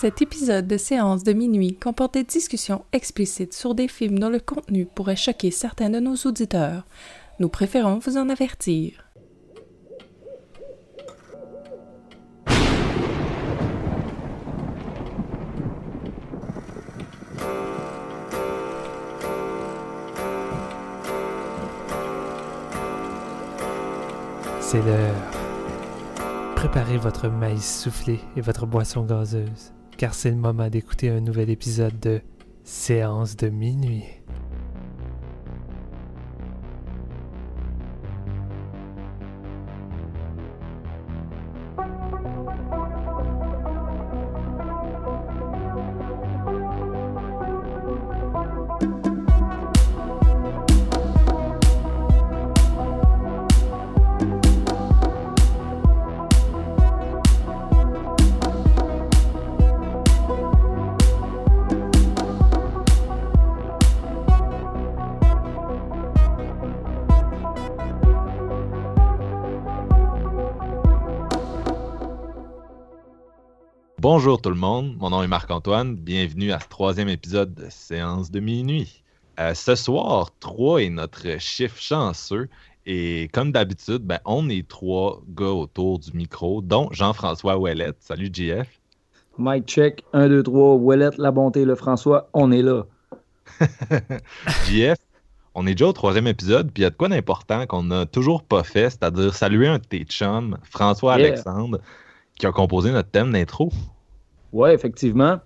Cet épisode de séance de minuit comporte des discussions explicites sur des films dont le contenu pourrait choquer certains de nos auditeurs. Nous préférons vous en avertir. C'est l'heure. Préparez votre maïs soufflé et votre boisson gazeuse, car c'est le moment d'écouter un nouvel épisode de Séance de minuit. Bonjour tout le monde, mon nom est Marc-Antoine, bienvenue à ce troisième épisode de Séance de minuit. Euh, ce soir, 3 est notre chiffre chanceux et comme d'habitude, ben, on est trois gars autour du micro, dont Jean-François Ouellette. Salut JF. Mike check, 1, 2, 3, Ouellette, la bonté, le François, on est là. JF, on est déjà au troisième épisode, puis il y a de quoi d'important qu'on n'a toujours pas fait, c'est-à-dire saluer un de tes chums, François Yeah. Alexandre, qui a composé notre thème d'intro. Oui, effectivement.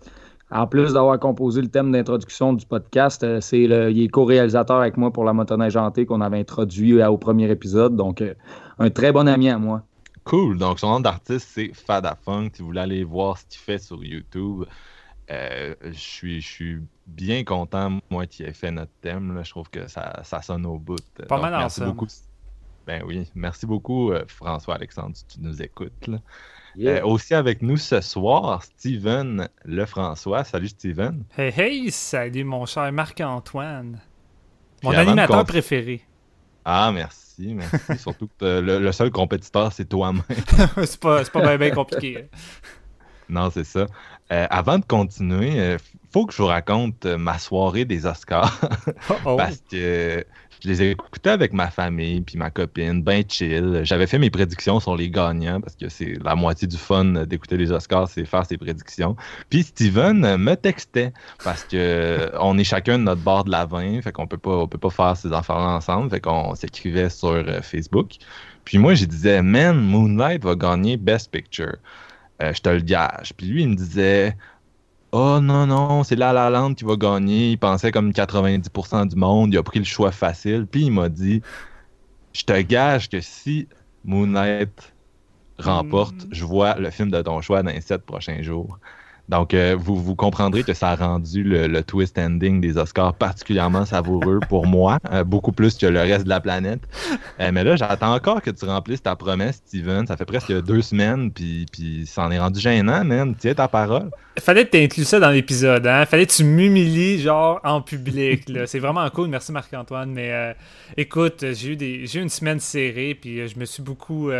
En plus d'avoir composé le thème d'introduction du podcast, euh, c'est le, il est co-réalisateur avec moi pour la motoneige hantée qu'on avait introduit euh, au premier épisode. Donc, euh, un très bon ami à moi. Cool. Donc, son nom d'artiste, c'est Fada Funk. Si vous voulez aller voir ce qu'il fait sur YouTube, euh, je suis, je suis bien content, moi, qu'il ait fait notre thème. là. Je trouve que ça, ça sonne au bout. Pas Donc, mal merci ensemble. beaucoup. Ben oui, merci beaucoup, euh, François-Alexandre, si tu nous écoutes. là. Yeah. Euh, aussi avec nous ce soir, Steven Lefrançois. Salut, Steven. Hey hey, salut mon cher Marc-Antoine. Mon animateur préféré. Ah, merci, merci. Surtout que euh, le, le seul compétiteur, c'est toi-même. c'est pas, c'est pas bien compliqué. Non, c'est ça. Euh, avant de continuer, il faut que je vous raconte euh, ma soirée des Oscars. Oh, oh. parce que je les ai écoutés avec ma famille puis ma copine, ben chill. J'avais fait mes prédictions sur les gagnants parce que c'est la moitié du fun d'écouter les Oscars, c'est faire ses prédictions. Puis Steven me textait parce que euh, on est chacun de notre bord de la 20, fait qu'on peut pas on peut pas faire ces affaires-là ensemble, fait qu'on s'écrivait sur euh, Facebook. Puis moi, je disais, man, Moonlight va gagner Best Picture. Euh, je te le gage. Puis lui, il me disait, Oh non, non, c'est La La Land qui va gagner. Il pensait comme 90% du monde. Il a pris le choix facile. Puis il m'a dit Je te gage que si Moonlight remporte, Mm. je vois le film de ton choix dans les sept prochains jours. Donc, euh, vous, comprendrez que ça a rendu le, twist ending des Oscars particulièrement savoureux pour moi, euh, beaucoup plus que le reste de la planète. Euh, mais là, j'attends encore que tu remplisses ta promesse, Steven. Ça fait presque deux semaines, puis, ça en est rendu gênant, man. Tiens ta parole. Fallait que t'inclues ça dans l'épisode, hein? Fallait que tu m'humilies, genre, en public. C'est vraiment cool, merci Marc-Antoine, mais écoute, j'ai eu, j'ai eu une semaine serrée, puis je me suis beaucoup,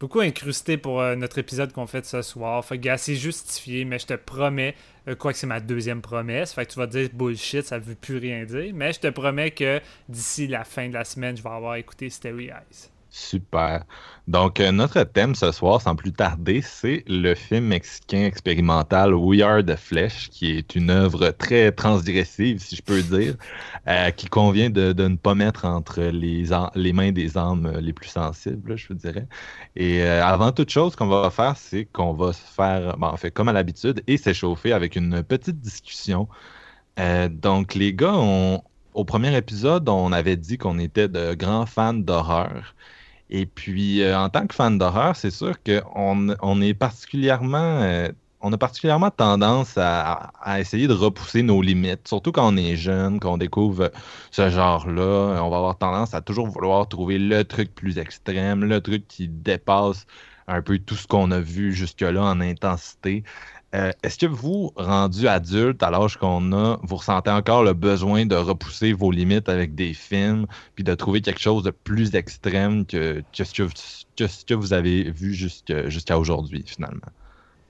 beaucoup incrusté pour euh, notre épisode qu'on fait ce soir. Fait que, c'est justifié, mais je te promets, euh, quoi que c'est ma deuxième promesse, fait que tu vas dire bullshit, ça veut plus rien dire, mais je te promets que d'ici la fin de la semaine, je vais avoir écouté Starry Eyes. Super. Donc, euh, notre thème ce soir, sans plus tarder, c'est le film mexicain expérimental We Are the Flesh, qui est une œuvre très transgressive, si je peux dire, euh, qui convient de, ne pas mettre entre les, mains des âmes les plus sensibles, je vous dirais. Et euh, avant toute chose, ce qu'on va faire, c'est qu'on va se faire, bon, en fait, comme à l'habitude, et s'échauffer avec une petite discussion. Donc, les gars, au premier épisode, on avait dit qu'on était de grands fans d'horreur. Et puis, euh, en tant que fan d'horreur, c'est sûr qu'on euh, on a particulièrement tendance à, à essayer de repousser nos limites, surtout quand on est jeune, qu'on découvre ce genre-là. On va avoir tendance à toujours vouloir trouver le truc plus extrême, le truc qui dépasse un peu tout ce qu'on a vu jusque-là en intensité. Euh, Est-ce que vous, rendu adulte, à l'âge qu'on a, vous ressentez encore le besoin de repousser vos limites avec des films, puis de trouver quelque chose de plus extrême que, ce, que, vous avez vu jusqu'à aujourd'hui, finalement?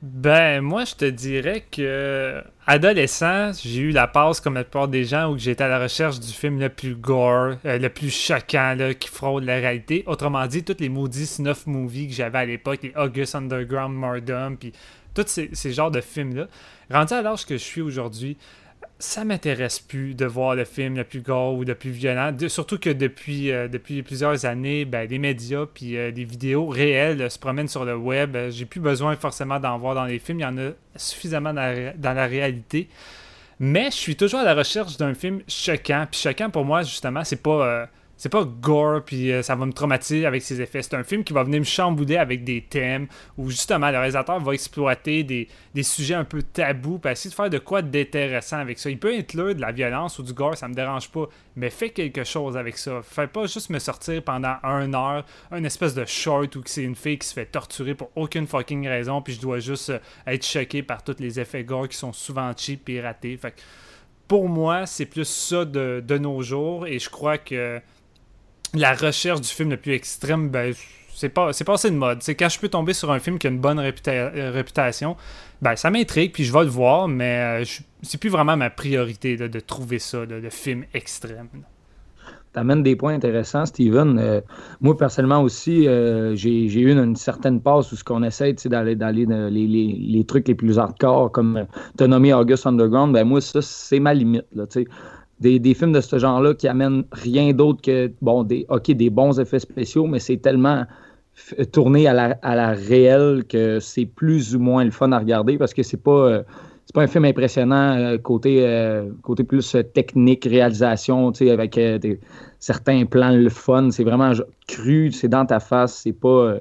Ben, moi, je te dirais que adolescent, j'ai eu la passe, comme la plupart des gens, où j'étais à la recherche du film le plus gore, euh, le plus choquant, là, qui fraude la réalité. Autrement dit, tous les maudits snuff movies que j'avais à l'époque, les August Underground, Murdom, puis tous ces, genres de films-là. Rendu à l'âge que je suis aujourd'hui, ça m'intéresse plus de voir le film le plus gore ou le plus violent. surtout que depuis, euh, depuis plusieurs années, ben, les médias puis euh, des vidéos réelles se promènent sur le web. J'ai plus besoin forcément d'en voir dans les films. Il y en a suffisamment dans la, réalité. Mais je suis toujours à la recherche d'un film choquant. Puis choquant pour moi, justement, c'est pas. C'est pas gore puis euh, ça va me traumatiser avec ses effets. C'est un film qui va venir me chambouler avec des thèmes où justement le réalisateur va exploiter des, sujets un peu tabous pour essayer de faire de quoi d'intéressant avec ça. Il peut inclure de la violence ou du gore, ça me dérange pas, mais fais quelque chose avec ça. Fais pas juste me sortir pendant une heure un espèce de short où c'est une fille qui se fait torturer pour aucune fucking raison puis je dois juste euh, être choqué par tous les effets gore qui sont souvent cheap et ratés. Fait pour moi, c'est plus ça de, de nos jours et je crois que la recherche du film le plus extrême, ben, c'est pas c'est passé de mode. C'est quand je peux tomber sur un film qui a une bonne euh, réputation, ben ça m'intrigue puis je vais le voir, mais euh, c'est plus vraiment ma priorité de trouver ça, de, film extrême. Tu amènes des points intéressants, Steven. Euh, moi, personnellement aussi, j'ai eu une, certaine passe où ce qu'on essaie d'aller dans les, les, trucs les plus hardcore, comme tu as nommé August Underground, ben moi, ça, c'est ma limite. Là, des, films de ce genre-là qui amènent rien d'autre que, bon, des, OK, des bons effets spéciaux, mais c'est tellement tourné à la, à la réelle que c'est plus ou moins le fun à regarder parce que c'est pas. Euh, c'est pas un film impressionnant euh, côté, euh, côté plus technique, réalisation, avec certains plans le fun. C'est vraiment cru, c'est dans ta face, c'est pas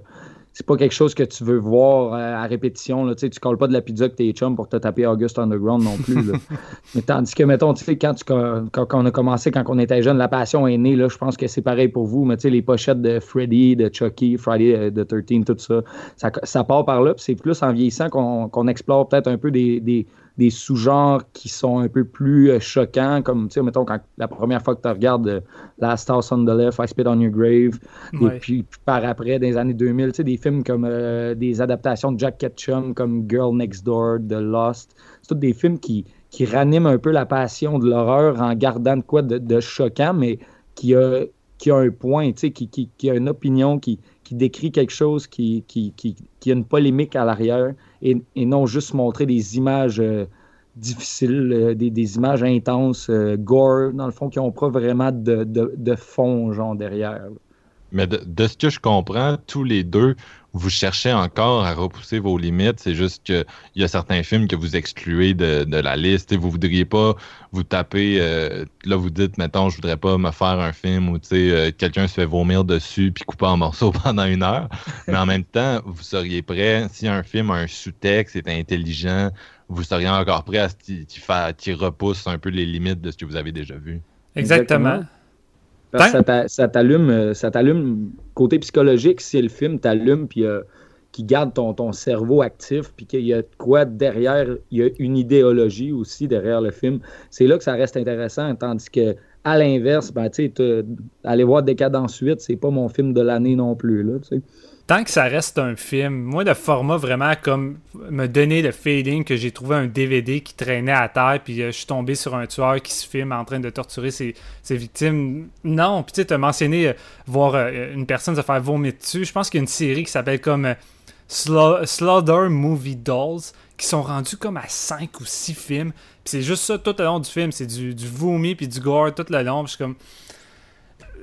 c'est pas quelque chose que tu veux voir euh, à répétition. Là. Tu ne colles pas de la pizza avec tes chums pour te taper August Underground non plus. Mais tandis que, mettons, tu sais, quand, quand, on a commencé, quand on était jeune, la passion est née. Là, je pense que c'est pareil pour vous. Mais tu sais, les pochettes de Freddy, de Chucky, Friday the 13, tout ça, ça, part par là. c'est plus en vieillissant qu'on explore peut-être un peu des, des sous-genres qui sont un peu plus euh, choquants, comme, tu sais, mettons, quand la première fois que tu regardes euh, Last House on the Left, I Spit on Your Grave, et puis, par après, dans les années 2000, tu sais, des films comme euh, des adaptations de Jack Ketchum, comme Girl Next Door, The Lost, c'est tous des films qui, qui raniment un peu la passion de l'horreur en gardant de quoi de, choquant, mais qui a, qui a un point, tu sais, qui, qui, qui a une opinion, qui, qui décrit quelque chose qui, qui, qui, qui a une polémique à l'arrière et, et, non juste montrer des images euh, difficiles, euh, des, des, images intenses, euh, gore, dans le fond, qui n'ont pas vraiment de, de, fond, genre, derrière. Mais de, de, ce que je comprends, tous les deux, vous cherchez encore à repousser vos limites. C'est juste qu'il y a certains films que vous excluez de, de la liste. Et vous voudriez pas vous taper. Euh, là, vous dites, mettons, je voudrais pas me faire un film où euh, quelqu'un se fait vomir dessus puis couper en morceaux pendant une heure. Mais en même temps, vous seriez prêt, si un film a un sous-texte, est intelligent, vous seriez encore prêt à ce qu'il repousse un peu les limites de ce que vous avez déjà vu. Exactement. Parce que ça t'allume, euh, ça t'allume côté psychologique si le film t'allume puis euh, qui garde ton, ton cerveau actif puis qu'il y a quoi derrière, il y a une idéologie aussi derrière le film. C'est là que ça reste intéressant, tandis que à l'inverse, ben, aller voir Décadence 8, c'est pas mon film de l'année non plus. Là, tant que ça reste un film, moi, le format vraiment comme me donner le feeling que j'ai trouvé un DVD qui traînait à terre, puis euh, je suis tombé sur un tueur qui se filme en train de torturer ses, victimes. Non, puis tu as mentionné euh, voir euh, une personne se faire vomir dessus. Je pense qu'il y a une série qui s'appelle comme Slaughter Movie Dolls, qui sont rendus comme à 5 ou 6 films. Puis c'est juste ça tout le long du film, c'est du, du vomi puis du gore tout le long. Puis je suis comme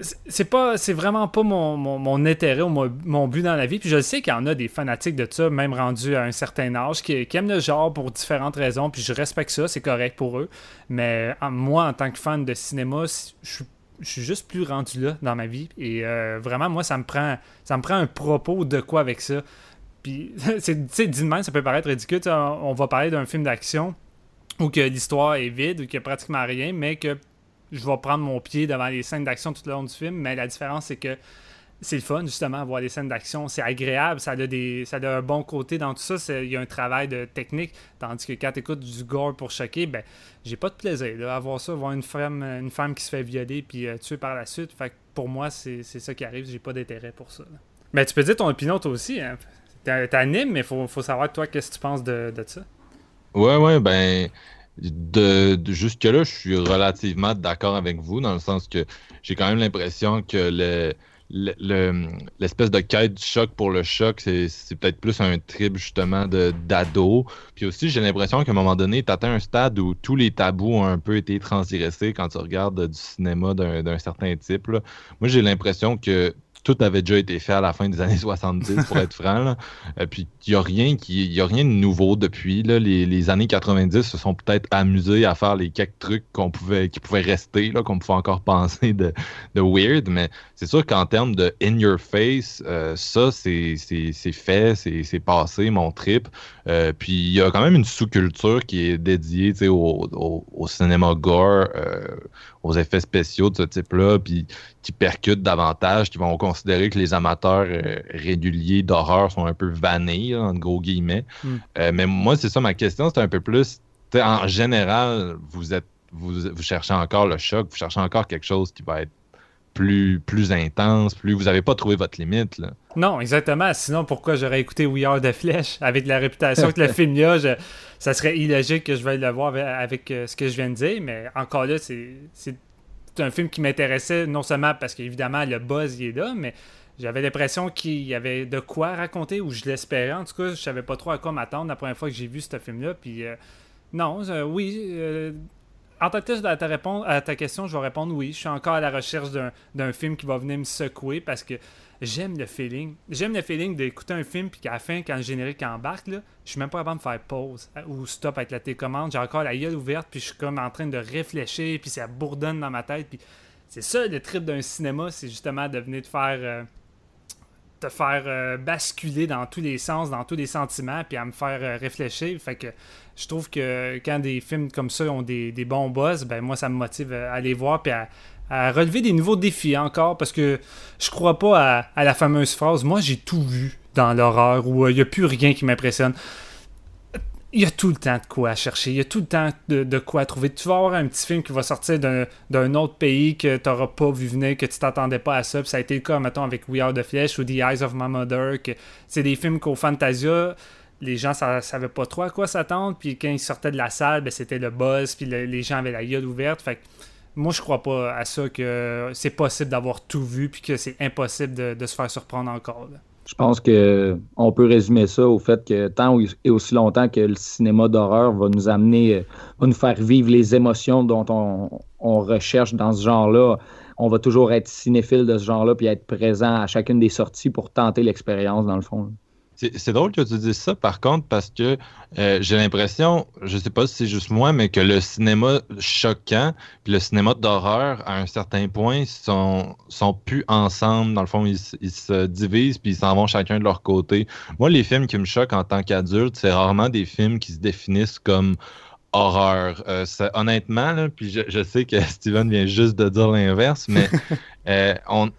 c'est pas c'est vraiment pas mon, intérêt ou mon, but dans la vie. Puis je sais qu'il y en a des fanatiques de ça même rendus à un certain âge qui, aiment le genre pour différentes raisons puis je respecte ça c'est correct pour eux. Mais moi en tant que fan de cinéma je suis juste plus rendu là dans ma vie. Et euh, vraiment moi ça me prend ça me prend un propos de quoi avec ça. Puis c'est dit ça peut paraître ridicule on va parler d'un film d'action où que l'histoire est vide ou qu'il n'y a pratiquement rien mais que je vais prendre mon pied devant les scènes d'action tout le long du film, mais la différence, c'est que c'est le fun, justement, voir les scènes d'action. C'est agréable, ça a, des, ça a un bon côté dans tout ça. Il y a un travail de technique, tandis que quand tu écoutes du gore pour choquer, ben, j'ai pas de plaisir à voir ça, voir une femme, une femme qui se fait violer puis euh, tuer par la suite. Fait pour moi, c'est ça qui arrive, j'ai pas d'intérêt pour ça. Mais tu peux dire ton opinion toi aussi. Hein? t'animes, mais faut, faut, savoir, toi, qu'est-ce que tu penses de, de ça? Ouais, ouais, ben, de, jusque-là, je suis relativement d'accord avec vous, dans le sens que j'ai quand même l'impression que le, l'espèce de quête du choc pour le choc, c'est peut-être plus un trip justement d'ado. Puis aussi, j'ai l'impression qu'à un moment donné, tu atteins un stade où tous les tabous ont un peu été transgressés quand tu regardes du cinéma d'un certain type. Moi, j'ai l'impression que tout avait déjà été fait à la fin des années 70, pour être franc. Euh, puis il n'y a, rien a rien de nouveau depuis. Là. Les, années 90 se sont peut-être amusés à faire les quelques trucs qu'on pouvait, qui pouvaient rester, qu'on pouvait encore penser de, weird. Mais c'est sûr qu'en termes de in your face, euh, ça, c'est fait, c'est passé, mon trip. Euh, puis il y a quand même une sous-culture qui est dédiée au, au, cinéma gore, aux effets spéciaux de ce type-là, puis qui percutent davantage, qui vont considérer que les amateurs euh, réguliers d'horreur sont un peu vannés, en gros guillemets. Hmm. Euh, mais moi, c'est ça ma question, c'est un peu plus, en général, vous êtes vous, vous, cherchez encore le choc, vous cherchez encore quelque chose qui va être plus, plus intense, plus vous n'avez pas trouvé votre limite. Là. Non, exactement. Sinon, pourquoi j'aurais écouté We Are the Flesh? Avec la réputation que le film y a Ça serait illogique que je veuille le voir avec, euh, ce que je viens de dire, mais encore là, c'est un film qui m'intéressait non seulement parce qu'évidemment le buzz il est là, mais j'avais l'impression qu'il y avait de quoi raconter ou je l'espérais. En tout cas, je savais pas trop à quoi m'attendre la première fois que j'ai vu ce film-là. Puis euh, non, oui. Euh, en tant que à ta, à ta question, je vais répondre oui. Je suis encore à la recherche d'un film qui va venir me secouer parce que j'aime le feeling. J'aime le feeling d'écouter un film, puis qu'à la fin, quand le générique embarque, je suis même pas capable de faire pause euh, ou stop avec la télécommande. J'ai encore la gueule ouverte, puis je suis comme en train de réfléchir, puis ça bourdonne dans ma tête. Puis c'est ça le trip d'un cinéma, c'est justement de venir te faire. Euh, te faire euh, basculer dans tous les sens, dans tous les sentiments, puis à me faire réfléchir. Fait que je trouve que quand des films comme ça ont des, des bons buzz, ben moi ça me motive à aller voir puis à, à relever des nouveaux défis encore parce que je crois pas à, la fameuse phrase moi j'ai tout vu dans l'horreur où il euh, n'y a plus rien qui m'impressionne. Il y a tout le temps de quoi chercher, il y a tout le temps de, quoi trouver. Tu vas avoir un petit film qui va sortir d'un autre pays que tu n'auras pas vu venir, que tu t'attendais pas à ça. ça a été le cas, mettons, avec We Are the Flesh ou The Eyes of My Mother. c'est des films qu'au Fantasia, les gens ne savaient pas trop à quoi s'attendre. Puis quand ils sortaient de la salle, ben, c'était le buzz, puis les gens avaient la gueule ouverte. Fait moi, je crois pas à ça que c'est possible d'avoir tout vu puis que c'est impossible de, se faire surprendre encore. Je pense que on peut résumer ça au fait que tant et aussi longtemps que le cinéma d'horreur va nous amener, va nous faire vivre les émotions dont on, on recherche dans ce genre-là, on va toujours être cinéphile de ce genre-là puis être présent à chacune des sorties pour tenter l'expérience dans le fond. C'est drôle que tu dises ça, par contre, parce que euh, j'ai l'impression, je sais pas si c'est juste moi, mais que le cinéma choquant puis le cinéma d'horreur, à un certain point, sont, sont plus ensemble. Dans le fond, ils, se divisent puis ils s'en vont chacun de leur côté. Moi, les films qui me choquent en tant qu'adulte, c'est rarement des films qui se définissent comme horreur. Euh, honnêtement, puis je, sais que Steven vient juste de dire l'inverse, mais Euh,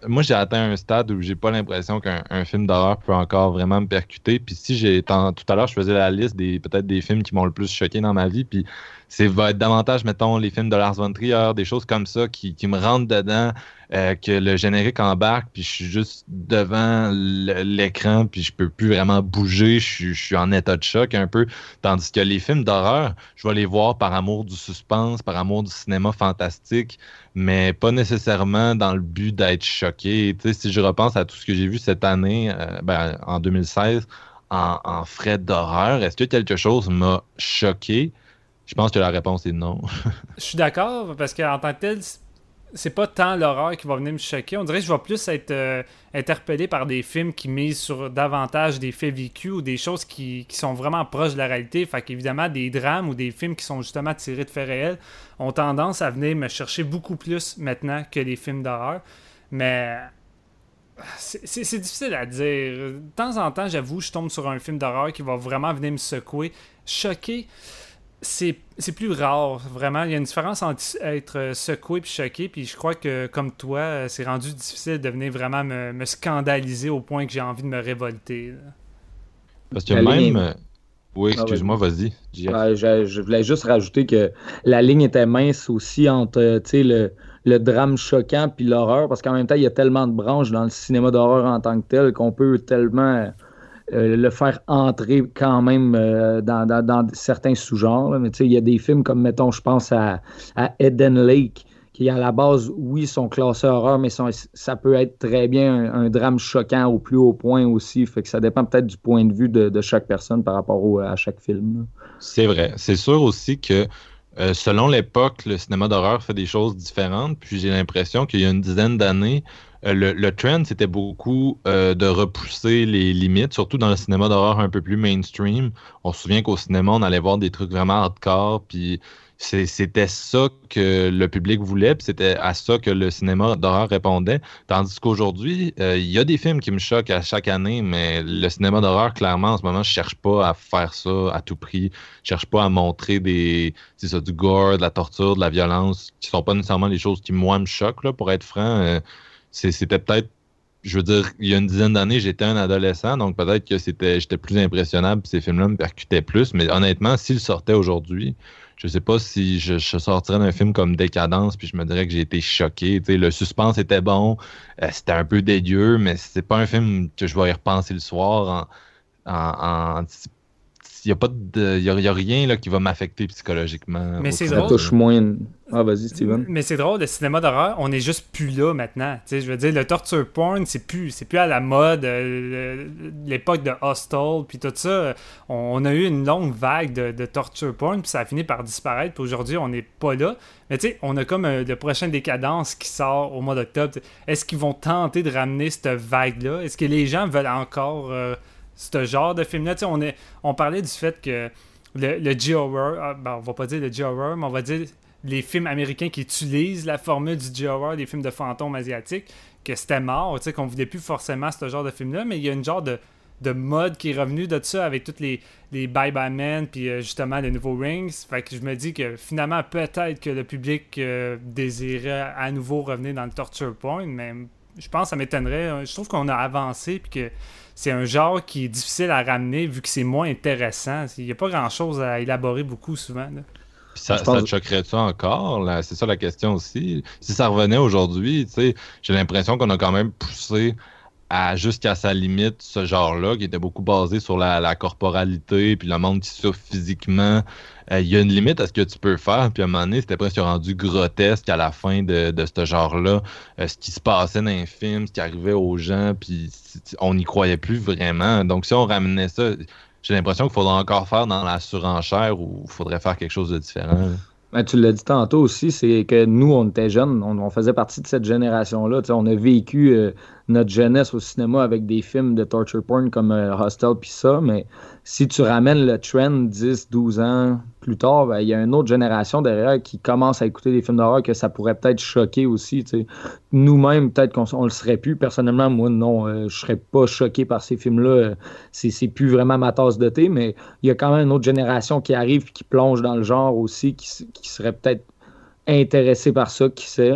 moi, j'ai atteint un stade où j'ai pas l'impression qu'un film d'horreur peut encore vraiment me percuter. Puis si j'ai tout à l'heure, je faisais la liste des peut-être des films qui m'ont le plus choqué dans ma vie. Puis c'est va être davantage, mettons, les films de Lars von Trier, des choses comme ça qui, qui me rentrent dedans, euh, que le générique embarque, puis je suis juste devant l'écran, puis je peux plus vraiment bouger, je, suis en état de choc un peu. Tandis que les films d'horreur, je vais les voir par amour du suspense, par amour du cinéma fantastique, mais pas nécessairement dans le but d'être choqué. Tu sais, si je repense à tout ce que j'ai vu cette année, euh, ben, en 2016, en, en frais d'horreur, est-ce que quelque chose m'a choqué? Je pense que la réponse est non. je suis d'accord, parce qu'en tant que tel, c'est pas tant l'horreur qui va venir me choquer. On dirait que je vais plus être euh, interpellé par des films qui misent sur davantage des faits vécus ou des choses qui, sont vraiment proches de la réalité. Fait qu'évidemment, des drames ou des films qui sont justement tirés de faits réels ont tendance à venir me chercher beaucoup plus maintenant que les films d'horreur. Mais c'est difficile à dire. De temps en temps, j'avoue, je tombe sur un film d'horreur qui va vraiment venir me secouer, choquer c'est plus rare, vraiment. Il y a une différence entre être secoué et choqué. Puis je crois que, comme toi, c'est rendu difficile de venir vraiment me, scandaliser au point que j'ai envie de me révolter. Parce que même. Euh, oui, ah, excuse-moi, vas-y. je, voulais juste rajouter que la ligne était mince aussi entre le, le drame choquant puis l'horreur, parce qu'en même temps, il y a tellement de branches dans le cinéma d'horreur en tant que tel qu'on peut tellement le faire entrer quand même dans, certains sous-genres. Mais tu sais, il y a des films comme, mettons, je pense à, à Eden Lake, qui à la base, oui, sont classés horreur, mais ça peut être très bien un, drame choquant au plus haut point aussi. Fait que ça dépend peut-être du point de vue de, chaque personne par rapport à chaque film. C'est vrai. C'est sûr aussi que euh, selon l'époque, le cinéma d'horreur fait des choses différentes. Puis j'ai l'impression qu'il y a une dizaine d'années, euh, le, trend, c'était beaucoup euh, de repousser les limites, surtout dans le cinéma d'horreur un peu plus mainstream. On se souvient qu'au cinéma, on allait voir des trucs vraiment hardcore, puis c'était ça que le public voulait, puis c'était à ça que le cinéma d'horreur répondait. Tandis qu'aujourd'hui, euh, il y a des films qui me choquent à chaque année, mais le cinéma d'horreur, clairement, en ce moment, je cherche pas à faire ça à tout prix. Je cherche pas à montrer des, ça, du gore, de la torture, de la violence, qui sont pas nécessairement les choses qui, moi, me choquent, là, pour être franc. C'était peut-être je veux dire, il y a une dizaine d'années, j'étais un adolescent, donc peut-être que c'était j'étais plus impressionnable, ces films-là me percutaient plus. Mais honnêtement, s'ils sortaient aujourd'hui, je sais pas si je, sortirais d'un film comme Décadence, puis je me dirais que j'ai été choqué. le suspense était bon, euh, c'était un peu dédieux, mais c'est pas un film que je vais y repenser le soir en, en, n'y a, pas de, y a, rien là, qui va m'affecter psychologiquement. Mais c'est drôle. Ah, vas-y, Steven. Mais c'est drôle, le cinéma d'horreur, on est juste plus là maintenant. je veux dire, le torture porn, c'est plus, c'est plus à la mode. Euh, l'époque de Hostel, puis tout ça, on, a eu une longue vague de, torture porn, puis ça a fini par disparaître. Puis aujourd'hui, on n'est pas là. Mais tu sais, on a comme euh, le prochain décadence qui sort au mois d'octobre. Est-ce qu'ils vont tenter de ramener cette vague-là? Est-ce que les gens veulent encore. Euh, ce genre de film-là. On, on parlait du fait que le, le G-Horror, ah, ben, on va pas dire le G-Horror, mais on va dire les films américains qui utilisent la formule du G-Horror, des films de fantômes asiatiques, que c'était mort, qu'on voulait plus forcément ce genre de film-là, mais il y a une genre de, de mode qui est revenu de ça avec toutes les, les Bye Bye Men, puis euh, justement les nouveaux Rings. Fait que je me dis que finalement, peut-être que le public euh, désirait à nouveau revenir dans le torture point, mais je pense que ça m'étonnerait. Je trouve qu'on a avancé, puis que c'est un genre qui est difficile à ramener vu que c'est moins intéressant. Il n'y a pas grand-chose à élaborer beaucoup souvent. Ça, ça, te choquerait ça encore? C'est ça la question aussi. Si ça revenait aujourd'hui, j'ai l'impression qu'on a quand même poussé à jusqu'à sa limite ce genre-là, qui était beaucoup basé sur la, corporalité, puis le monde qui souffre physiquement. Euh, il y a une limite à ce que tu peux faire, puis à un moment donné, c'était presque rendu grotesque à la fin de, ce genre-là. Euh, ce qui se passait dans les films, ce qui arrivait aux gens, puis on n'y croyait plus vraiment. Donc si on ramenait ça, j'ai l'impression qu'il faudrait encore faire dans la surenchère ou il faudrait faire quelque chose de différent. Ben, tu l'as dit tantôt aussi, c'est que nous, on était jeunes, on, faisait partie de cette génération-là. On a vécu euh, notre jeunesse au cinéma avec des films de torture porn comme euh, Hostel puis ça, mais si tu ramènes le trend 10, 12 ans plus tard, ben, il y a une autre génération derrière qui commence à écouter des films d'horreur que ça pourrait peut-être choquer aussi. Nous-mêmes, peut-être qu'on le serait plus. Personnellement, moi, non, euh, je serais pas choqué par ces films-là. C'est plus vraiment ma tasse de thé, mais il y a quand même une autre génération qui arrive et qui plonge dans le genre aussi, qui, serait peut-être intéressé par ça, qui sait.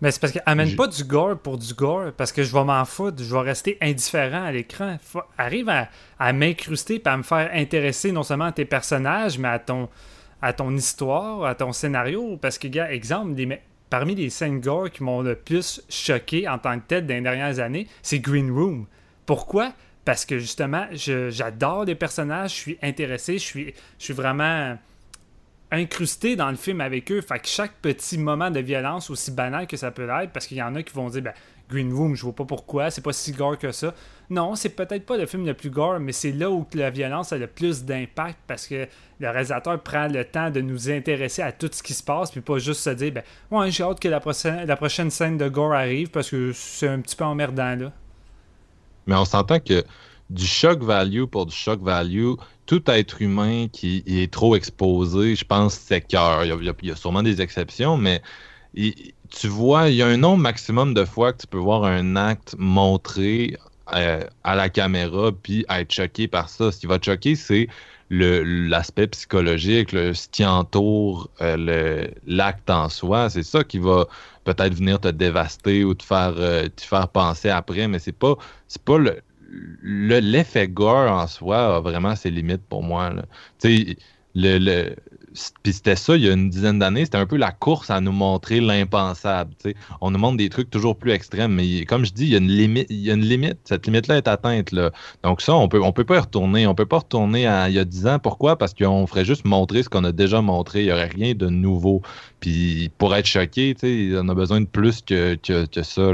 Mais c'est parce qu'elle amène pas du gore pour du gore, parce que je vais m'en foutre, je vais rester indifférent à l'écran. Arrive à, m'incruster et à me faire intéresser non seulement à tes personnages, mais à ton, à ton histoire, à ton scénario. Parce que, gars, exemple, parmi les scènes gore qui m'ont le plus choqué en tant que tête dans les dernières années, c'est Green Room. Pourquoi? Parce que justement, j'adore les personnages, je suis intéressé, je suis, je suis vraiment incrusté dans le film avec eux. Fait que chaque petit moment de violence, aussi banal que ça peut être, parce qu'il y en a qui vont dire ben, Green Room, je vois pas pourquoi, c'est pas si gore que ça. Non, c'est peut-être pas le film le plus gore, mais c'est là où la violence a le plus d'impact parce que le réalisateur prend le temps de nous intéresser à tout ce qui se passe, puis pas juste se dire ben ouais, j'ai hâte que la prochaine, la prochaine scène de gore arrive parce que c'est un petit peu emmerdant là. Mais on s'entend que du shock value pour du shock value, tout être humain qui est trop exposé, je pense, c'est cœur. Il, y a sûrement des exceptions, mais tu vois, il y a un nombre maximum de fois que tu peux voir un acte montré euh, à la caméra puis être choqué par ça. Ce qui va te choquer, c'est l'aspect psychologique, ce qui entoure euh, l'acte en soi. C'est ça qui va peut-être venir te dévaster ou te faire, euh, te faire penser après, mais c'est pas, pas le, l'effet gore en soi a vraiment ses limites pour moi. Le, le, puis c'était ça il y a une dizaine d'années, c'était un peu la course à nous montrer l'impensable. On nous montre des trucs toujours plus extrêmes, mais comme je dis, il y a une limite. Il y a une limite. Cette limite-là est atteinte. Donc ça, on peut, on peut pas y retourner. On peut pas retourner à il y a dix ans. Pourquoi? Parce qu'on ferait juste montrer ce qu'on a déjà montré. Il n'y aurait rien de nouveau. Puis pour être choqué, on a besoin de plus que, que, que ça.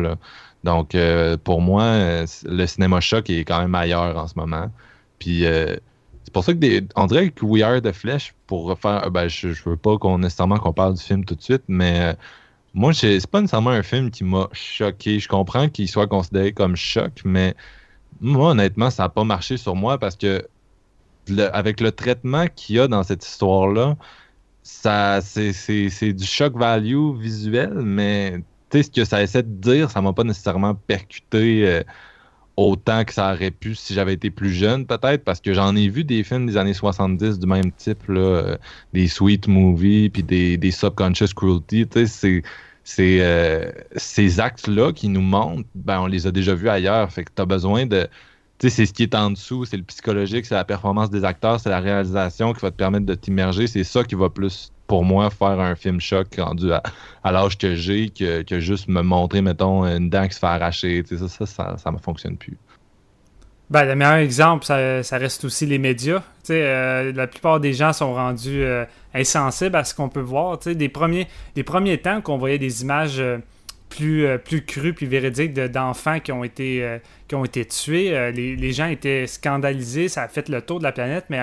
Donc euh, pour moi, le cinéma choc est quand même ailleurs en ce moment. Puis euh, c'est pour ça que des, on dirait que We Are the Flesh, pour faire. Ben, je, je veux pas qu'on nécessairement qu'on parle du film tout de suite, mais euh, moi, c'est pas nécessairement un film qui m'a choqué. Je comprends qu'il soit considéré comme choc, mais moi, honnêtement, ça n'a pas marché sur moi parce que avec le traitement qu'il y a dans cette histoire-là, ça c'est du choc value visuel, mais ce que ça essaie de dire, ça m'a pas nécessairement percuté. Euh, autant que ça aurait pu si j'avais été plus jeune, peut-être, parce que j'en ai vu des films des années 70 du même type, là, euh, des sweet movies, puis des, des subconscious cruelty. C'est, c'est euh, ces actes-là qui nous montrent, ben, on les a déjà vus ailleurs. Fait que tu as besoin de. Tu sais, c'est ce qui est en dessous, c'est le psychologique, c'est la performance des acteurs, c'est la réalisation qui va te permettre de t'immerger. C'est ça qui va plus pour moi, faire un film choc rendu à, l'âge que j'ai que, juste me montrer, mettons, une dent qui se fait arracher. Ça, ça, ça, ne fonctionne plus. Ben, le meilleur exemple, ça, reste aussi les médias. Euh, la plupart des gens sont rendus euh, insensibles à ce qu'on peut voir. Des premiers, temps qu'on voyait des images euh, plus, plus crues puis véridiques d'enfants qui, ont été qui ont été tués, les, les, gens étaient scandalisés. Ça a fait le tour de la planète, mais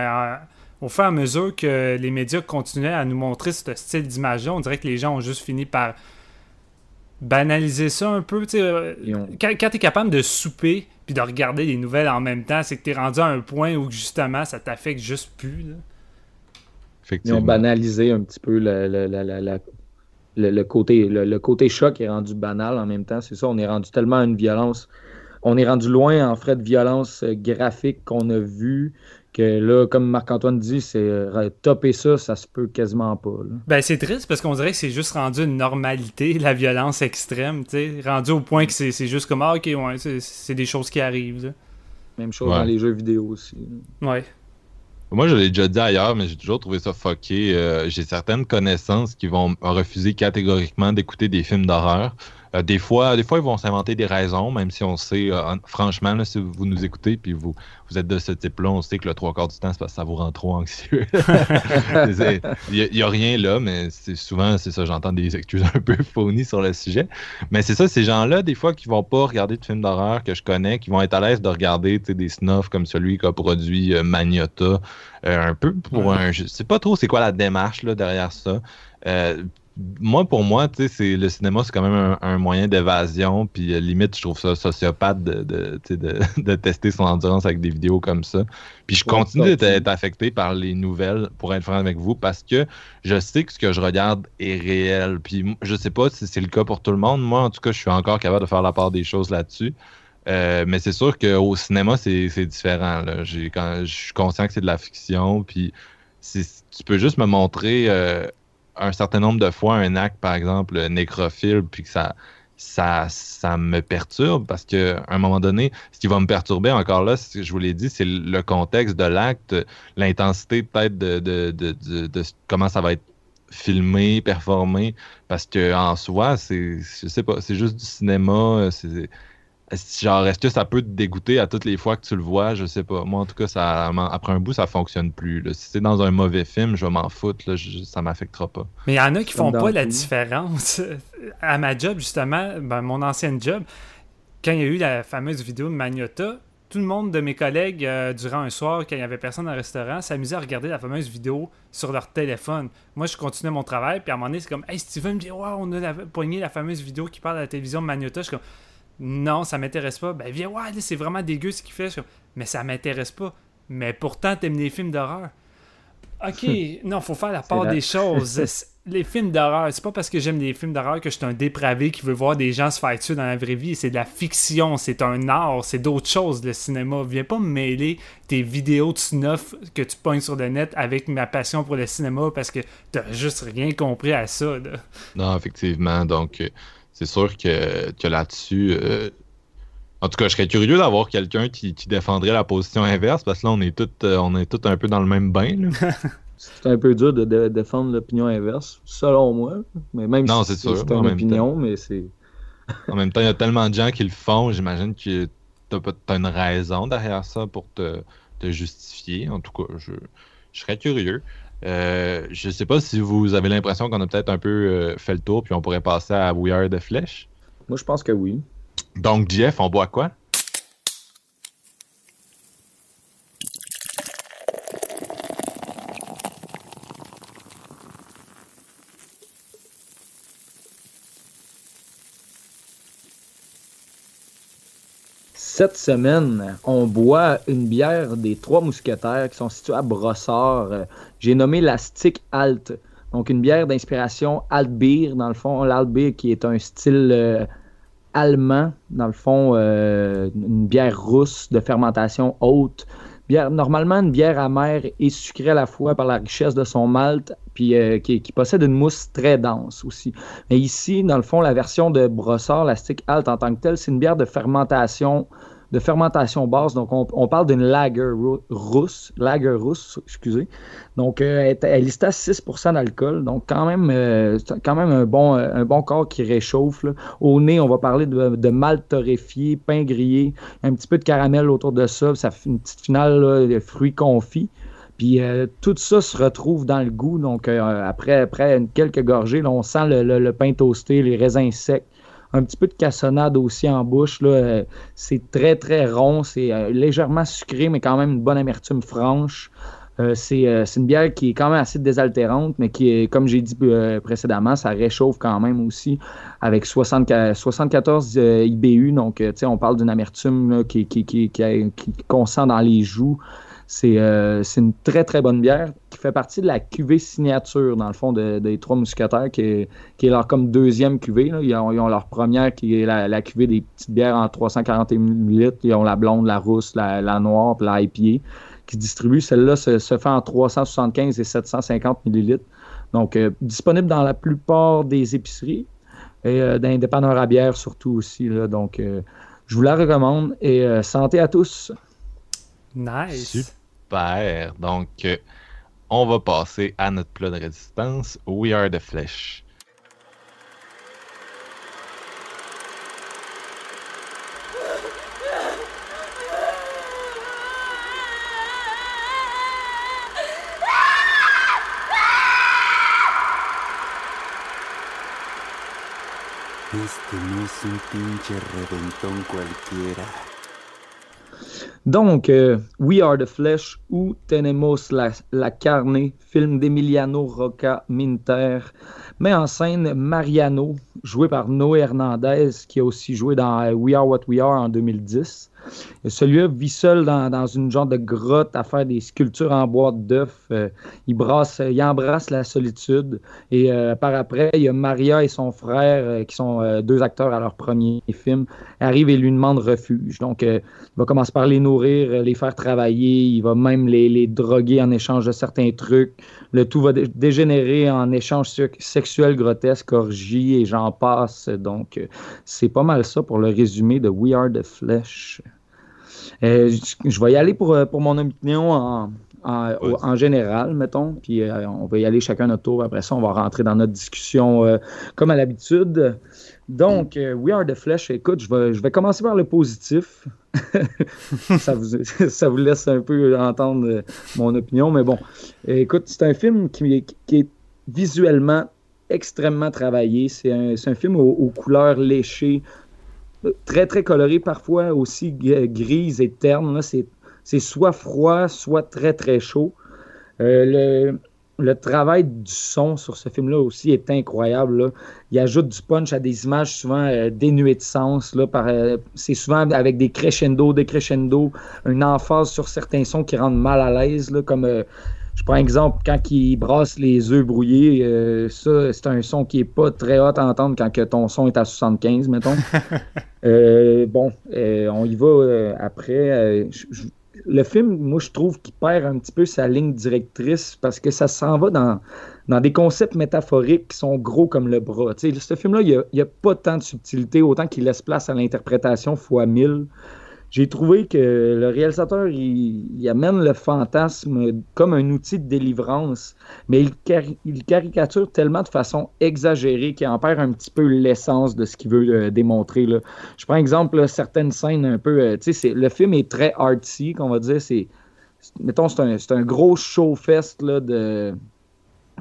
au fur et à mesure que les médias continuaient à nous montrer ce style d'image-là, on dirait que les gens ont juste fini par banaliser ça un peu. Euh, quand, quand tu es capable de souper puis de regarder les nouvelles en même temps, c'est que tu es rendu à un point où justement ça t'affecte juste plus. Ils ont banalisé un petit peu le, côté, le, côté choc est rendu banal en même temps. C'est ça, on est rendu tellement à une violence. On est rendu loin en frais de violence euh, graphique qu'on a vu que là, comme Marc-Antoine dit, c'est euh, topper ça, ça se peut quasiment pas. Ben, c'est triste parce qu'on dirait que c'est juste rendu une normalité, la violence extrême, tu sais, rendu au point que c'est juste comme, ah, ok, ouais, c'est des choses qui arrivent. Même chose dans les jeux vidéo aussi. Ouais. Moi, je l'ai déjà dit ailleurs, mais j'ai toujours trouvé ça fucké. Euh, j'ai certaines connaissances qui vont refuser catégoriquement d'écouter des films d'horreur. Euh, des, fois, des fois, ils vont s'inventer des raisons, même si on sait, euh, franchement, si vous nous écoutez puis vous, vous êtes de ce type-là, on sait que le trois quarts du temps, c'est parce que ça vous rend trop anxieux. Il n'y a, rien là, mais souvent, c'est ça, j'entends des excuses un peu phonies sur le sujet. Mais c'est ça, ces gens-là, des fois, qui vont pas regarder de films d'horreur que je connais, qui vont être à l'aise de regarder des snuffs comme celui qu'a produit euh, Magnota, un peu pour un. Je sais pas trop c'est quoi la démarche là, derrière ça moi, pour moi, c'est le cinéma, c'est quand même un, moyen d'évasion. Puis euh, limite, je trouve ça sociopathe de, de, tester son endurance avec des vidéos comme ça. Puis je continue d'être affecté par les nouvelles, pour être franc avec vous, parce que je sais que ce que je regarde est réel. Puis je sais pas si c'est le cas pour tout le monde. Moi, en tout cas, je suis encore capable de faire la part des choses là-dessus. Euh, mais c'est sûr qu'au cinéma, c'est différent. Quand, je suis conscient que c'est de la fiction. Puis tu peux juste me montrer. Euh, un certain nombre de fois un acte, par exemple, nécrophile, puis que ça, ça, ça me perturbe parce qu'à un moment donné, ce qui va me perturber encore là, ce que je vous l'ai dit, c'est le contexte de l'acte, l'intensité peut-être de, de, de, de, comment ça va être filmé, performé, parce que en soi, c'est, je sais pas, c'est juste du cinéma, c'est genre, est-ce que ça peut te dégoûter à toutes les fois que tu le vois? Je sais pas. Moi, en tout cas, ça, après un bout, ça fonctionne plus. Si c'est dans un mauvais film, je vais m'en foutre. Là, ça m'affectera pas. Mais il y en a qui font pas la différence. À ma job, justement, ben, mon ancienne job, quand il y a eu la fameuse vidéo de Magnota, tout le monde de mes collègues, euh, durant un soir, quand il n'y avait personne dans le restaurant, s'amusait à regarder la fameuse vidéo sur leur téléphone. Moi, je continuais mon travail, puis à un moment donné, c'est comme Hey, Steven me dit Wow, on a la, poigné la fameuse vidéo qui parle de la télévision de Magnota. Je suis comme non, ça m'intéresse pas. Ben viens, ouais, c'est vraiment dégueu ce qu'il fait. Mais ça m'intéresse pas. Mais pourtant, t'aimes les films d'horreur. Ok, non, faut faire la part des choses. les films d'horreur, c'est pas parce que j'aime les films d'horreur que je suis un dépravé qui veut voir des gens se faire tuer dans la vraie vie. C'est de la fiction, c'est un art, c'est d'autres choses, le cinéma. Viens pas me mêler tes vidéos de snuff que tu pognes sur le net avec ma passion pour le cinéma parce que t'as juste rien compris à ça. Non, effectivement. Donc, euh, c'est sûr que, là-dessus, euh, en tout cas, je serais curieux d'avoir quelqu'un qui, défendrait la position inverse parce que là, on est tous euh, on est un peu dans le même bain. c'est un peu dur de, défendre l'opinion inverse, selon moi. Mais même non, si c'est une opinion, mais c'est. en même temps, il y a tellement de gens qui le font, j'imagine que tu as, une raison derrière ça pour te, justifier. En tout cas, je, serais curieux. Euh, je sais pas si vous avez l'impression qu'on a peut-être un peu euh, fait le tour, puis on pourrait passer à Are the Flesh. Moi, je pense que oui. Donc, Jeff, on boit quoi? Cette semaine, on boit une bière des Trois Mousquetaires qui sont situés à Brossard. J'ai nommé la Stick Alt. Donc, une bière d'inspiration Altbier, dans le fond. L'Altbier qui est un style euh, allemand, dans le fond, euh, une bière rousse de fermentation haute. Normalement, une bière amère et sucrée à la fois par la richesse de son malt, puis euh, qui, possède une mousse très dense aussi. Mais ici, dans le fond, la version de Brossard, la Stick Alt en tant que telle, c'est une bière de fermentation de fermentation basse. Donc, on, parle d'une lager rousse, lager rousse, excusez. Donc, euh, elle, est à 6% d'alcool. Donc, quand même, euh, quand même un bon, euh, un bon corps qui réchauffe. Au nez, on va parler de, de torréfié, pain grillé, un petit peu de caramel autour de ça. Ça fait une petite finale de fruits confits. Puis tout ça se retrouve dans le goût. Donc, après, après quelques gorgées, on sent le, pain toasté, les raisins secs un petit peu de cassonade aussi en bouche. Euh, c'est très, très rond. C'est euh, légèrement sucré, mais quand même une bonne amertume franche. Euh, c'est, une bière qui est quand même assez désaltérante, mais qui est, comme j'ai dit précédemment, ça réchauffe quand même aussi avec 74 IBU. Donc, on parle d'une amertume qui, qui, qu'on sent dans les joues. Euh, c'est une très, très bonne bière qui fait partie de la cuvée signature, dans le fond, des Trois Mousquetaires, qui est, qui est leur comme deuxième cuvée. Ils, ont, leur première qui est la, cuvée des petites bières en 340 ml. Ils ont la blonde, la rousse, la, noire, puis la IPA qui se distribue. Celle-là se, fait en 375 et 750 ml. Donc, euh, disponible dans la plupart des épiceries et euh, dans les dépanneurs à bière surtout aussi. Donc, je vous la recommande et santé à tous. Nice. Super. Donc, euh, on va passer à notre plat de résistance. We are the flesh. Este no es un pinche reventón cualquiera. Donc, euh, We Are the Flesh ou Tenemos la, la Carne, film d'Emiliano Roca Minter, met en scène Mariano, joué par Noé Hernandez, qui a aussi joué dans euh, We Are What We Are en 2010. Celui-là vit seul dans, une genre de grotte à faire des sculptures en bois d'œuf. Euh, il, il embrasse la solitude. Et euh, par après, il y a Maria et son frère, euh, qui sont deux acteurs à leur premier film, arrivent et lui demandent refuge. Donc, il va commencer par les nourrir, les faire travailler. Il va même les, les droguer en échange de certains trucs. Le tout va dégénérer en échange sexuel grotesque, orgie et j'en passe. Donc, c'est pas mal ça pour le résumé de We Are the Flesh. Euh, je, vais y aller pour, euh, pour mon opinion en, en, général, mettons, puis euh, on va y aller chacun notre tour. Après ça, on va rentrer dans notre discussion comme à l'habitude. Donc, We Are the Flesh, écoute, je vais, je vais commencer par le positif. ça, vous, laisse un peu entendre mon opinion, mais bon. Écoute, c'est un film qui, est visuellement extrêmement travaillé. C'est un, film aux, couleurs léchées, très, très coloré, parfois aussi grise et terne. C'est soit froid, soit très, très chaud. Euh, le, travail du son sur ce film-là aussi est incroyable. Il ajoute du punch à des images souvent euh, dénuées de sens. Euh, c'est souvent avec des crescendo, des crescendo, une emphase sur certains sons qui rendent mal à l'aise, comme je prends exemple, quand il brasse les œufs brouillés, euh, ça, c'est un son qui n'est pas très hot à entendre quand que ton son est à 75, mettons. Euh, bon, euh, on y va après. Le film, moi, je trouve qu'il perd un petit peu sa ligne directrice parce que ça s'en va dans, des concepts métaphoriques qui sont gros comme le bras. ce film-là, il n'y a, a, pas tant de subtilité, autant qu'il laisse place à l'interprétation fois mille j'ai trouvé que le réalisateur, il, amène le fantasme comme un outil de délivrance, mais il, caricature tellement de façon exagérée qu'il en perd un petit peu l'essence de ce qu'il veut euh, démontrer. Là. Je prends exemple certaines scènes un peu. Euh, le film est très artsy, qu'on va dire. C'est, mettons, c'est un, un, gros show-fest de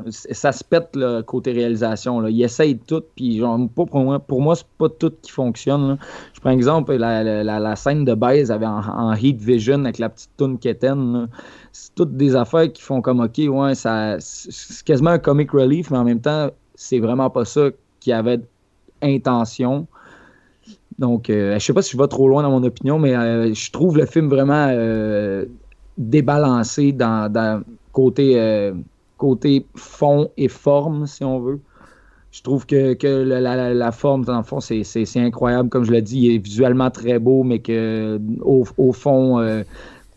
ça se pète côté réalisation. Là. Il essaye tout, puis genre, pour moi, pour moi c'est pas tout qui fonctionne. Je prends exemple la, scène de base avait en, Heat Vision avec la petite toune Keten. C'est toutes des affaires qui font comme OK, ouais, c'est quasiment un comic relief, mais en même temps, c'est vraiment pas ça qui avait intention. Donc, euh, je sais pas si je vais trop loin dans mon opinion, mais euh, je trouve le film vraiment euh, débalancé dans, dans côté côté fond et forme, si on veut. Je trouve que, la, forme, dans le fond, c'est incroyable. Comme je l'ai dit, il est visuellement très beau, mais que au, fond, euh,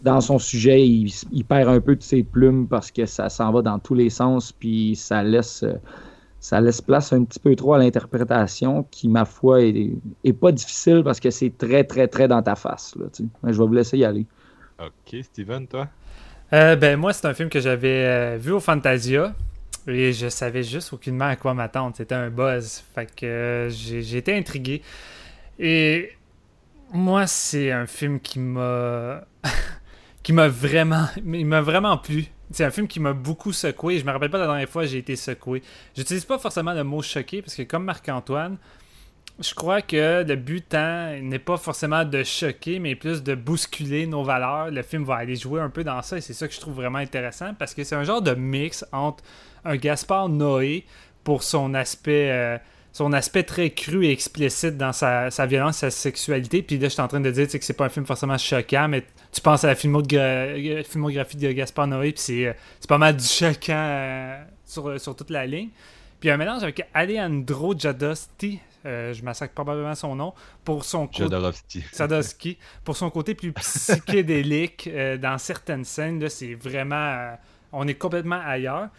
dans son sujet, il, perd un peu de ses plumes parce que ça s'en va dans tous les sens, puis ça laisse, ça laisse place un petit peu trop à l'interprétation, qui, ma foi, est, pas difficile parce que c'est très, très, très dans ta face. Là, je vais vous laisser y aller. Ok, Steven, toi? Euh, ben moi, c'est un film que j'avais euh, vu au Fantasia. Et je savais juste aucunement à quoi m'attendre. C'était un buzz. Fait que euh, j'ai été intrigué. Et moi, c'est un film qui m'a. qui m'a vraiment. Il m'a vraiment plu. C'est un film qui m'a beaucoup secoué. Je me rappelle pas la dernière fois j'ai été secoué. J'utilise pas forcément le mot choqué parce que, comme Marc-Antoine, je crois que le but n'est pas forcément de choquer, mais plus de bousculer nos valeurs. Le film va aller jouer un peu dans ça et c'est ça que je trouve vraiment intéressant parce que c'est un genre de mix entre un Gaspard Noé pour son aspect, euh, son aspect très cru et explicite dans sa, violence, sa sexualité. Puis là, je suis en train de dire que c'est pas un film forcément choquant, mais tu penses à la filmographie de Gaspard Noé, puis euh, c'est pas mal du choquant euh, sur, sur toute la ligne. Puis un mélange avec Alejandro Jodorowsky, euh, je massacre probablement son nom, pour son côté. pour son côté plus psychédélique euh, dans certaines scènes. c'est vraiment. Euh, on est complètement ailleurs.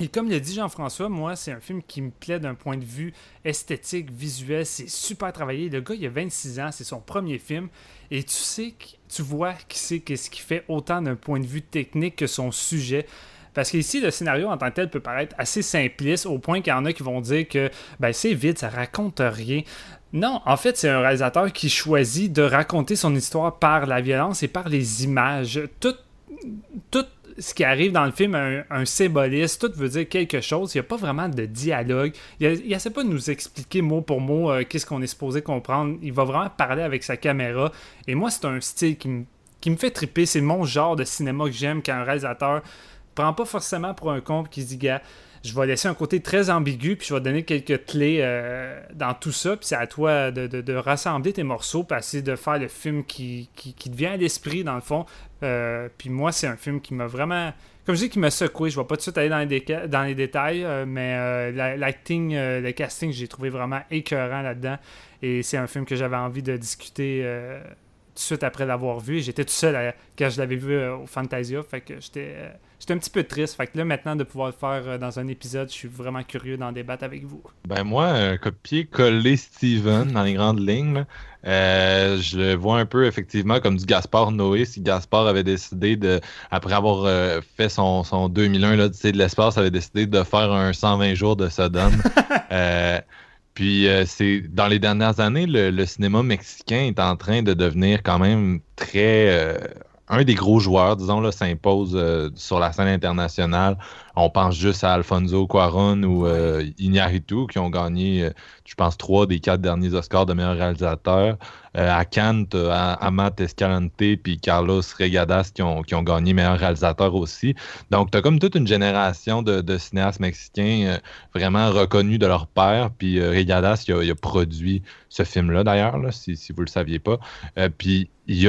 Et comme le dit Jean-François, moi, c'est un film qui me plaît d'un point de vue esthétique, visuel. C'est super travaillé. Le gars, il a 26 ans, c'est son premier film. Et tu sais, tu vois qui c'est qu'est-ce qui fait autant d'un point de vue technique que son sujet. Parce qu'ici, le scénario en tant que tel peut paraître assez simpliste au point qu'il y en a qui vont dire que ben, c'est vide, ça raconte rien. Non, en fait, c'est un réalisateur qui choisit de raconter son histoire par la violence et par les images. Tout, ce qui arrive dans le film un, un symboliste, tout veut dire quelque chose. Il n'y a pas vraiment de dialogue. Il n'essaie pas de nous expliquer mot pour mot euh, qu'est-ce qu'on est supposé comprendre. Il va vraiment parler avec sa caméra. Et moi, c'est un style qui me, qui me fait triper. C'est mon genre de cinéma que j'aime quand un réalisateur prends pas forcément pour un con qui se dit, gars, je vais laisser un côté très ambigu, puis je vais donner quelques clés euh, dans tout ça, puis c'est à toi de, rassembler tes morceaux, puis essayer de faire le film qui, qui, te vient à l'esprit, dans le fond. Euh, puis moi, c'est un film qui m'a vraiment. Comme je dis, qui m'a secoué. Je vais pas tout de suite aller dans les, détails, euh, mais l'acting, le casting, j'ai trouvé vraiment écœurant là-dedans. Et c'est un film que j'avais envie de discuter tout de suite après l'avoir vu. J'étais tout seul quand je l'avais vu au Fantasia, fait que j'étais J'étais un petit peu triste. Fait que là, maintenant, de pouvoir le faire euh, dans un épisode, je suis vraiment curieux d'en débattre avec vous. Ben moi, un copier-coller Steven dans les grandes lignes, euh, je le vois un peu effectivement comme du Gaspard Noé. Si Gaspard avait décidé de, après avoir euh, fait son, son 2001 l'Odyssée de l'espace, avait décidé de faire un 120 jours de Sodome. Puis c'est dans les dernières années, le, cinéma mexicain est en train de devenir quand même très un des gros joueurs, disons, s'impose euh, sur la scène internationale. On pense juste à Alfonso Cuaron ou euh, Iñárritu qui ont gagné, euh, je pense, trois des quatre derniers Oscars de meilleur réalisateur. à Cannes, Amat Escalante puis Carlos Regadas qui ont, qui ont gagné meilleur réalisateur aussi. Donc, tu as comme toute une génération de, cinéastes mexicains vraiment reconnus de leur père. Puis Regadas, il a, produit ce film-là, d'ailleurs, si, si vous ne le saviez pas. puis il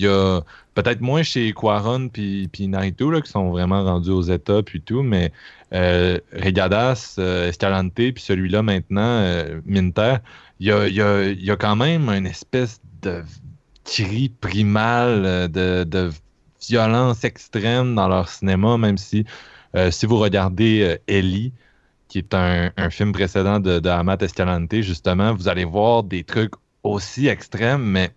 y a, peut-être moins chez Quaron puis, puis là, qui sont vraiment rendus aux États puis tout, mais euh, Regadas, euh, Escalante puis celui-là maintenant, euh, Minter, il y a, quand même une espèce de cri primal euh, de, violence extrême dans leur cinéma, même si si vous regardez Ellie, qui est un, film précédent de, de Escalante, justement, vous allez voir des trucs aussi extrêmes, mais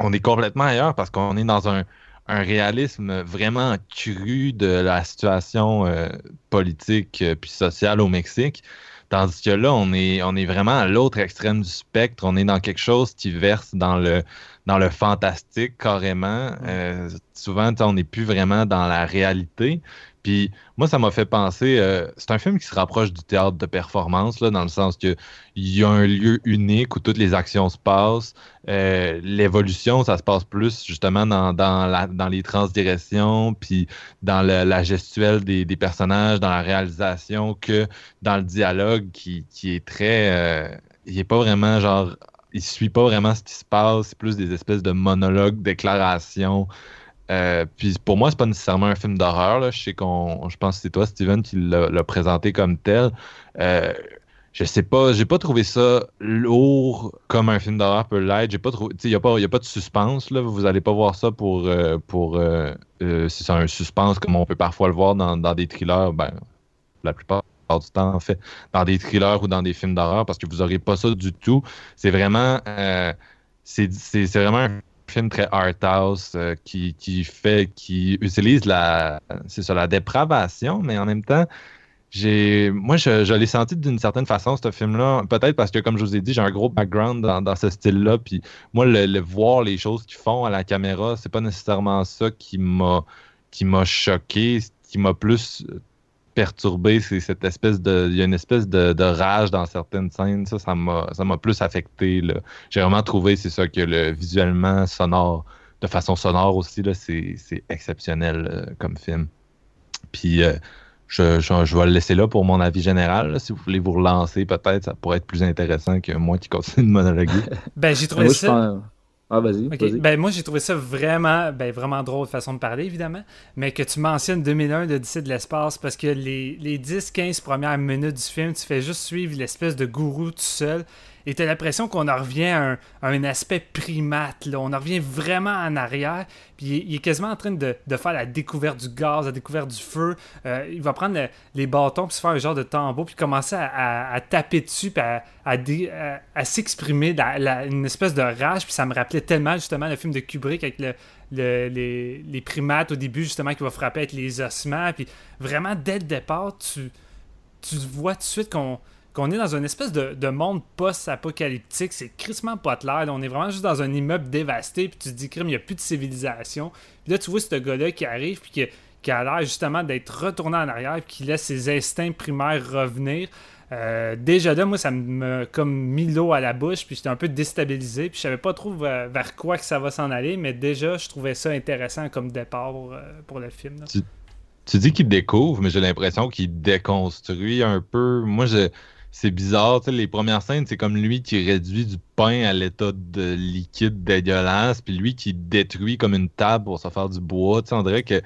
on est complètement ailleurs parce qu'on est dans un, un réalisme vraiment cru de la situation euh, politique euh, puis sociale au Mexique. Tandis que là, on est, on est vraiment à l'autre extrême du spectre. On est dans quelque chose qui verse dans le, dans le fantastique carrément. Euh, souvent, on n'est plus vraiment dans la réalité. Puis moi, ça m'a fait penser, euh, c'est un film qui se rapproche du théâtre de performance, là, dans le sens qu'il y a un lieu unique où toutes les actions se passent. Euh, l'évolution, ça se passe plus justement dans, dans, les transdirections, puis dans la gestuelle des, des, personnages, dans la réalisation, que dans le dialogue qui, qui est très... Euh, il n'est pas vraiment genre... Il suit pas vraiment ce qui se passe, c'est plus des espèces de monologues, déclarations. Euh, puis pour moi, c'est pas nécessairement un film d'horreur. Je sais qu'on. Je pense que c'est toi, Steven, qui l'a présenté comme tel. Euh, je sais pas, j'ai pas trouvé ça lourd comme un film d'horreur peut l'être. J'ai pas trouvé. Il n'y a, pas, a pas de suspense. Là. Vous allez pas voir ça pour. Euh, pour c'est un suspense comme on peut parfois le voir dans, des thrillers. Ben, la plupart du temps, en fait, dans des thrillers ou dans des films d'horreur, parce que vous n'aurez pas ça du tout. C'est vraiment. c'est vraiment un film très art house euh, qui, fait, qui utilise la, c'est ça, la dépravation, mais en même temps, j'ai, moi, je, l'ai senti d'une certaine façon, ce film-là. Peut-être parce que, comme je vous ai dit, j'ai un gros background dans, ce style-là. Puis moi, le, voir les choses qu'ils font à la caméra, c'est pas nécessairement ça qui m'a, qui m'a choqué. qui m'a plus perturbé, c'est cette espèce de. Il y a une espèce de, rage dans certaines scènes. Ça, ça m'a plus affecté. J'ai vraiment trouvé, c'est ça, que le visuellement, sonore, de façon sonore aussi, c'est exceptionnel euh, comme film. Puis euh, je, je, vais le laisser là pour mon avis général. Si vous voulez vous relancer, peut-être, ça pourrait être plus intéressant que moi qui continue de monologuer. ben, j'ai trouvé ça. Ah, vas-y. Ben, moi, j'ai trouvé ça vraiment, ben, vraiment drôle façon de parler, évidemment. Mais que tu mentionnes 2001, l'Odyssée de l'espace, parce que les, les 10-15 premières minutes du film, tu fais juste suivre l'espèce de gourou tout seul et t'as l'impression qu'on en revient à un, aspect primate. Là. On en revient vraiment en arrière. Puis il, est quasiment en train de, faire la découverte du gaz, la découverte du feu. Euh, il va prendre les bâtons, puis se faire un genre de tambour, puis commencer à, taper dessus, puis à, s'exprimer, une espèce de rage. Puis ça me rappelait tellement justement le film de Kubrick avec les, primates au début, justement, qui va frapper avec les ossements. Puis vraiment, dès le départ, tu, tu vois tout de suite qu'on qu'on est dans une espèce de, monde post-apocalyptique. C'est crissement pas clair. on est vraiment juste dans un immeuble dévasté. Puis tu te dis, crime, il n'y a plus de civilisation. Puis là, tu vois ce gars-là qui arrive. Puis qui, a l'air justement d'être retourné en arrière. Puis qui laisse ses instincts primaires revenir. Euh, déjà là, moi, ça me comme mis l'eau à la bouche, puis j'étais un peu déstabilisé, puis je savais pas trop vers, quoi que ça va s'en aller, mais déjà, je trouvais ça intéressant comme départ pour, euh, le film. Tu, dis qu'il découvre, mais j'ai l'impression qu'il déconstruit un peu. Moi, je, c'est bizarre. Les premières scènes, c'est comme lui qui réduit du pain à l'état de liquide dégueulasse, puis lui qui détruit comme une table pour se faire du bois. on dirait que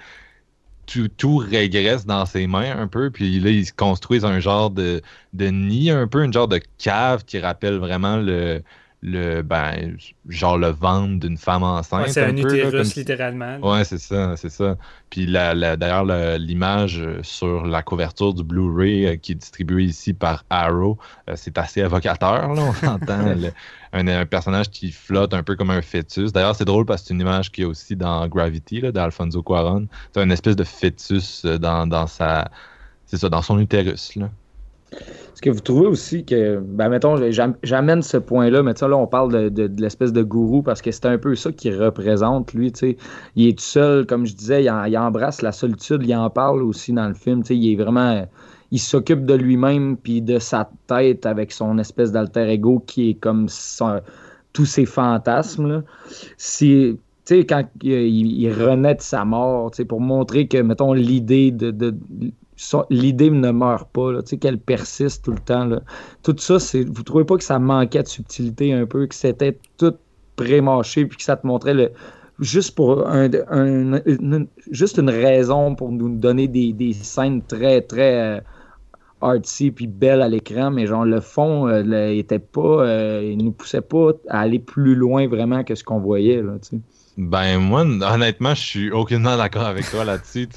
tout, tout, régresse dans ses mains un peu, puis là, ils construisent un genre de, de nid, un peu, un genre de cave qui rappelle vraiment le, le ben genre le ventre d'une femme enceinte. c'est un, utérus littéralement. Ouais, c'est ça, c'est ça. Puis la, d'ailleurs l'image sur la couverture du Blu-ray euh, qui est distribuée ici par Arrow, euh, c'est assez évocateur là, on entend un, personnage qui flotte un peu comme un fœtus. D'ailleurs, c'est drôle parce que c'est une image qui est aussi dans Gravity là d'Alfonso Cuarón. C'est une espèce de fœtus euh, dans, dans sa c'est ça dans son utérus là. Est-ce que vous trouvez aussi que, ben mettons, j'amène ce point-là, mais là, on parle de, l'espèce de gourou parce que c'est un peu ça qu'il représente, lui, tu sais. Il est tout seul, comme je disais, il, embrasse la solitude, il en parle aussi dans le film, tu sais, il est vraiment, il s'occupe de lui-même puis de sa tête avec son espèce d'alter ego qui est comme tous ses fantasmes, là. Tu sais, quand il, renaît de sa mort, tu sais, pour montrer que, mettons, l'idée de l'idée ne meurt pas, qu'elle persiste tout le temps. Tout ça, c'est, vous trouvez pas que ça manquait de subtilité un peu, que c'était tout pré-mâché, puis que ça te montrait le, juste pour un, une, juste une raison pour nous donner des, scènes très, très euh, artsy puis belles à l'écran, mais genre le fond, euh, était pas, euh, il nous poussait pas à aller plus loin vraiment que ce qu'on voyait. Là, ben moi, honnêtement, je suis aucunement d'accord avec toi là-dessus.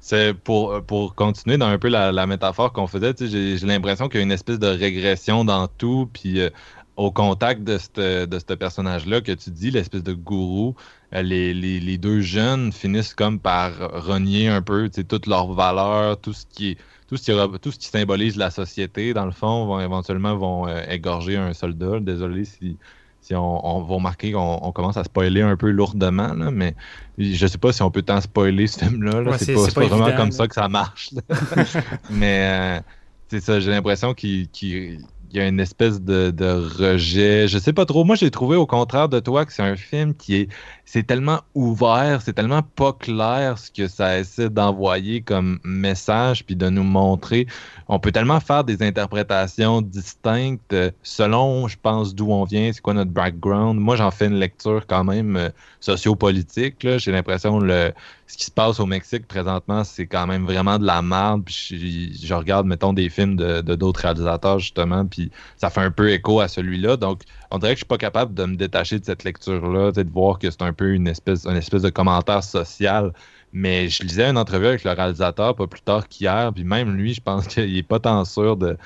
C'est pour, pour continuer dans un peu la, métaphore qu'on faisait, j'ai l'impression qu'il y a une espèce de régression dans tout, puis euh, au contact de ce de personnage-là que tu dis, l'espèce de gourou, euh, les, les, les, deux jeunes finissent comme par renier un peu toutes leurs valeurs, tout ce qui est tout ce qui, tout ce qui symbolise la société, dans le fond, vont éventuellement vont euh, égorger un soldat. Désolé si, si on, on va remarquer qu'on on commence à spoiler un peu lourdement, là, mais je sais pas si on peut tant spoiler ce film-là. Ouais, c'est pas, vraiment comme là. ça que ça marche. là. mais euh, c'est ça, j'ai l'impression qu'il qu'il- il y a une espèce de, de rejet. Je sais pas trop. Moi, j'ai trouvé au contraire de toi que c'est un film qui est. C'est tellement ouvert, c'est tellement pas clair ce que ça essaie d'envoyer comme message, puis de nous montrer. On peut tellement faire des interprétations distinctes euh, selon, je pense, d'où on vient, c'est quoi notre background. Moi, j'en fais une lecture quand même euh, sociopolitique. J'ai l'impression le ce qui se passe au Mexique présentement, c'est quand même vraiment de la merde. Puis je, je regarde, mettons, des films de d'autres réalisateurs, justement, puis ça fait un peu écho à celui-là. Donc, on dirait que je suis pas capable de me détacher de cette lecture-là, de voir que c'est un peu une espèce, une espèce de commentaire social. Mais je lisais une entrevue avec le réalisateur pas plus tard qu'hier, puis même lui, je pense qu'il est pas tant sûr de.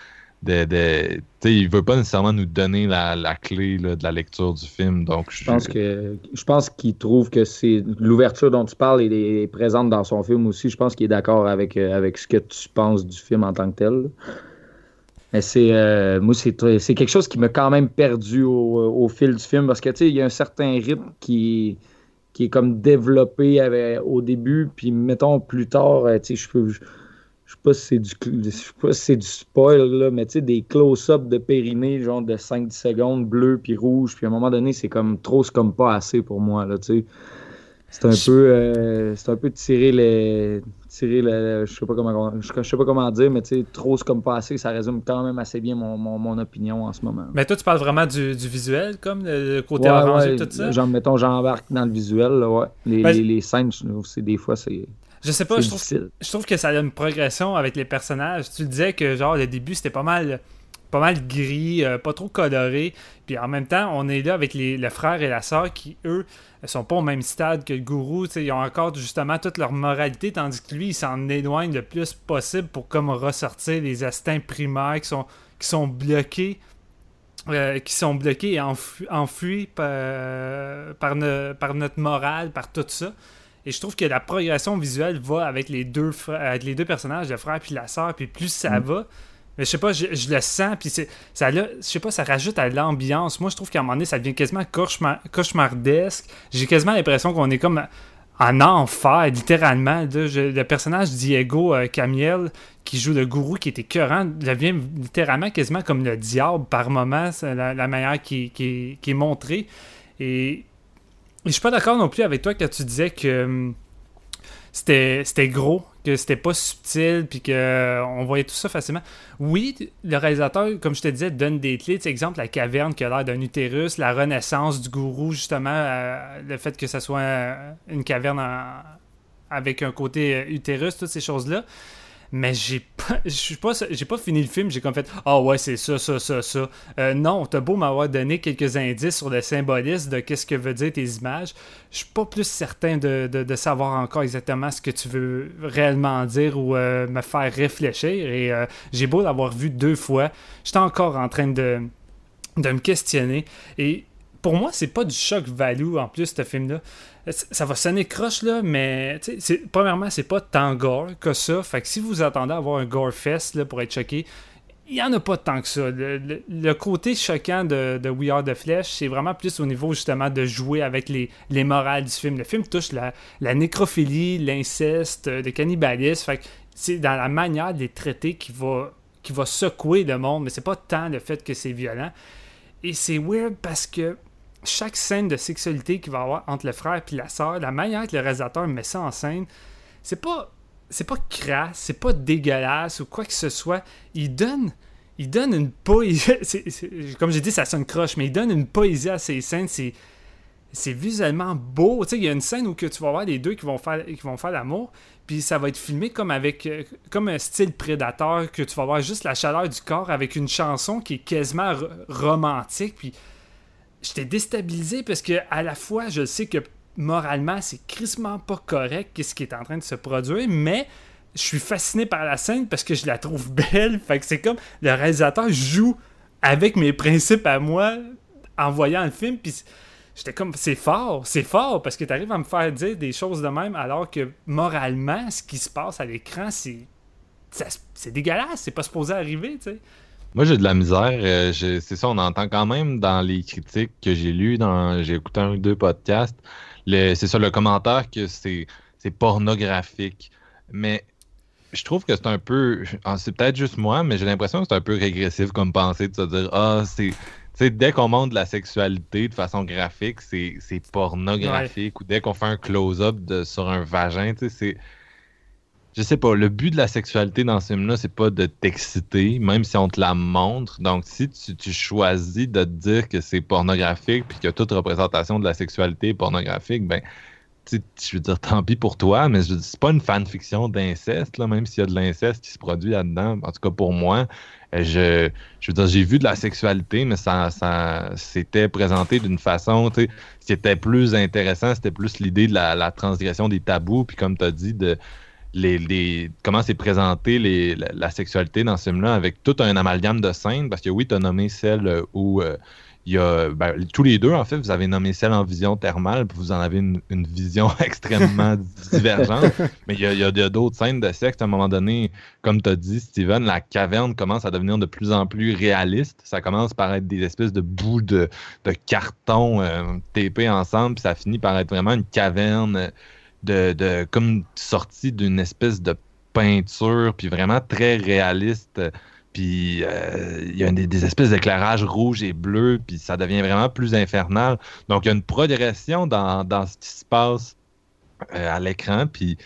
de, de il veut pas nécessairement nous donner la, la clé là, de la lecture du film. Donc, Je pense que je pense qu'il trouve que c'est l'ouverture dont tu parles est, est présente dans son film aussi. Je pense qu'il est d'accord avec, euh, avec ce que tu penses du film en tant que tel. C'est euh, moi c'est c'est quelque chose qui m'a quand même perdu au, au fil du film parce que tu sais il y a un certain rythme qui qui est comme développé au début puis mettons plus tard euh, tu sais je peux je, sais pas si c'est du je sais pas c'est du spoil là mais tu sais des close-up de périnée genre de 5 secondes bleu puis rouge puis à un moment donné c'est comme trop c'est comme pas assez pour moi là tu sais c'est un peu euh, c'est un peu tirer les tirer le je sais pas comment je, sais pas comment dire mais tu sais trop c'est comme pas assez ça résume quand même assez bien mon, mon, mon opinion en ce moment Mais toi, tu parles vraiment du, du visuel, comme le, côté Ouais, tout ça? genre mettons j'embarque dans le visuel là, ouais les, Ben, les, les scènes c'est des fois c'est Je sais pas, je trouve, je trouve que ça a une progression avec les personnages. Tu le disais que genre le début c'était pas mal pas mal gris, euh, pas trop coloré. Puis en même temps, on est là avec les, le frère et la sœur qui, eux, sont pas au même stade que le gourou. Ils ont encore justement toute leur moralité, tandis que lui, il s'en éloigne le plus possible pour comme ressortir les instincts primaires qui sont, qui sont bloqués. euh, qui sont bloqués et enfu- enfuis par, par, ne- par notre morale, par tout ça. Et je trouve que la progression visuelle va avec les deux, avec les deux personnages, le frère puis la sœur, puis plus ça Mm. va. Mais je sais pas, je, je le sens, puis ça, là, je sais pas, ça rajoute à l'ambiance. Moi, je trouve qu'à un moment donné, ça devient quasiment cauchemar- cauchemardesque. J'ai quasiment l'impression qu'on est comme en enfer, littéralement. Je- le personnage Diego euh, Camiel, qui joue le gourou, qui était écœurant, devient littéralement quasiment comme le diable par moment, la, la manière qui, est montrée. Et et je suis pas d'accord non plus avec toi quand tu disais que hum, c'était gros, que c'était pas subtil, puis que euh, on voyait tout ça facilement. Oui, le réalisateur, comme je te disais, donne des clés. Tu sais, exemple, la caverne qui a l'air d'un utérus, la renaissance du gourou, justement, euh, le fait que ça soit euh, une caverne en- avec un côté utérus, toutes ces choses-là. Mais j'ai pas, pas, pas fini le film, j'ai comme fait, ah ouais, c'est ça, ça, ça, ça. Euh, non, t'as beau m'avoir donné quelques indices sur le symbolisme de qu'est-ce que veut dire tes images, je suis pas plus certain de, de- de savoir encore exactement ce que tu veux réellement dire ou euh, me faire réfléchir. Et euh, j'ai beau l'avoir vu deux fois, j'étais encore en train de, de me questionner. Et pour moi, c'est pas du choc value en plus, ce film-là. Ça va sonner croche, là, mais premièrement, c'est pas tant gore que ça. Fait que si vous attendez à avoir un gore fest là, pour être choqué, il y en a pas tant que ça. Le côté choquant de, de We Are the Flesh, c'est vraiment plus au niveau justement de jouer avec les, les morales du film. Le film touche la, la nécrophilie, l'inceste, euh, le cannibalisme. Fait que c'est dans la manière de les traiter qui va, qui va secouer le monde, mais c'est pas tant le fait que c'est violent. Et c'est weird parce que chaque scène de sexualité qu'il va y avoir entre le frère et la sœur, la manière que le réalisateur met ça en scène, c'est pas c'est pas crasse, c'est pas dégueulasse ou quoi que ce soit. Il donne il donne une poésie. comme j'ai dit, ça sonne croche, mais il donne une poésie à ces scènes. C'est c'est visuellement beau. Tu sais, il y a une scène où que tu vas voir les deux qui vont faire, qui vont faire l'amour, puis ça va être filmé comme avec euh, comme un style prédateur, que tu vas voir juste la chaleur du corps avec une chanson qui est quasiment ro- romantique. Puis j'étais déstabilisé parce que à la fois, je sais que moralement, c'est crissement pas correct qu'est-ce qui est en train de se produire, mais je suis fasciné par la scène parce que je la trouve belle. Fait que c'est comme le réalisateur joue avec mes principes à moi en voyant le film. Puis j'étais comme, c'est fort, c'est fort, parce que tu arrives à me faire dire des choses de même, alors que moralement, ce qui se passe à l'écran, c'est. C'est dégueulasse, c'est pas supposé arriver, tu sais. Moi, j'ai de la misère. euh, c'est ça, on entend quand même dans les critiques que j'ai lues, dans, j'ai écouté un ou deux podcasts, le- c'est ça, le commentaire que c'est, pornographique. Mais je trouve que c'est un peu, ah, c'est peut-être juste moi, mais j'ai l'impression que c'est un peu régressif comme pensée de se dire, ah, c'est, tu sais, dès qu'on montre de la sexualité de façon graphique, c'est, c'est pornographique. Ou dès qu'on fait un close-up sur un vagin, tu sais, c'est je sais pas, le but de la sexualité dans ce film-là, c'est pas de t'exciter, même si on te la montre. Donc, si tu, choisis de te dire que c'est pornographique, puis que toute représentation de la sexualité est pornographique, ben, je veux dire, tant pis pour toi, mais c'est pas une fanfiction d'inceste, là, même s'il y a de l'inceste qui se produit là-dedans. En tout cas, pour moi, je, je veux dire, j'ai vu de la sexualité, mais ça, ça c'était présenté d'une façon, tu sais, ce qui était plus intéressant, c'était plus l'idée de la, la transgression des tabous, puis comme tu as dit, de les, les- comment c'est présenté les, la, la sexualité dans ce film-là avec tout un amalgame de scènes, parce que oui, tu as nommé celle où euh, il y a, ben, tous les deux, en fait, vous avez nommé celle en vision thermale, puis vous en avez une, une vision extrêmement divergente, mais il y a, il y d'autres scènes de sexe, à un moment donné, comme tu as dit, Steven, la caverne commence à devenir de plus en plus réaliste, ça commence par être des espèces de bouts de, de carton euh, tapés ensemble, puis ça finit par être vraiment une caverne euh, de, de comme sortie d'une espèce de peinture, puis vraiment très réaliste. Puis euh, il y a des, espèces d'éclairages rouges et bleus, puis ça devient vraiment plus infernal. Donc il y a une progression dans, dans ce qui se passe euh, à l'écran, puis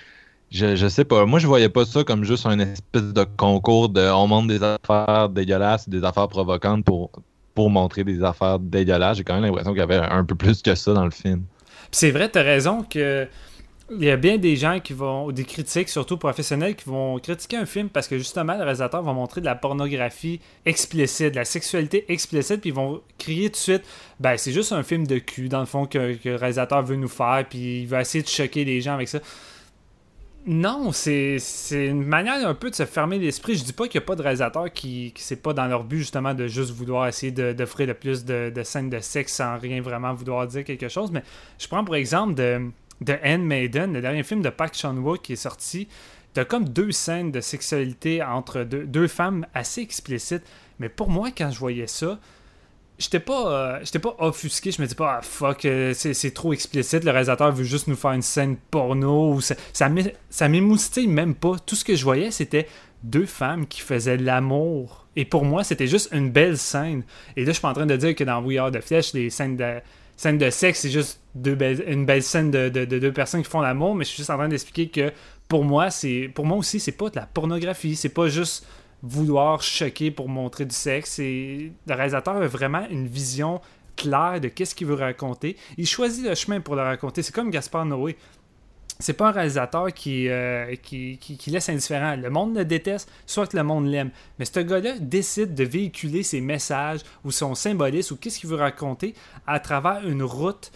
je, je sais pas. Moi, je voyais pas ça comme juste un espèce de concours de on montre des affaires dégueulasses, des affaires provocantes pour, pour montrer des affaires dégueulasses. J'ai quand même l'impression qu'il y avait un peu plus que ça dans le film. C'est vrai, t'as raison que il y a bien des gens qui vont, ou des critiques, surtout professionnels, qui vont critiquer un film parce que justement, le réalisateur va montrer de la pornographie explicite, de la sexualité explicite, puis ils vont crier tout de suite, ben c'est juste un film de cul, dans le fond, que, que le réalisateur veut nous faire, puis il va essayer de choquer les gens avec ça. Non, c'est une manière un peu de se fermer l'esprit. Je dis pas qu'il n'y a pas de réalisateurs qui, qui c'est pas dans leur but justement de juste vouloir essayer d'offrir le plus de, de scènes de sexe sans rien vraiment vouloir dire quelque chose. Mais je prends pour exemple de, de Handmaiden, le dernier film de Park Chan-wook qui est sorti. T'as comme deux scènes de sexualité entre deux, femmes assez explicites. Mais pour moi, quand je voyais ça, j'étais pas euh, j'étais pas offusqué. Je me dis pas ah, fuck euh, c'est trop explicite. Le réalisateur veut juste nous faire une scène porno ça ça m'émoustille même pas. Tout ce que je voyais c'était deux femmes qui faisaient l'amour. Et pour moi c'était juste une belle scène. Et là je suis pas en train de dire que dans We Are the Flesh les scènes de scènes de sexe c'est juste une belle scène de, de- de deux personnes qui font l'amour mais je suis juste en train d'expliquer que pour moi c'est pour moi aussi c'est pas de la pornographie c'est pas juste vouloir choquer pour montrer du sexe. Et le réalisateur a vraiment une vision claire de qu'est-ce qu'il veut raconter. Il choisit le chemin pour le raconter. C'est comme Gaspard Noé. C'est pas un réalisateur qui, euh, qui, laisse indifférent. Le monde le déteste, soit le monde l'aime. Mais ce gars-là décide de véhiculer ses messages ou son symbolisme ou qu'est-ce qu'il veut raconter à travers une route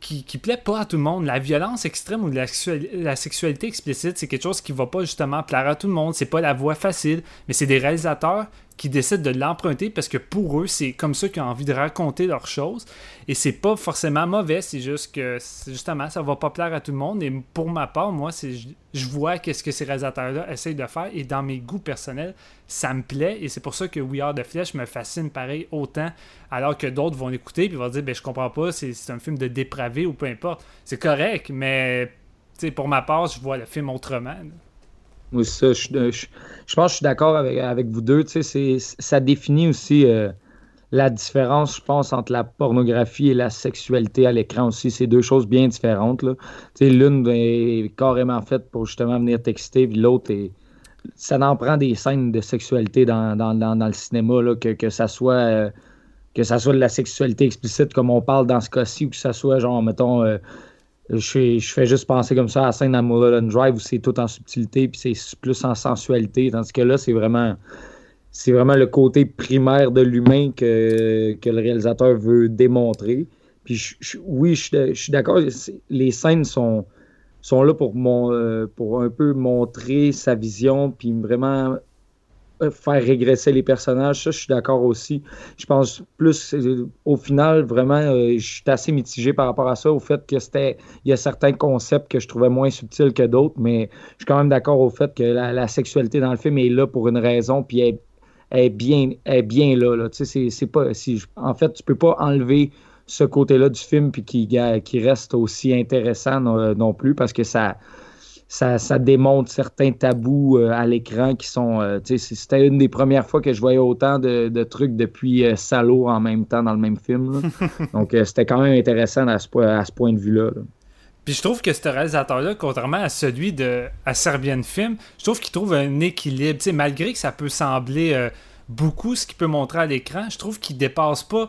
qui, plaît pas à tout le monde. La violence extrême ou la, la sexualité explicite, c'est quelque chose qui va pas justement plaire à tout le monde. C'est pas la voie facile, mais c'est des réalisateurs qui décident de l'emprunter parce que pour eux, c'est comme ça qu'ils ont envie de raconter leurs choses. Et c'est pas forcément mauvais, c'est juste que justement, ça va pas plaire à tout le monde. Et pour ma part, moi, c'est je, vois qu'est-ce que ces réalisateurs-là essayent de faire et dans mes goûts personnels, ça me plaît. Et c'est pour ça que We Are the Flesh me fascine pareil autant, alors que d'autres vont l'écouter et vont dire ben, Je comprends pas, c'est c'est un film de dépravé ou peu importe. C'est correct, mais pour ma part, je vois le film autrement. C'est ça. Je, je- je pense que je suis d'accord avec, avec vous deux. Ça définit aussi euh, la différence, je pense, entre la pornographie et la sexualité à l'écran aussi. C'est deux choses bien différentes. l'une est carrément faite pour justement venir t'exciter, puis l'autre est. Ça en prend des scènes de sexualité dans, dans, dans, le cinéma, là, que, que ça soit. euh, que ça soit de la sexualité explicite comme on parle dans ce cas-ci, ou que ça soit genre, mettons, euh, je, fais- juste penser comme ça à la scène dans Mulholland Drive où c'est tout en subtilité puis c'est plus en sensualité. Tandis que là, c'est vraiment c'est vraiment le côté primaire de l'humain que, que le réalisateur veut démontrer. Puis je- oui, je, suis- d'accord, les scènes sont, sont là pour, mon, euh, pour un peu montrer sa vision, puis vraiment faire régresser les personnages. Ça, je suis d'accord aussi. Je pense plus, au final, vraiment, je suis assez mitigé par rapport à ça, au fait que c'était, il y a certains concepts que je trouvais moins subtils que d'autres, mais je suis quand même d'accord au fait que la, sexualité dans le film est là pour une raison, puis elle, est bien, est bien là. là. Tu sais, c'est, pas, si, en fait, tu peux pas enlever ce côté-là du film puis qui, qui reste aussi intéressant non, plus parce que ça, ça, démontre certains tabous euh, à l'écran qui sont. Euh, c'était une des premières fois que je voyais autant de, trucs depuis euh, Salo en même temps dans le même film. Donc c'était quand même intéressant à ce, à ce point de vue-là. Puis je trouve que ce réalisateur-là, contrairement à celui de à Serbian Film, je trouve qu'il trouve un équilibre. malgré que ça peut sembler beaucoup ce qu'il peut montrer à l'écran, je trouve qu'il dépasse pas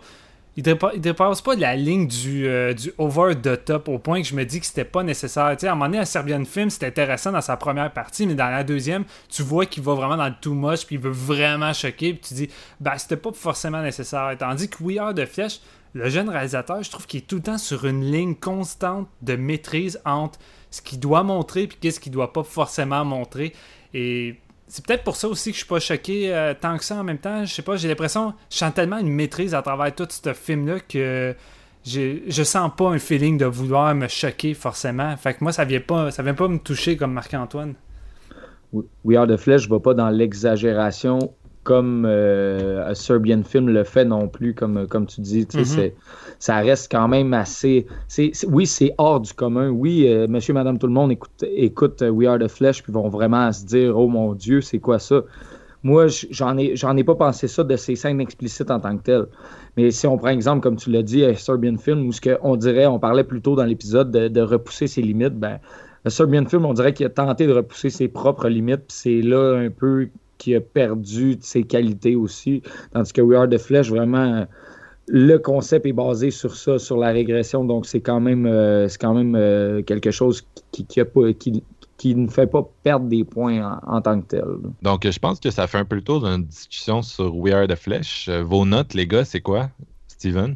il dépasse, dépasse pas de la ligne du, euh, du over the top au point que je me dis que c'était pas nécessaire. À un moment donné, un Serbian Film, c'était intéressant dans sa première partie, mais dans la deuxième, tu vois qu'il va vraiment dans le too much, puis il veut vraiment choquer, puis tu dis, bah, c'était pas forcément nécessaire. Tandis que We Are the Flesh, le jeune réalisateur, je trouve qu'il est tout le temps sur une ligne constante de maîtrise entre ce qu'il doit montrer puis qu'est-ce qu'il doit pas forcément montrer. Et c'est peut-être pour ça aussi que je suis pas choqué euh, tant que ça en même temps. Je sais pas, j'ai l'impression, je sens tellement une maîtrise à travers tout ce film-là que je sens pas un feeling de vouloir me choquer forcément. Fait que moi, ça vient pas, ça vient pas me toucher comme Marc-Antoine. We Are the Flesh, je vais pas dans l'exagération comme euh, un Serbian film le fait non plus, comme, comme tu dis. Mm-hmm. Ça reste quand même assez. oui, c'est hors du commun. Oui, euh, monsieur, madame, tout le monde écoute, écoute euh, We Are the Flesh, puis vont vraiment se dire Oh mon Dieu, c'est quoi ça? Moi, j'en ai, j'en ai pas pensé ça de ces scènes explicites en tant que telles. Mais si on prend exemple, comme tu l'as dit, un Serbian film, où ce qu'on dirait, on parlait plus tôt dans l'épisode de, repousser ses limites, ben, le Serbian film, on dirait qu'il a tenté de repousser ses propres limites, puis c'est là un peu qui a perdu ses qualités aussi. Tandis que We Are the Flesh, vraiment, le concept est basé sur ça, sur la régression. Donc, c'est quand même, euh, c'est quand même euh, quelque chose qui, qui, ne fait pas perdre des points en, tant que tel. Donc, je pense que ça fait un peu le tour d'une discussion sur We Are the Flesh. Euh, vos notes, les gars, c'est quoi, Steven?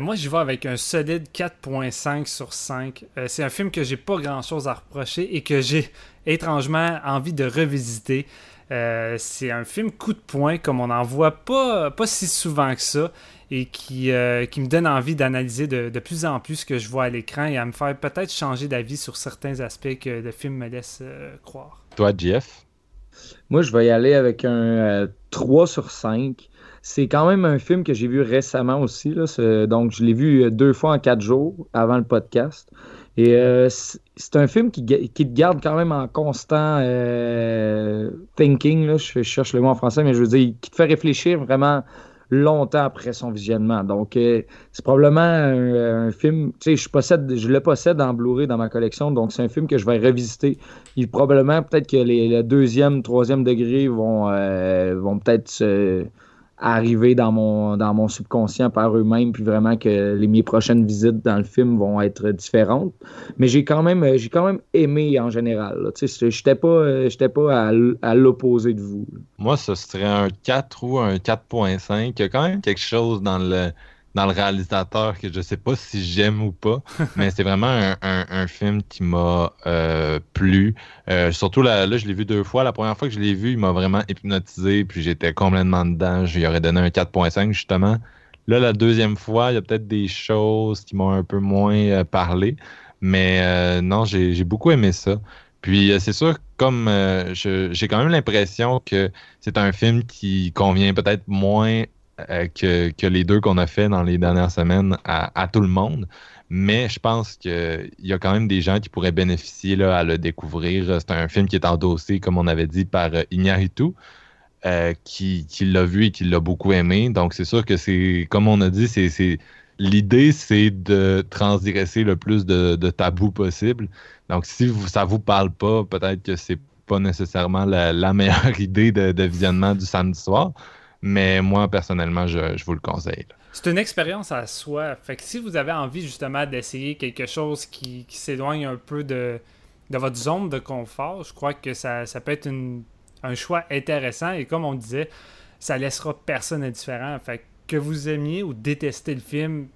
moi, j'y vais avec un solide 4.5 sur 5. c'est un film que j'ai pas grand chose à reprocher et que j'ai étrangement envie de revisiter. Euh, c'est un film coup de poing comme on n'en voit pas, pas si souvent que ça et qui, euh, qui me donne envie d'analyser de, plus en plus ce que je vois à l'écran et à me faire peut-être changer d'avis sur certains aspects que le film me laisse euh, croire. Toi, Jeff? Moi, je vais y aller avec un 3 sur 5. C'est quand même un film que j'ai vu récemment aussi. Là. Donc, je l'ai vu deux fois en quatre jours avant le podcast. Et euh, c'est un film qui, te garde quand même en constant euh, thinking. Là. Je, cherche le mot en français, mais je veux dire, qui te fait réfléchir vraiment longtemps après son visionnement. Donc, euh, c'est probablement un, film, tu sais, je, possède, je le possède en Blu-ray dans ma collection, donc c'est un film que je vais revisiter. Il, probablement, peut-être que les, le deuxième, troisième degré vont, vont peut-être se arriver dans mon, dans mon subconscient par eux-mêmes, puis vraiment que les, mes prochaines visites dans le film vont être différentes. Mais j'ai quand même j'ai quand même aimé en général. Je n'étais pas, j'étais pas à, à l'opposé de vous. Moi, ce serait un 4 ou un 4.5. Il y a quand même quelque chose dans le dans le réalisateur que je sais pas si j'aime ou pas, mais c'est vraiment un, film qui m'a euh, plu. Euh, surtout là, là je l'ai vu deux fois. La première fois que je l'ai vu, il m'a vraiment hypnotisé, puis j'étais complètement dedans. Je lui aurais donné un 4.5 justement. Là, la deuxième fois, il y a peut-être des choses qui m'ont un peu moins euh, parlé, mais non, j'ai beaucoup aimé ça. Puis c'est sûr, comme j'ai quand même l'impression que c'est un film qui convient peut-être moins euh, que, les deux qu'on a fait dans les dernières semaines à, tout le monde. Mais je pense qu'il y a quand même des gens qui pourraient bénéficier à le découvrir. C'est un film qui est endossé, comme on avait dit, par euh, Iñárritu, euh, qui, l'a vu et qui l'a beaucoup aimé. Donc c'est sûr que c'est, comme on a dit, c'est, l'idée, c'est de transgresser le plus de, tabous possible. Donc si vous, ça vous parle pas, peut-être que c'est pas nécessairement la, meilleure idée de visionnement du samedi soir. Mais moi, personnellement, je, vous le conseille. C'est une expérience à soi. Fait si vous avez envie justement d'essayer quelque chose qui, s'éloigne un peu de, votre zone de confort, je crois que ça, peut être un choix intéressant. Et comme on disait, ça laissera personne indifférent. Fait que, que vous aimiez ou détestez le film,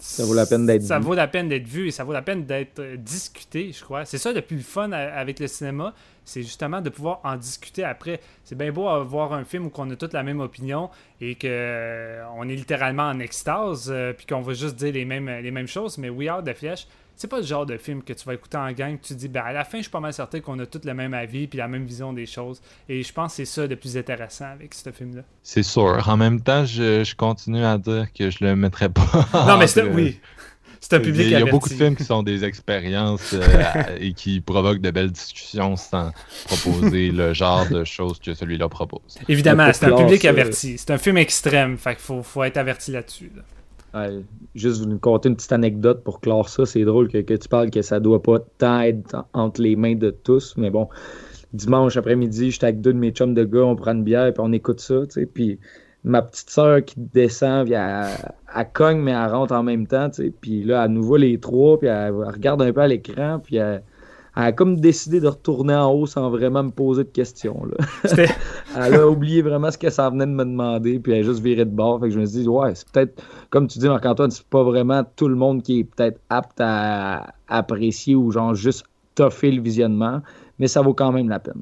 Ça vaut la peine d'être Ça vu. vaut la peine d'être vu et ça vaut la peine d'être euh, discuté, je crois. C'est ça le plus fun avec le cinéma, c'est justement de pouvoir en discuter après. C'est bien beau avoir un film où on a toute la même opinion et que euh, on est littéralement en extase, euh, puis qu'on va juste dire les mêmes, les mêmes choses, mais We Are the Flesh, c'est pas le genre de film que tu vas écouter en gang, que tu te dis, ben, à la fin, je suis pas mal certain qu'on a tous le même avis puis la même vision des choses. Et je pense que c'est ça le plus intéressant avec ce film-là. C'est sûr. En même temps, je, je continue à dire que je le mettrais pas. Non, mais c'est oui. C'est un public Il y a averti. beaucoup de films qui sont des expériences euh, et qui provoquent de belles discussions sans proposer le genre de choses que celui-là propose. Évidemment, c'est un public ça, averti. C'est un film extrême, fait qu'il faut, faut être averti là-dessus. là. Juste vous conter une petite anecdote pour clore ça. C'est drôle que, que tu parles que ça doit pas tant être en- entre les mains de tous, mais bon, dimanche après-midi, j'étais avec deux de mes chums de gars, on prend une bière puis on écoute ça, tu sais, puis ma petite sœur qui descend, puis elle, cogne, mais elle rentre en même temps, tu sais, puis là, nous voit les trois, puis elle, elle regarde un peu à l'écran, puis elle, elle a comme décidé de retourner en haut sans vraiment me poser de questions, là. Elle a oublié vraiment ce que ça venait de me demander, puis elle a juste viré de bord. Fait que je me suis dit, ouais, c'est peut-être, comme tu dis, Marc-Antoine, c'est pas vraiment tout le monde qui est peut-être apte à apprécier ou genre juste toffer le visionnement, mais ça vaut quand même la peine.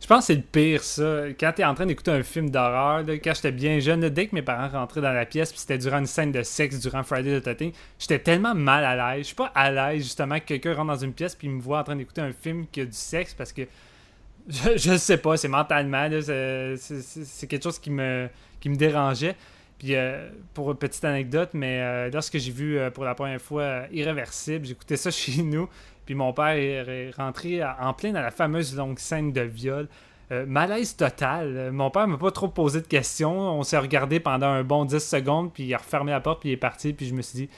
Je pense que c'est le pire, ça. Quand t'es en train d'écouter un film d'horreur, quand j'étais bien jeune, dès que mes parents rentraient dans la pièce, puis c'était durant une scène de sexe durant Friday the 13 j'étais tellement mal à l'aise. Je suis pas à l'aise, justement, que quelqu'un rentre dans une pièce, puis me voit en train d'écouter un film qui a du sexe, parce que je, je sais pas, c'est mentalement, c'est quelque chose qui me, qui me dérangeait. Puis, euh, pour une petite anecdote, mais euh, lorsque j'ai vu euh, pour la première fois euh, Irréversible, j'écoutais ça chez nous, puis mon père est rentré en plein dans la fameuse longue scène de viol. Euh, malaise total. Euh, Mon père m'a pas trop posé de questions. On s'est regardé pendant un bon 10 secondes, puis il a refermé la porte, puis il est parti, puis je me suis dit,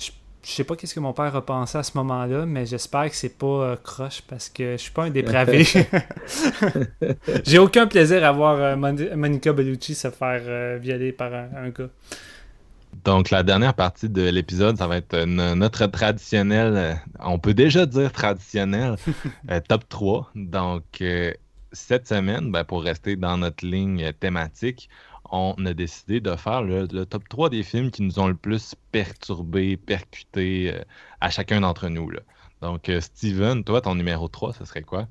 je, je sais pas qu'est-ce que mon père a pensé à ce moment-là, mais j'espère que c'est pas euh, croche parce que je suis pas un dépravé. J'ai aucun plaisir à voir euh, Mon- Monica Bellucci se faire violer par un, un gars. Donc, la dernière partie de l'épisode, ça va être euh, no- notre traditionnel, euh, on peut déjà dire traditionnel, euh, top 3. Donc, euh, cette semaine, ben, pour rester dans notre ligne thématique, on a décidé de faire le, le top 3 des films qui nous ont le plus perturbé, percuté euh, à chacun d'entre nous. là. Donc, Steven, toi, ton numéro 3, ce serait quoi?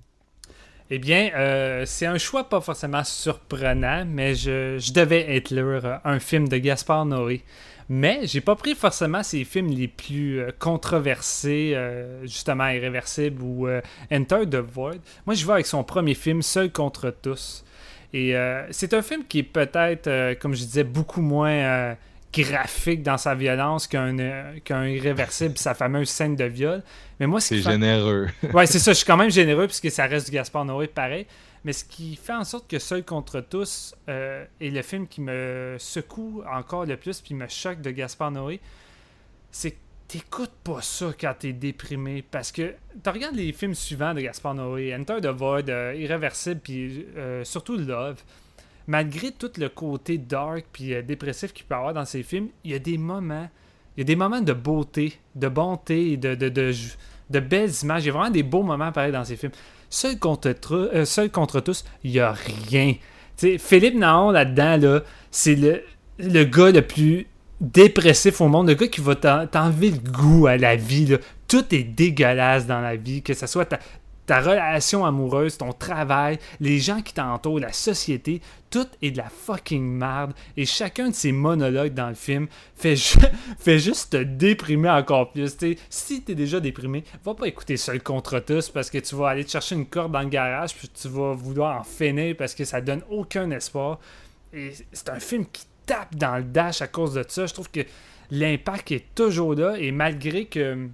Eh bien, euh, c'est un choix pas forcément surprenant, mais je, je devais être là, un film de Gaspard Noé. Mais j'ai pas pris forcément ces films les plus euh, controversés, euh, justement Irréversible ou euh, Enter the Void. Moi, je vais avec son premier film, Seul contre tous. Et euh, c'est un film qui est peut-être, comme je disais, beaucoup moins graphique dans sa violence qu'un qu'un Irréversible, sa fameuse scène de viol. Mais moi, ce C'est fait- généreux. Ouais, c'est ça. Je suis quand même généreux puisque ça reste du Gaspard Noé pareil. Mais ce qui fait en sorte que Seul contre tous euh, est le film qui me secoue encore le plus puis me choque de Gaspard Noé, c'est que t'écoutes pas ça quand t'es déprimé. Parce que tu regardes les films suivants de Gaspard Noé, Enter the Void, euh, Irréversible, puis euh, surtout Love. Malgré tout le côté dark puis dépressif qu'il peut avoir dans ces films, il y a des moments, il y a des moments de beauté, de bonté, de, de, de, belles images. Il y a vraiment des beaux moments pareils dans ces films. Seul contre, euh, seul contre tous, il n'y a rien. Tu sais, Philippe Naon là-dedans, là, c'est le, le gars le plus dépressif au monde, le gars qui va t'en- t'enlever le goût à la vie. Tout est dégueulasse dans la vie, que ce soit ta, ta relation amoureuse, ton travail, les gens qui t'entourent, la société, tout est de la fucking merde. Et chacun de ces monologues dans le film fait, ju- fait juste te déprimer encore plus. T'sais, si t'es déjà déprimé, va pas écouter Seul contre tous parce que tu vas aller te chercher une corde dans le garage puis tu vas vouloir en finir parce que ça donne aucun espoir. Et c'est un film qui tape dans le dash à cause de ça. Je trouve que l'impact est toujours là et malgré que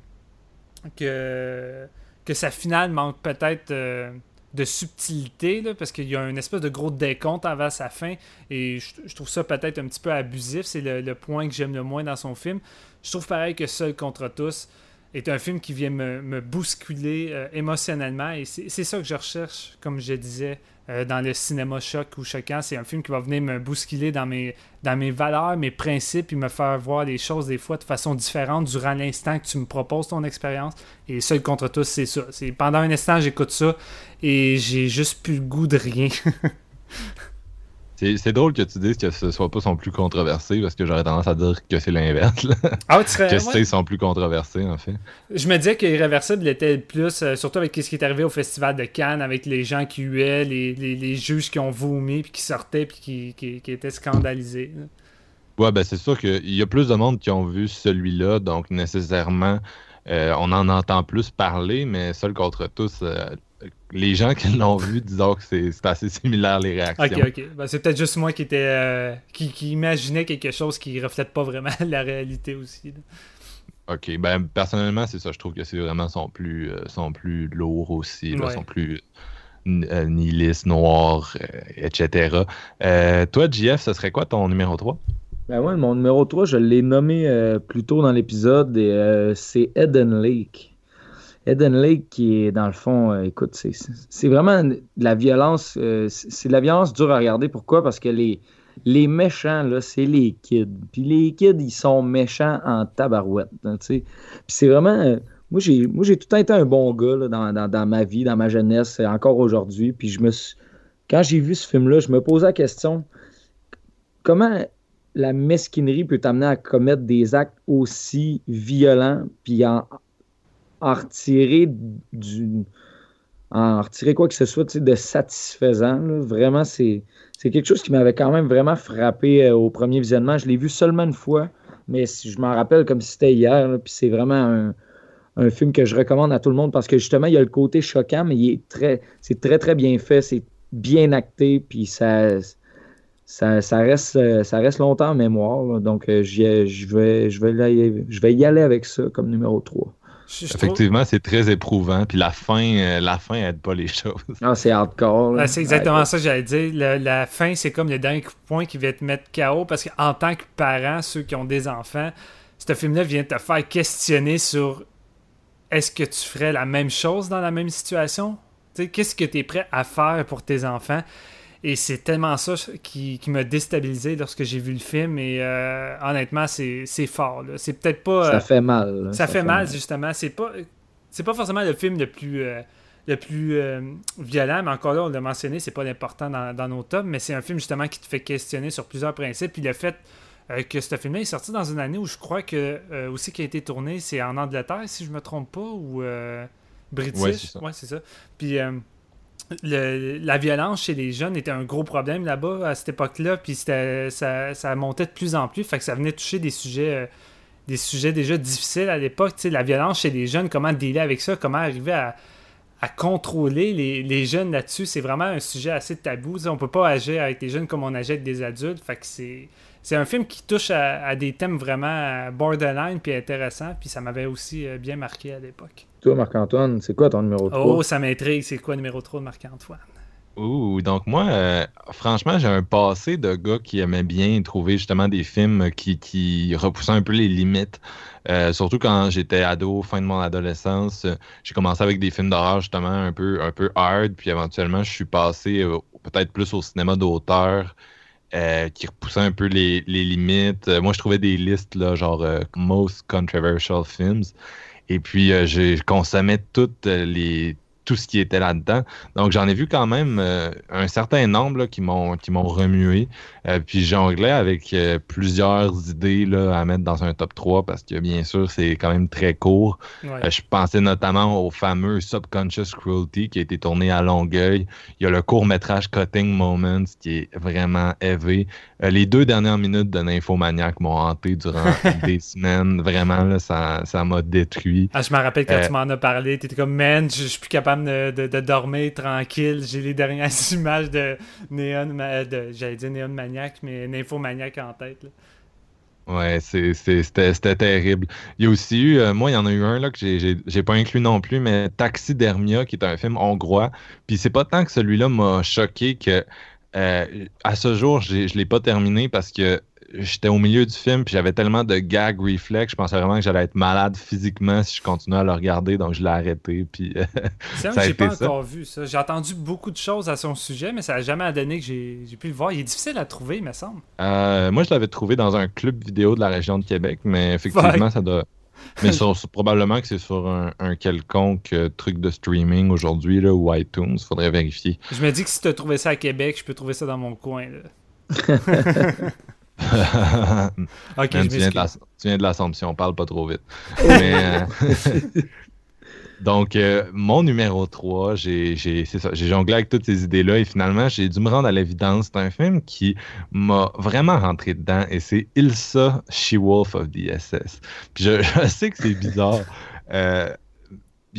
que, que sa finale manque peut-être euh, de subtilité, parce qu'il y a une espèce de gros décompte avant sa fin, et je, trouve ça peut-être un petit peu abusif, c'est le point que j'aime le moins dans son film. Je trouve pareil que Seul contre tous est un film qui vient me, me bousculer euh, émotionnellement, et c'est ça que je recherche, comme je disais, euh, dans le cinéma choc ou choquant. C'est un film qui va venir me bousculer dans mes, dans mes valeurs, mes principes, et me faire voir les choses des fois de façon différente durant l'instant que tu me proposes ton expérience. Et seul contre tous, c'est ça. Pendant un instant, j'écoute ça et j'ai juste plus le goût de rien. C'est drôle que tu dises que ce soit pas son plus controversé parce que j'aurais tendance à dire que c'est l'inverse. Ah, tu serais- que ouais. c'est son plus controversé en fait. Je me disais que Irréversible était plus, euh, surtout avec ce qui est arrivé au Festival de Cannes, avec les gens qui huaient, les, les, les juges qui ont vomi, puis qui sortaient, puis qui, qui, qui étaient scandalisés. là. Ouais, ben c'est sûr qu'il y a plus de monde qui ont vu celui-là, donc nécessairement, euh, on en entend plus parler, mais seul contre tous, euh, les gens qui l'ont vu, disons que c'est assez similaire les réactions. Ok, ok. Ben, c'est peut-être juste moi qui était euh, qui, qui imaginait quelque chose qui reflète pas vraiment la réalité aussi. là. Ok, ben personnellement, c'est ça, je trouve que c'est vraiment son plus, euh, son plus lourd aussi, là, Ouais. son plus euh, nihiliste, noir, euh, etc. Euh, toi, JF, ce serait quoi ton numéro 3? Ben ouais, mon numéro 3, je l'ai nommé euh, plus tôt dans l'épisode, et euh, c'est Eden Lake. Eden Lake qui est dans le fond, euh, écoute, c'est- vraiment de la violence, euh, c'est de la violence dure à regarder. Pourquoi? Parce que les, les méchants, là, c'est les kids. Puis les kids, ils sont méchants en tabarouette. Puis c'est vraiment... euh, moi, j'ai tout le temps été un bon gars dans, ma vie, dans ma jeunesse, encore aujourd'hui. Puis je me suis... Quand j'ai vu ce film-là, je me posais la question, comment la mesquinerie peut t'amener à commettre des actes aussi violents, puis en, en retirer quoi que ce soit de satisfaisant. Vraiment, c'est quelque chose qui m'avait quand même vraiment frappé euh, au premier visionnement. Je l'ai vu seulement une fois, mais si- je m'en rappelle comme si c'était hier. c'est vraiment un, film que je recommande à tout le monde parce que justement, il y a le côté choquant, mais c'est très, très bien fait. C'est bien acté, puis ça, euh, reste longtemps en mémoire. Donc, euh, je vais, vais je vais y aller avec ça comme numéro 3. Effectivement, c'est très éprouvant, puis la fin, euh, la fin aide pas les choses. Ah, c'est hardcore. c'est exactement Ouais, ça que j'allais dire. Le- la fin, c'est comme le dernier coup de poing qui va te mettre KO parce qu'en tant que parent, ceux qui ont des enfants, ce film-là vient te faire questionner sur est-ce que tu ferais la même chose dans la même situation? Tu sais, Qu'est-ce que tu es prêt à faire pour tes enfants? Et c'est tellement ça qui, qui m'a déstabilisé lorsque j'ai vu le film. Et euh, honnêtement, c'est c'est fort. là. C'est peut-être pas. Ça euh, fait mal. là. ça, fait, mal, justement. C'est pas, c'est pas forcément le film le plus, euh, le plus euh, violent, mais encore là, on l'a mentionné, c'est pas l'important dans, dans nos tops, mais c'est un film justement qui te fait questionner sur plusieurs principes. Puis le fait euh, que ce film-là est sorti dans une année où je crois que euh, aussi qui a été tourné, c'est en Angleterre, si je me trompe pas, ou euh, british. Ouais, c'est ça. Ouais, c'est ça. Puis euh, la violence chez les jeunes était un gros problème là-bas à cette époque-là, puis ça, montait de plus en plus, fait que ça venait toucher des sujets, euh, des sujets déjà difficiles à l'époque. La violence chez les jeunes, comment dealer avec ça, comment arriver à, contrôler les, jeunes là-dessus, c'est vraiment un sujet assez tabou. On peut pas agir avec les jeunes comme on agit avec des adultes, fait que c'est c'est un film qui touche à, à des thèmes vraiment euh, borderline puis intéressants, puis ça m'avait aussi euh, bien marqué à l'époque. Toi, Marc-Antoine, c'est quoi ton numéro 3? Oh, ça m'intrigue, c'est quoi numéro 3 de Marc-Antoine? Ouh, donc moi, euh, franchement, j'ai un passé de gars qui aimait bien trouver justement des films qui, qui repoussaient un peu les limites. Euh, surtout quand j'étais ado, fin de mon adolescence, j'ai commencé avec des films d'horreur justement un peu, un peu hard, puis éventuellement je suis passé euh, peut-être plus au cinéma d'auteur euh, qui repoussait un peu les, les limites. Euh, moi, je trouvais des listes là, genre euh, Most Controversial Films. Et puis, euh, j'ai consommé toutes euh, les, tout ce qui était là-dedans. Donc, j'en ai vu quand même euh, un certain nombre là, qui m'ont remué. Euh, puis, jonglais avec euh, plusieurs idées là, à mettre dans un top 3 parce que, bien sûr, c'est quand même très court. Ouais. Je pensais notamment au fameux Subconscious Cruelty qui a été tourné à Longueuil. Il y a le court-métrage Cutting Moments qui est vraiment élevé. Les deux dernières minutes de Nymphomaniac m'ont hanté durant des semaines. Vraiment, là, ça ça m'a détruit. Ah, je me rappelle quand tu m'en as parlé, t'étais comme, man, je je suis plus capable de, dormir tranquille. J'ai les dernières images de Néon, Ma- de, j'allais dire Néon Maniac, mais Nymphomaniac en tête. là. Ouais, c'était terrible. Il y a aussi eu, euh, moi, il y en a eu un là que j'ai- pas inclus non plus, mais Taxidermia, qui est un film hongrois. Puis c'est pas tant que celui-là m'a choqué que euh, à ce jour, je l'ai pas terminé parce que j'étais au milieu du film puis j'avais tellement de gag reflex, je pensais vraiment que j'allais être malade physiquement si je continuais à le regarder, donc je l'ai arrêté. Puis euh, C'est que j'ai pas ça. encore vu, ça. J'ai entendu beaucoup de choses à son sujet, mais ça a jamais donné que j'ai j'ai pu le voir. Il est difficile à trouver, il me semble. euh, moi, je l'avais trouvé dans un club vidéo de la région de Québec, mais effectivement, ça doit. Mais sur- sur- probablement que c'est sur un, un quelconque euh, truc de streaming aujourd'hui là, ou iTunes, faudrait vérifier. Je me dis que si tu as trouvé ça à Québec, je peux trouver ça dans mon coin. Là. Ok, Man, je tu, viens de la- tu viens de l'Assomption, parle pas trop vite. Mais, euh, Donc, euh, mon numéro 3, j'ai jonglé avec toutes ces idées-là et finalement, j'ai dû me rendre à l'évidence. C'est un film qui m'a vraiment rentré dedans et c'est Ilsa, She-Wolf of the SS. Puis je, je sais que c'est bizarre. euh,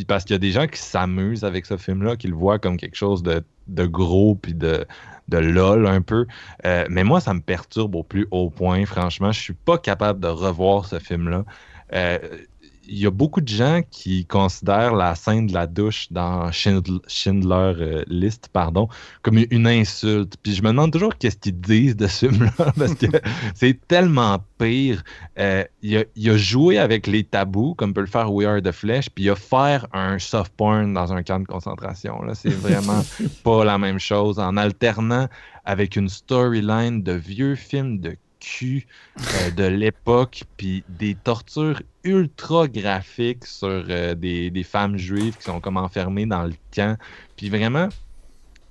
parce qu'il y a des gens qui s'amusent avec ce film-là, qui le voient comme quelque chose de, de gros puis de, de lol un peu. Euh, mais moi, ça me perturbe au plus haut point. Franchement, je suis pas capable de revoir ce film-là. Euh, Il y a beaucoup de gens qui considèrent la scène de la douche dans Schindler, Schindler, euh, List pardon, comme une insulte. Puis je me demande toujours qu'est-ce qu'ils disent de ce film-là parce que c'est tellement pire. Euh, il, a, il a joué avec les tabous, comme peut le faire We Are the Flesh, puis il a faire un soft porn dans un camp de concentration. Là, c'est vraiment pas la même chose. En alternant avec une storyline de vieux films de euh, de l'époque, puis des tortures ultra graphiques sur euh, des, des femmes juives qui sont comme enfermées dans le camp. Puis vraiment,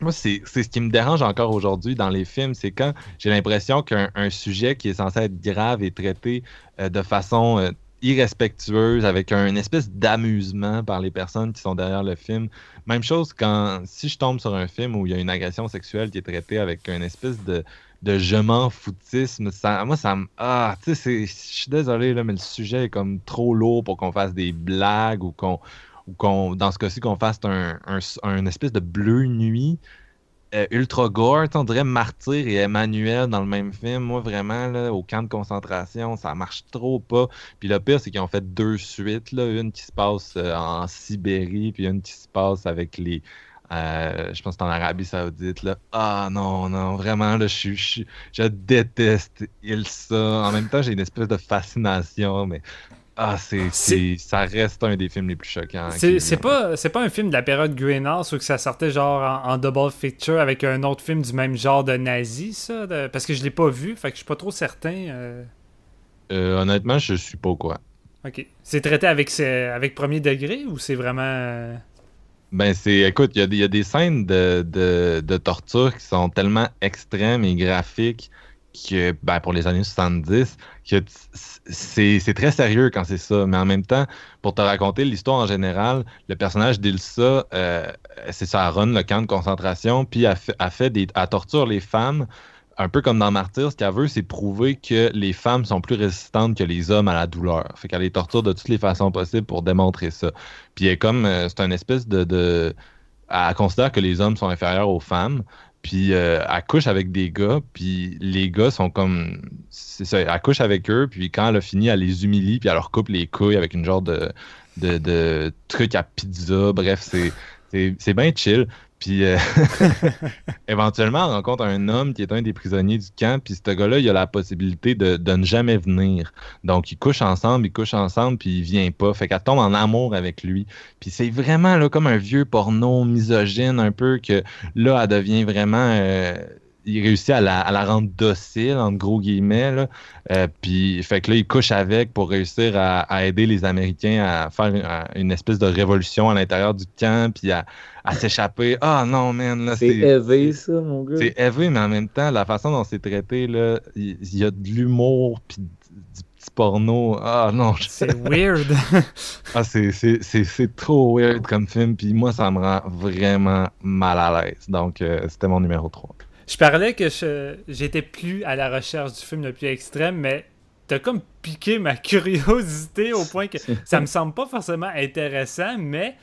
moi, c'est ce qui me dérange encore aujourd'hui dans les films, c'est quand j'ai l'impression qu'un un sujet qui est censé être grave est traité euh, de façon irrespectueuse, avec un, espèce d'amusement par les personnes qui sont derrière le film. Même chose quand, si je tombe sur un film où il y a une agression sexuelle qui est traitée avec une espèce de, de je m'en foutisme, ça, moi, ça me. Ah, tu sais, je suis désolé, là, mais le sujet est comme trop lourd pour qu'on fasse des blagues ou qu'on, ou qu'on dans ce cas-ci, qu'on fasse un, un, espèce de bleu nuit euh, ultra gore. On dirait Martyr et Emmanuel dans le même film. Moi, vraiment, là, au camp de concentration, ça marche trop pas. Puis le pire, c'est qu'ils ont fait deux suites. Là, une qui se passe euh, en Sibérie, puis une qui se passe avec les. Euh, je pense que c'est en Arabie Saoudite. Là. Ah non, non, vraiment, là, je, je, déteste Ilsa. En même temps, j'ai une espèce de fascination, mais. Ah, c'est, c'est, ça reste un des films les plus choquants. C'est pas, c'est pas un film de la période Greenhouse où que ça sortait genre en, en double feature avec un autre film du même genre de nazi, ça? de- parce que je l'ai pas vu, fait que je suis pas trop certain. euh. Euh, honnêtement, je suis pas au courant. Ok. C'est traité avec, avec premier degré ou c'est vraiment. Ben, c'est. Écoute, il y, a y a des scènes de, de, de torture qui sont tellement extrêmes et graphiques que, ben, pour les années 70, que c'est très sérieux quand c'est ça. Mais en même temps, pour te raconter l'histoire en général, le personnage d'Ilsa, euh, c'est ça, run le camp de concentration, puis elle, fait, elle, fait des, elle torture les femmes. Un peu comme dans Martyr, ce qu'elle veut, c'est prouver que les femmes sont plus résistantes que les hommes à la douleur. Fait qu'elle les torture de toutes les façons possibles pour démontrer ça. Puis elle est comme, euh, c'est une espèce de, Elle considère que les hommes sont inférieurs aux femmes. Puis euh, elle couche avec des gars, puis les gars sont comme. C'est ça, elle couche avec eux, puis quand elle a fini, elle les humilie, puis elle leur coupe les couilles avec une genre de, de, de truc à pizza. Bref, c'est, c'est bien chill. Puis euh, éventuellement, elle rencontre un homme qui est un des prisonniers du camp, puis ce gars-là, il a la possibilité de, ne jamais venir. Donc, ils couchent ensemble, ils couchent ensemble, puis il vient pas. Fait qu'elle tombe en amour avec lui. Puis c'est vraiment là, comme un vieux porno misogyne, un peu, que là, elle devient vraiment. euh, il réussit à la, à la rendre docile, entre gros guillemets. Là. Euh, puis, fait que là, il couche avec pour réussir à, à aider les Américains à faire une, à- une espèce de révolution à l'intérieur du camp, puis à, à s'échapper. Ah non, man, là, C'est c'est. élevé, ça, mon gars. C'est élevé, mais en même temps, la façon dont c'est traité, là, il il y, a de l'humour puis du petit porno. Ah non, je- C'est weird. ah, c'est- c'est c'est- c'est trop weird comme film, puis moi, ça me rend vraiment mal à l'aise. Donc, euh, c'était mon numéro 3. Je parlais que j'étais plus à la recherche du film le plus extrême, mais t'as comme piqué ma curiosité au point que ça me semble pas forcément intéressant, mais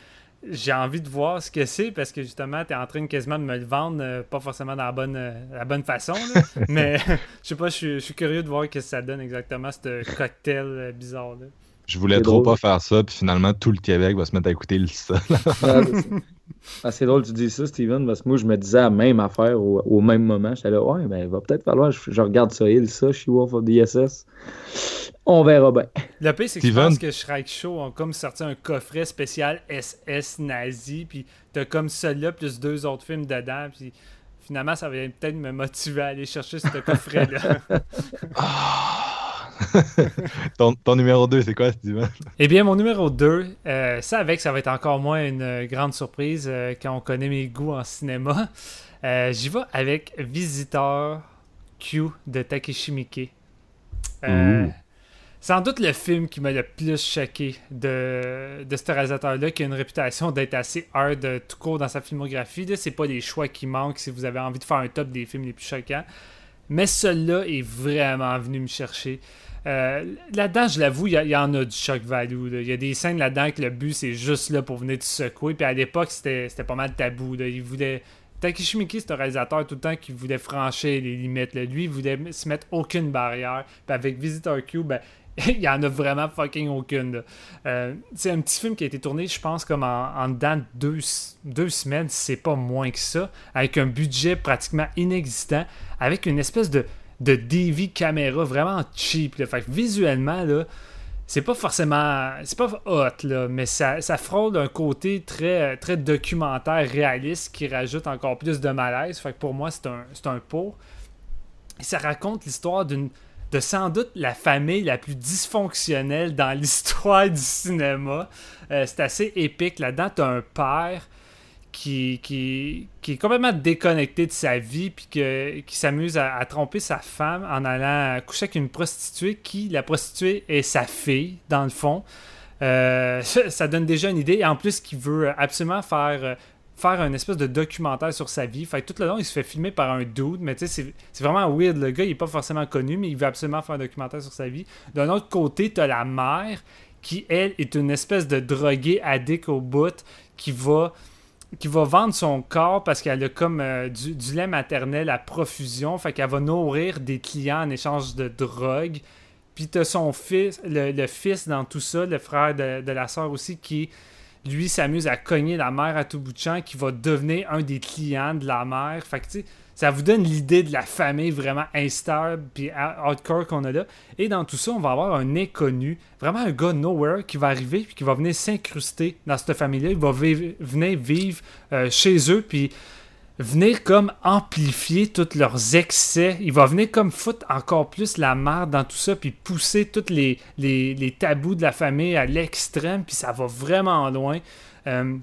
j'ai envie de voir ce que c'est parce que justement, t'es en train quasiment de me le vendre, euh, pas forcément dans la bonne, euh, la bonne façon, là. mais je sais pas, je suis- je suis curieux de voir ce que ça donne exactement, ce cocktail euh, bizarre. Là. Je voulais trop drôle. pas faire ça, puis finalement, tout le Québec va se mettre à écouter le ça. Ah, c'est- ah, c'est drôle que tu dis ça, Steven, parce que moi, je me disais la même affaire au, au même moment. J'étais là, ouais, ben, il va peut-être falloir, je, je regarde ça, il, ça, She-Wolf of the SS. On verra bien. Le pire, c'est que je Steven? pense que Shrike Show ont comme sorti un coffret spécial SS nazi, puis t'as comme celui-là plus deux autres films dedans, puis finalement, ça va peut-être me motiver à aller chercher ce coffret-là. ton, ton numéro 2, c'est quoi, Steven? Eh bien, mon numéro 2, ça avec, ça va être encore moins une euh, grande surprise euh, quand on connaît mes goûts en cinéma. Euh, J'y vais avec Visiteur Q de Takeshi Miike. Euh, sans doute le film qui m'a le plus choqué de, de ce réalisateur-là, qui a une réputation d'être assez hard euh, tout court dans sa filmographie. Là, c'est pas les choix qui manquent si vous avez envie de faire un top des films les plus choquants. Mais celui-là est vraiment venu me chercher. Euh, là-dedans, je l'avoue, il y, en a du shock value. Il y a des scènes là-dedans que le but, c'est juste là pour venir te secouer. Puis à l'époque, c'était pas mal tabou. Là. Il voulait... Takeshi Miike, c'est un réalisateur tout le temps qui voulait franchir les limites. Lui, il voulait se mettre aucune barrière. Puis avec Visitor Q, ben, il y en a vraiment fucking aucune. là. Euh, c'est un petit film qui a été tourné, je pense, comme en, en dedans de deux, deux semaines, c'est pas moins que ça, avec un budget pratiquement inexistant, avec une espèce de, de DV caméra vraiment cheap. Fait que visuellement, c'est pas forcément. C'est pas hot, là, mais ça, ça frôle un côté très, très documentaire réaliste qui rajoute encore plus de malaise. Fait que pour moi, c'est un, c'est un pour. Et ça raconte l'histoire d'une de sans doute la famille la plus dysfonctionnelle dans l'histoire du cinéma. Euh, c'est assez épique. Là-dedans, t'as un père qui, qui, qui est complètement déconnecté de sa vie puis qui s'amuse à, tromper sa femme en allant coucher avec une prostituée qui, la prostituée, est sa fille, dans le fond. Euh, ça, ça donne déjà une idée. Et en plus, qui veut absolument faire, euh, faire un espèce de documentaire sur sa vie. Fait tout le long, il se fait filmer par un dude, mais tu sais, c'est- vraiment weird. Le gars, il est pas forcément connu, mais il veut absolument faire un documentaire sur sa vie. D'un autre côté, t'as la mère qui, elle, est une espèce de droguée addict au bout qui va qui va vendre son corps parce qu'elle a comme euh, du, lait maternel à profusion. Fait qu'elle va nourrir des clients en échange de drogue. Puis t'as son fils, le, le fils dans tout ça, le frère de, la sœur aussi, qui lui s'amuse à cogner la mère à tout bout de champ, qui va devenir un des clients de la mère. Fait tu sais, ça vous donne l'idée de la famille vraiment instable puis ha- hardcore qu'on a là. Et dans tout ça, on va avoir un inconnu, vraiment un gars nowhere qui va arriver puis qui va venir s'incruster dans cette famille-là. Il va venir vivre euh, chez eux puis venir comme amplifier tous leurs excès. Il va venir comme foutre encore plus la merde dans tout ça, puis pousser tous les, les, les tabous de la famille à l'extrême, puis ça va vraiment loin. Euh,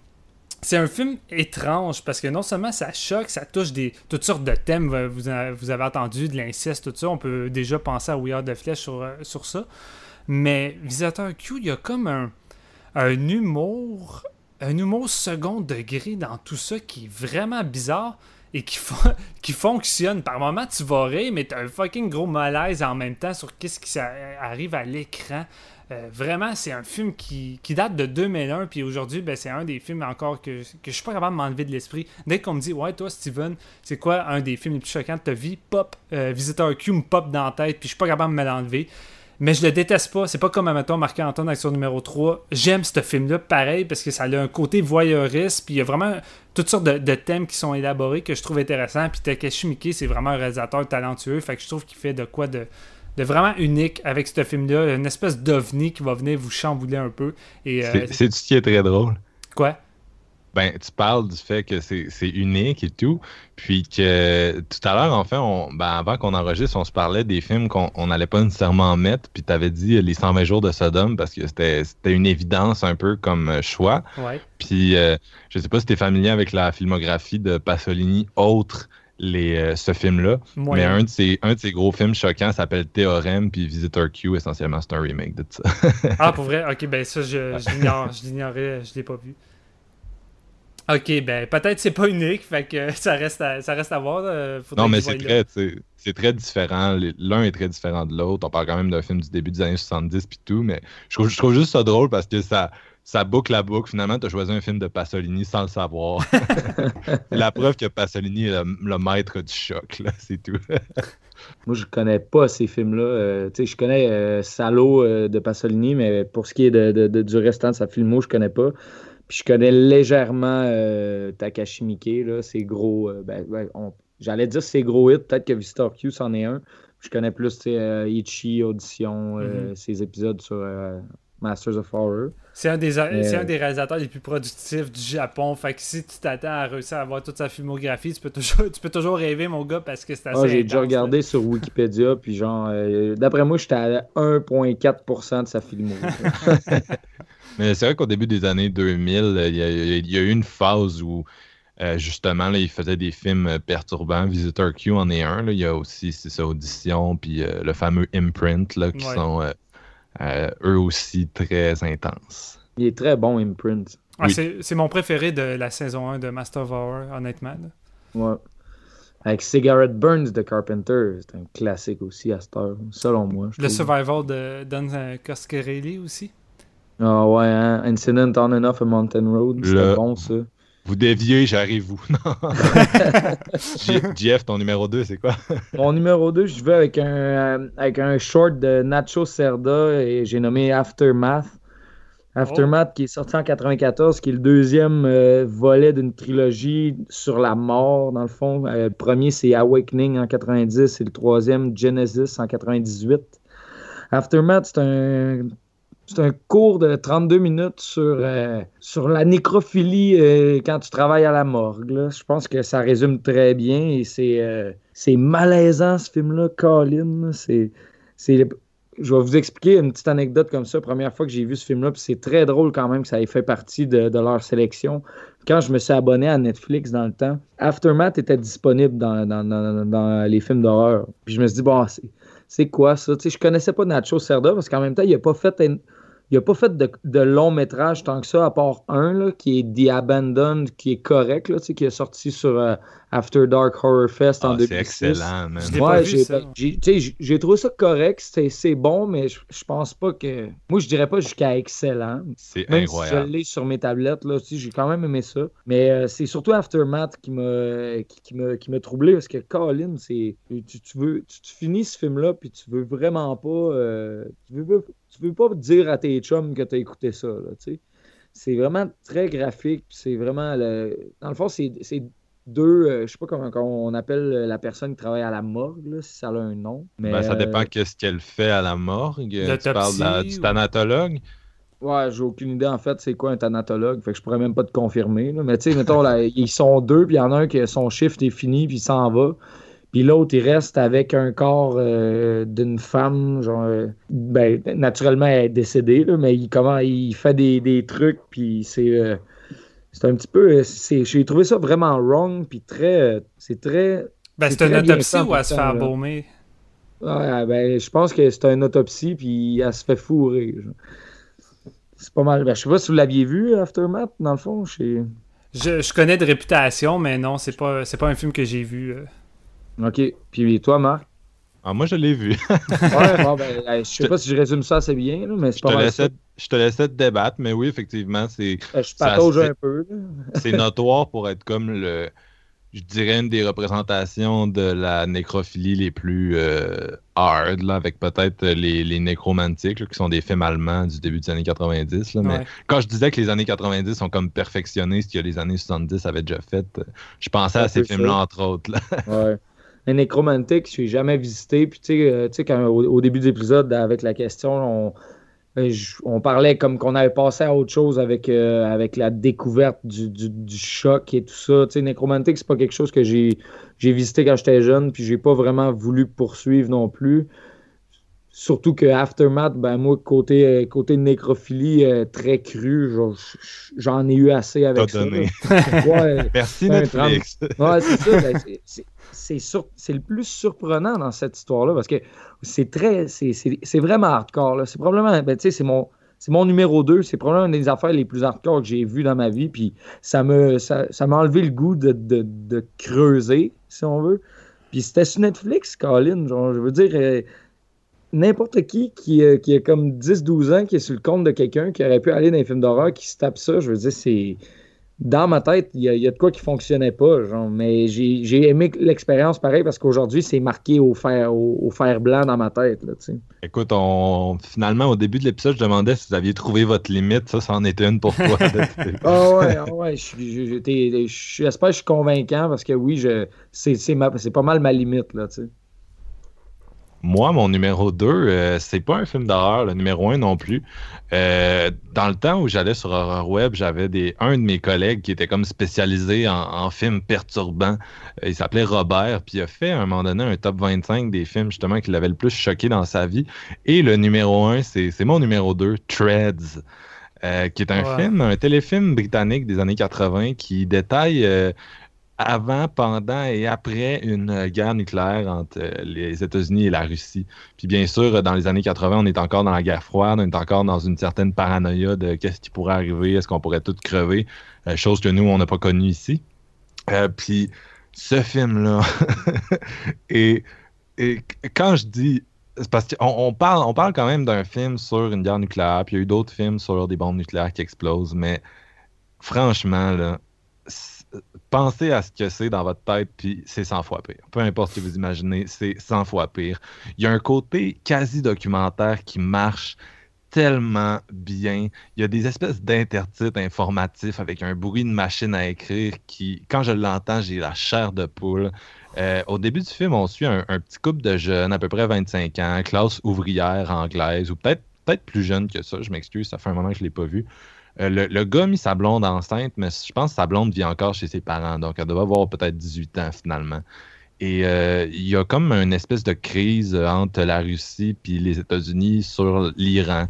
c'est un film étrange parce que non seulement ça choque, ça touche des, toutes sortes de thèmes. vous avez entendu de l'inceste, tout ça. On peut déjà penser à We Are the Flesh sur, euh, sur ça. Mais Visiteur Q, il y a comme un, un humour, un humour second degré dans tout ça qui est vraiment bizarre et qui, qui fonctionne. Par moments, tu vas rire, mais t'as un fucking gros malaise en même temps sur qu'est-ce qui arrive à l'écran. Euh, vraiment, c'est un film qui, qui date de 2001, puis aujourd'hui, ben, c'est un des films encore que, que je suis pas capable de m'enlever de l'esprit. Dès qu'on me dit, ouais, toi, Steven, c'est quoi un des films les plus choquants de ta vie Pop, euh, Visiteur Q me pop dans la tête, puis je suis pas capable de me l'enlever. Mais je le déteste pas. C'est pas comme, mettons, Marc-Antoine son numéro 3. J'aime ce film-là pareil parce que ça a un côté voyeuriste. Puis il y a vraiment toutes sortes de, de thèmes qui sont élaborés que je trouve intéressants. Puis Takeshi Miike, c'est vraiment un réalisateur talentueux. Fait que je trouve qu'il fait de quoi de, de vraiment unique avec ce film-là. Une espèce d'ovni qui va venir vous chambouler un peu. Et euh, C'est c'est ce qui est très drôle. quoi? Ben, tu parles du fait que c'est unique et tout, puis que tout à l'heure, en fait, on, ben, avant qu'on enregistre, on se parlait des films qu'on on n'allait pas nécessairement mettre, puis tu avais dit les 120 jours de Sodome parce que c'était une évidence un peu comme euh, choix. Ouais. Puis euh, je sais pas si tu es familier avec la filmographie de Pasolini, autre les, euh, ce film-là, mais un de, ses, un de ses gros films choquants s'appelle Théorème, puis Visitor Q, essentiellement, c'est un remake de ça. Ah, pour vrai? Ok, ben ça, je, l'ignore. Je l'ignorais, je l'ai pas vu. Ok, ben peut-être c'est pas unique, fait que ça reste à, ça reste à voir. là. Faudrait Non, mais c'est très, c'est très différent. L'un est très différent de l'autre. On parle quand même d'un film du début des années 70 puis tout, mais je trouve, je trouve juste ça drôle parce que ça, ça boucle la boucle. Finalement, tu as choisi un film de Pasolini sans le savoir. La preuve que Pasolini est le, le maître du choc, là, c'est tout. Moi, je connais pas ces films-là. Euh, tu sais, je connais euh, Salo euh, de Pasolini, mais pour ce qui est de, de- de- du restant de sa filmo, je connais pas. Puis je connais légèrement euh, Takashi Miike, là, ses gros. euh, ben, ben, on- J'allais dire ses gros hits, peut-être que Visitor Q c'en est un. Je connais plus euh, Ichi, Audition, euh, ses épisodes sur Masters of Horror. C'est un, des, c'est un des réalisateurs les plus productifs du Japon. Fait que si tu t'attends à réussir à avoir toute sa filmographie, tu peux toujours, tu peux toujours rêver, mon gars, parce que c'est assez. Ah, j'ai déjà regardé sur Wikipédia, puis genre, d'après moi, j'étais à 1,4% de sa filmo. Mais c'est vrai qu'au début des années 2000, euh, il y, a, il y a eu une phase où Euh, justement, là, il faisait des films euh, perturbants. Visitor Q en est un. là. Il y a aussi, c'est ça, Audition, puis euh, le fameux Imprint, là, qui Ouais. sont euh, euh, eux aussi très intenses. Il est très bon, Imprint. Ah, Oui. c'est, c'est mon préféré de la saison 1 de Master of Horror, honnêtement. Ouais. Avec Cigarette Burns de Carpenter. C'est un classique aussi à cette heure, selon moi. Le trouve. Survival de Don Coscarelli aussi. Ah ouais, hein? Incident on and off a Mountain Road. Le- bon, ça. Vous déviez, j'arrive vous. Jeff, ton numéro 2, c'est quoi? Mon numéro 2, je vais avec un, euh, avec un short de Nacho Cerda et j'ai nommé Aftermath. Aftermath qui est sorti en 94, qui est le deuxième euh, volet d'une trilogie sur la mort, dans le fond. Euh, le premier, c'est Awakening en 90 et le troisième, Genesis en 98. Aftermath, c'est un, c'est un cours de 32 minutes sur, euh, sur la nécrophilie euh, quand tu travailles à la morgue. Je pense que ça résume très bien et c'est euh, c'est malaisant ce film-là, Colin. C'est, c'est, je vais vous expliquer une petite anecdote comme ça. Première fois que j'ai vu ce film-là, c'est très drôle quand même que ça ait fait partie de, de leur sélection. Quand je me suis abonné à Netflix dans le temps, Aftermath était disponible dans, dans, dans- les films d'horreur. Puis je me suis dit, bon, c'est, c'est quoi ça? Tu sais, je connaissais pas Nacho Cerda parce qu'en même temps, il a pas fait il n'a pas fait de, long métrage tant que ça, à part un, là, qui est The Abandoned, qui est correct, là, qui est sorti sur euh, After Dark Horror Fest en Ah, 2006. c'est excellent, man. Ouais, vu, j'ai, ça. j'ai- tu sais, j'ai- j'ai trouvé ça correct, c'est, c'est bon, mais je, je pense pas que. Moi, je dirais pas jusqu'à excellent. C'est incroyable. si je l'ai sur mes tablettes, là, aussi, j'ai quand même aimé ça. Mais euh, c'est surtout Aftermath qui m'a qui, qui m'a troublé parce que Colin, c'est tu, tu veux tu, tu finis ce film-là puis tu veux vraiment pas euh, tu veux pas tu veux pas dire à tes chums que tu as écouté ça, là, tu sais. C'est vraiment très graphique, puis c'est vraiment le dans le fond c'est c'est deux euh, je sais pas comment on appelle la personne qui travaille à la morgue là, si ça a un nom. Mais Ben, ça euh, dépend qu'est-ce qu'elle fait à la morgue. Tu parles de la- du ou- thanatologue. Ouais, j'ai aucune idée en fait c'est quoi un thanatologue, fait que je pourrais même pas te confirmer. là. Mais tu sais, mettons, là, ils sont deux, puis il y en a un qui son shift est fini, puis il s'en va. Puis l'autre, il reste avec un corps euh, d'une femme, genre, euh, ben, naturellement, elle est décédée, là, mais il, comment, il fait des, des trucs, puis c'est euh, c'est un petit peu. euh, J'ai trouvé ça vraiment wrong, puis très. euh, C'est très. Ben, C'est une autopsie fait ou à se pourtant, faire là. baumer? Ouais, ben, je pense que c'est une autopsie, puis elle se fait fourrer. C'est pas mal. Ben, je sais pas si vous l'aviez vu, Aftermath, dans le fond. Je Je, connais de réputation, mais non, c'est pas, pas un film que j'ai vu. euh. OK. Puis toi, Marc? Ah, moi, je l'ai vu. Ouais, bon, ben, euh, je sais pas si je résume ça assez bien, là, mais c'est pas te mal laissais, je te laissais te débattre, mais oui, effectivement, c'est Euh, Je patauge un peu. c'est notoire pour être comme le, je dirais, une des représentations de la nécrophilie les plus euh, hard, là, avec peut-être les, les nécromantiques, là, qui sont des films allemands du début des années 90. Là, mais quand je disais que les années 90 sont comme perfectionnés ce que les années 70 avaient déjà fait, euh, je pensais à ces films-là, entre autres. là. Ouais. Un nécromantique, je n'ai jamais visité. Puis, euh, au, début de l'épisode, avec la question, on, euh, on parlait comme qu'on avait passé à autre chose avec, euh, la découverte du, choc et tout ça. Tu sais, nécromantique, c'est pas quelque chose que j'ai j'ai visité quand j'étais jeune, puis j'ai pas vraiment voulu poursuivre non plus. Surtout que Aftermath, ben moi, côté, euh, côté nécrophilie euh, très cru, genre, j'en ai eu assez avec T'as ça. donné. Ouais. Merci Netflix. Ouais, c'est ça. ben, c'est- sur- le plus surprenant dans cette histoire-là parce que c'est très. c'est- vraiment hardcore. là. C'est probablement. Ben, tu sais, c'est mon. C'est mon numéro 2. C'est probablement une des affaires les plus hardcore que j'ai vues dans ma vie. Puis ça me ça, ça m'a enlevé le goût de, de- de creuser, si on veut. Puis c'était sur Netflix, Colin. Genre, je veux dire, euh, n'importe qui qui, euh, qui a comme 10-12 ans, qui est sur le compte de quelqu'un qui aurait pu aller dans les films d'horreur, qui se tape ça, je veux dire, c'est. Dans ma tête, il y, y a de quoi qui fonctionnait pas, genre, mais j'ai aimé l'expérience pareil parce qu'aujourd'hui, c'est marqué au fer, au, au fer blanc dans ma tête. Là. Écoute, on... finalement, au début de l'épisode, je demandais si vous aviez trouvé votre limite. Ça, ça en était une pour toi. Ah ouais, ah ouais, j'espère que je suis convaincant parce que oui, je, c'est, pas mal ma limite. Là, tu sais. Moi, mon numéro 2, c'est pas un film d'horreur, le numéro 1 non plus. Euh, dans le temps où j'allais sur Horror Web, j'avais des un de mes collègues qui était comme spécialisé en, en films perturbants. Euh, il s'appelait Robert, puis il a fait à un moment donné un top 25 des films justement qui l'avaient le plus choqué dans sa vie. Et le numéro 1, c'est c'est mon numéro 2, Treads. euh, qui est un Ouais. film, un téléfilm britannique des années 80 qui détaille euh, avant, pendant et après une guerre nucléaire entre euh, les États-Unis et la Russie. Puis bien sûr, dans les années 80, on est encore dans la guerre froide, on est encore dans une certaine paranoïa de qu'est-ce qui pourrait arriver, est-ce qu'on pourrait tout crever, euh, chose que nous, on n'a pas connue ici. Euh, puis ce film-là, et, et quand je dis parce qu'on on parle, on parle quand même d'un film sur une guerre nucléaire, puis il y a eu d'autres films sur des bombes nucléaires qui explosent, mais franchement, là, pensez à ce que c'est dans votre tête, puis c'est 100 fois pire. Peu importe ce que vous imaginez, c'est 100 fois pire. Il y a un côté quasi documentaire qui marche tellement bien. Il y a des espèces d'intertitres informatifs avec un bruit de machine à écrire qui, quand je l'entends, j'ai la chair de poule. Euh, au début du film, on suit un, un petit couple de jeunes, à peu près 25 ans, classe ouvrière anglaise, ou peut-être peut-être plus jeune que ça, je m'excuse, ça fait un moment que je ne l'ai pas vu. Euh, le, gars a mis sa blonde enceinte, mais je pense que sa blonde vit encore chez ses parents, donc elle doit avoir peut-être 18 ans finalement. Et euh, il y a comme une espèce de crise euh, entre la Russie et les États-Unis sur l'Iran.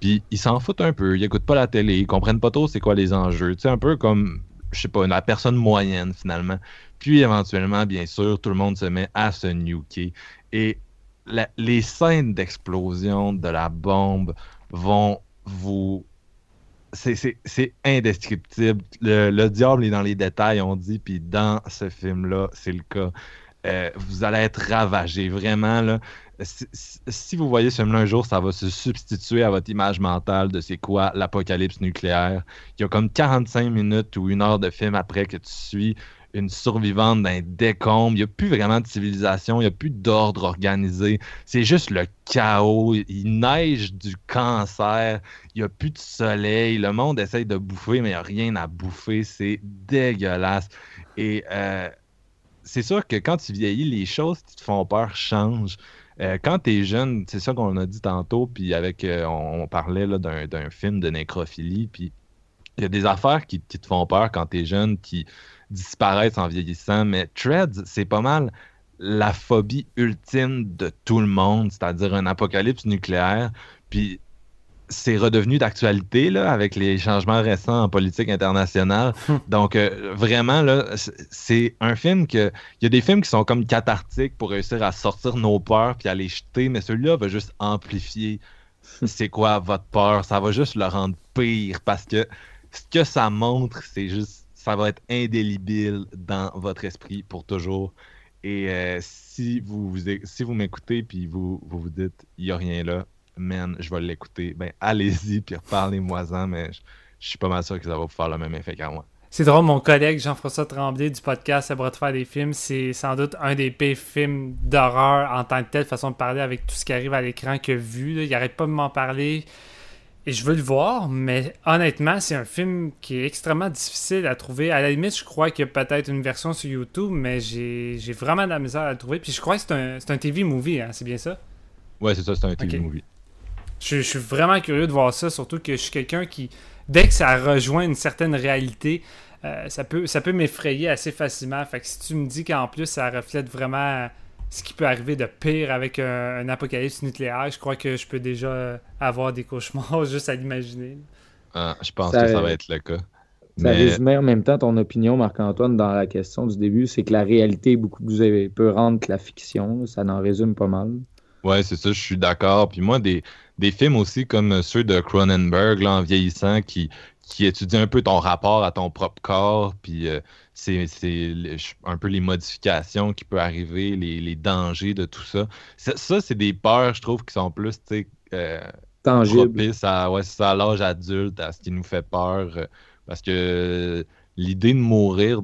Puis ils s'en foutent un peu, ils n'écoutent pas la télé, ils comprennent pas trop c'est quoi les enjeux. Tu sais, un peu comme, je sais pas, la personne moyenne finalement. Puis éventuellement, bien sûr, tout le monde se met à se nuker. Et les scènes d'explosion de la bombe vont vous. C'est- indescriptible. Le, le diable est dans les détails, on dit, puis dans ce film-là, c'est le cas. Euh, vous allez être ravagé, vraiment. Si- si vous voyez ce film-là un jour, ça va se substituer à votre image mentale de c'est quoi l'apocalypse nucléaire. Il y a comme 45 minutes ou une heure de film après que tu suis une survivante d'un décombre. Il n'y a plus vraiment de civilisation, il n'y a plus d'ordre organisé. C'est juste le chaos. Il neige du cancer, il n'y a plus de soleil. Le monde essaye de bouffer, mais il n'y a rien à bouffer. C'est dégueulasse. Et euh, c'est sûr que quand tu vieillis, les choses qui te font peur changent. Euh, quand tu es jeune, c'est ça qu'on a dit tantôt, puis avec, euh, on, parlait d'un film de nécrophilie, puis il y a des affaires qui, qui te font peur quand tu es jeune qui disparaissent en vieillissant, mais Treads, c'est pas mal la phobie ultime de tout le monde, c'est-à-dire un apocalypse nucléaire, puis c'est redevenu d'actualité là, avec les changements récents en politique internationale. Donc, euh, vraiment, là, c'est un film que. Il y a des films qui sont comme cathartiques pour réussir à sortir nos peurs puis à les jeter, mais celui-là va juste amplifier c'est quoi votre peur. Ça va juste le rendre pire parce que ce que ça montre, c'est juste. Ça va être indélébile dans votre esprit pour toujours. Et euh, si vous, si vous m'écoutez puis vous, vous vous dites il n'y a rien là, man, je vais l'écouter, ben allez-y puis reparlez-moi-en, mais je, je suis pas mal sûr que ça va vous faire le même effet qu'à moi. C'est drôle, mon collègue Jean-François Tremblay du podcast À bras de faire des films, c'est sans doute un des pires films d'horreur en tant que tel, façon de parler avec tout ce qui arrive à l'écran que vu. Il arrête pas de m'en parler. Et je veux le voir, mais honnêtement, c'est un film qui est extrêmement difficile à trouver. À la limite, je crois qu'il y a peut-être une version sur YouTube, mais j'ai vraiment de la misère à le trouver. Puis je crois que c'est un, un TV movie, hein, c'est bien ça? Ouais, c'est ça, c'est un TV movie. Je, je suis vraiment curieux de voir ça, surtout que je suis quelqu'un qui, dès que ça rejoint une certaine réalité, euh, ça peut, ça peut m'effrayer assez facilement. Fait que si tu me dis qu'en plus ça reflète vraiment ce qui peut arriver de pire avec un, un apocalypse nucléaire, je crois que je peux déjà avoir des cauchemars juste à l'imaginer. Ah, je pense Ça- que ça va être le cas. Ça Mais résumait en même temps ton opinion, Marc-Antoine, dans la question du début, c'est que la réalité est beaucoup plus épeurante que la fiction. Ça en résume pas mal. ouais, c'est ça, je suis d'accord. Puis moi, des, des films aussi comme ceux de Cronenberg, là, en vieillissant, qui, qui étudient un peu ton rapport à ton propre corps, puis euh, c'est un peu les modifications qui peuvent arriver, les, les dangers de tout ça. Ça, ça, c'est des peurs, je trouve, qui sont plus, tu sais, euh, Tangible. propice à, ouais, c'est ça, à l'âge adulte, à ce qui nous fait peur. euh, Parce que l'idée de mourir,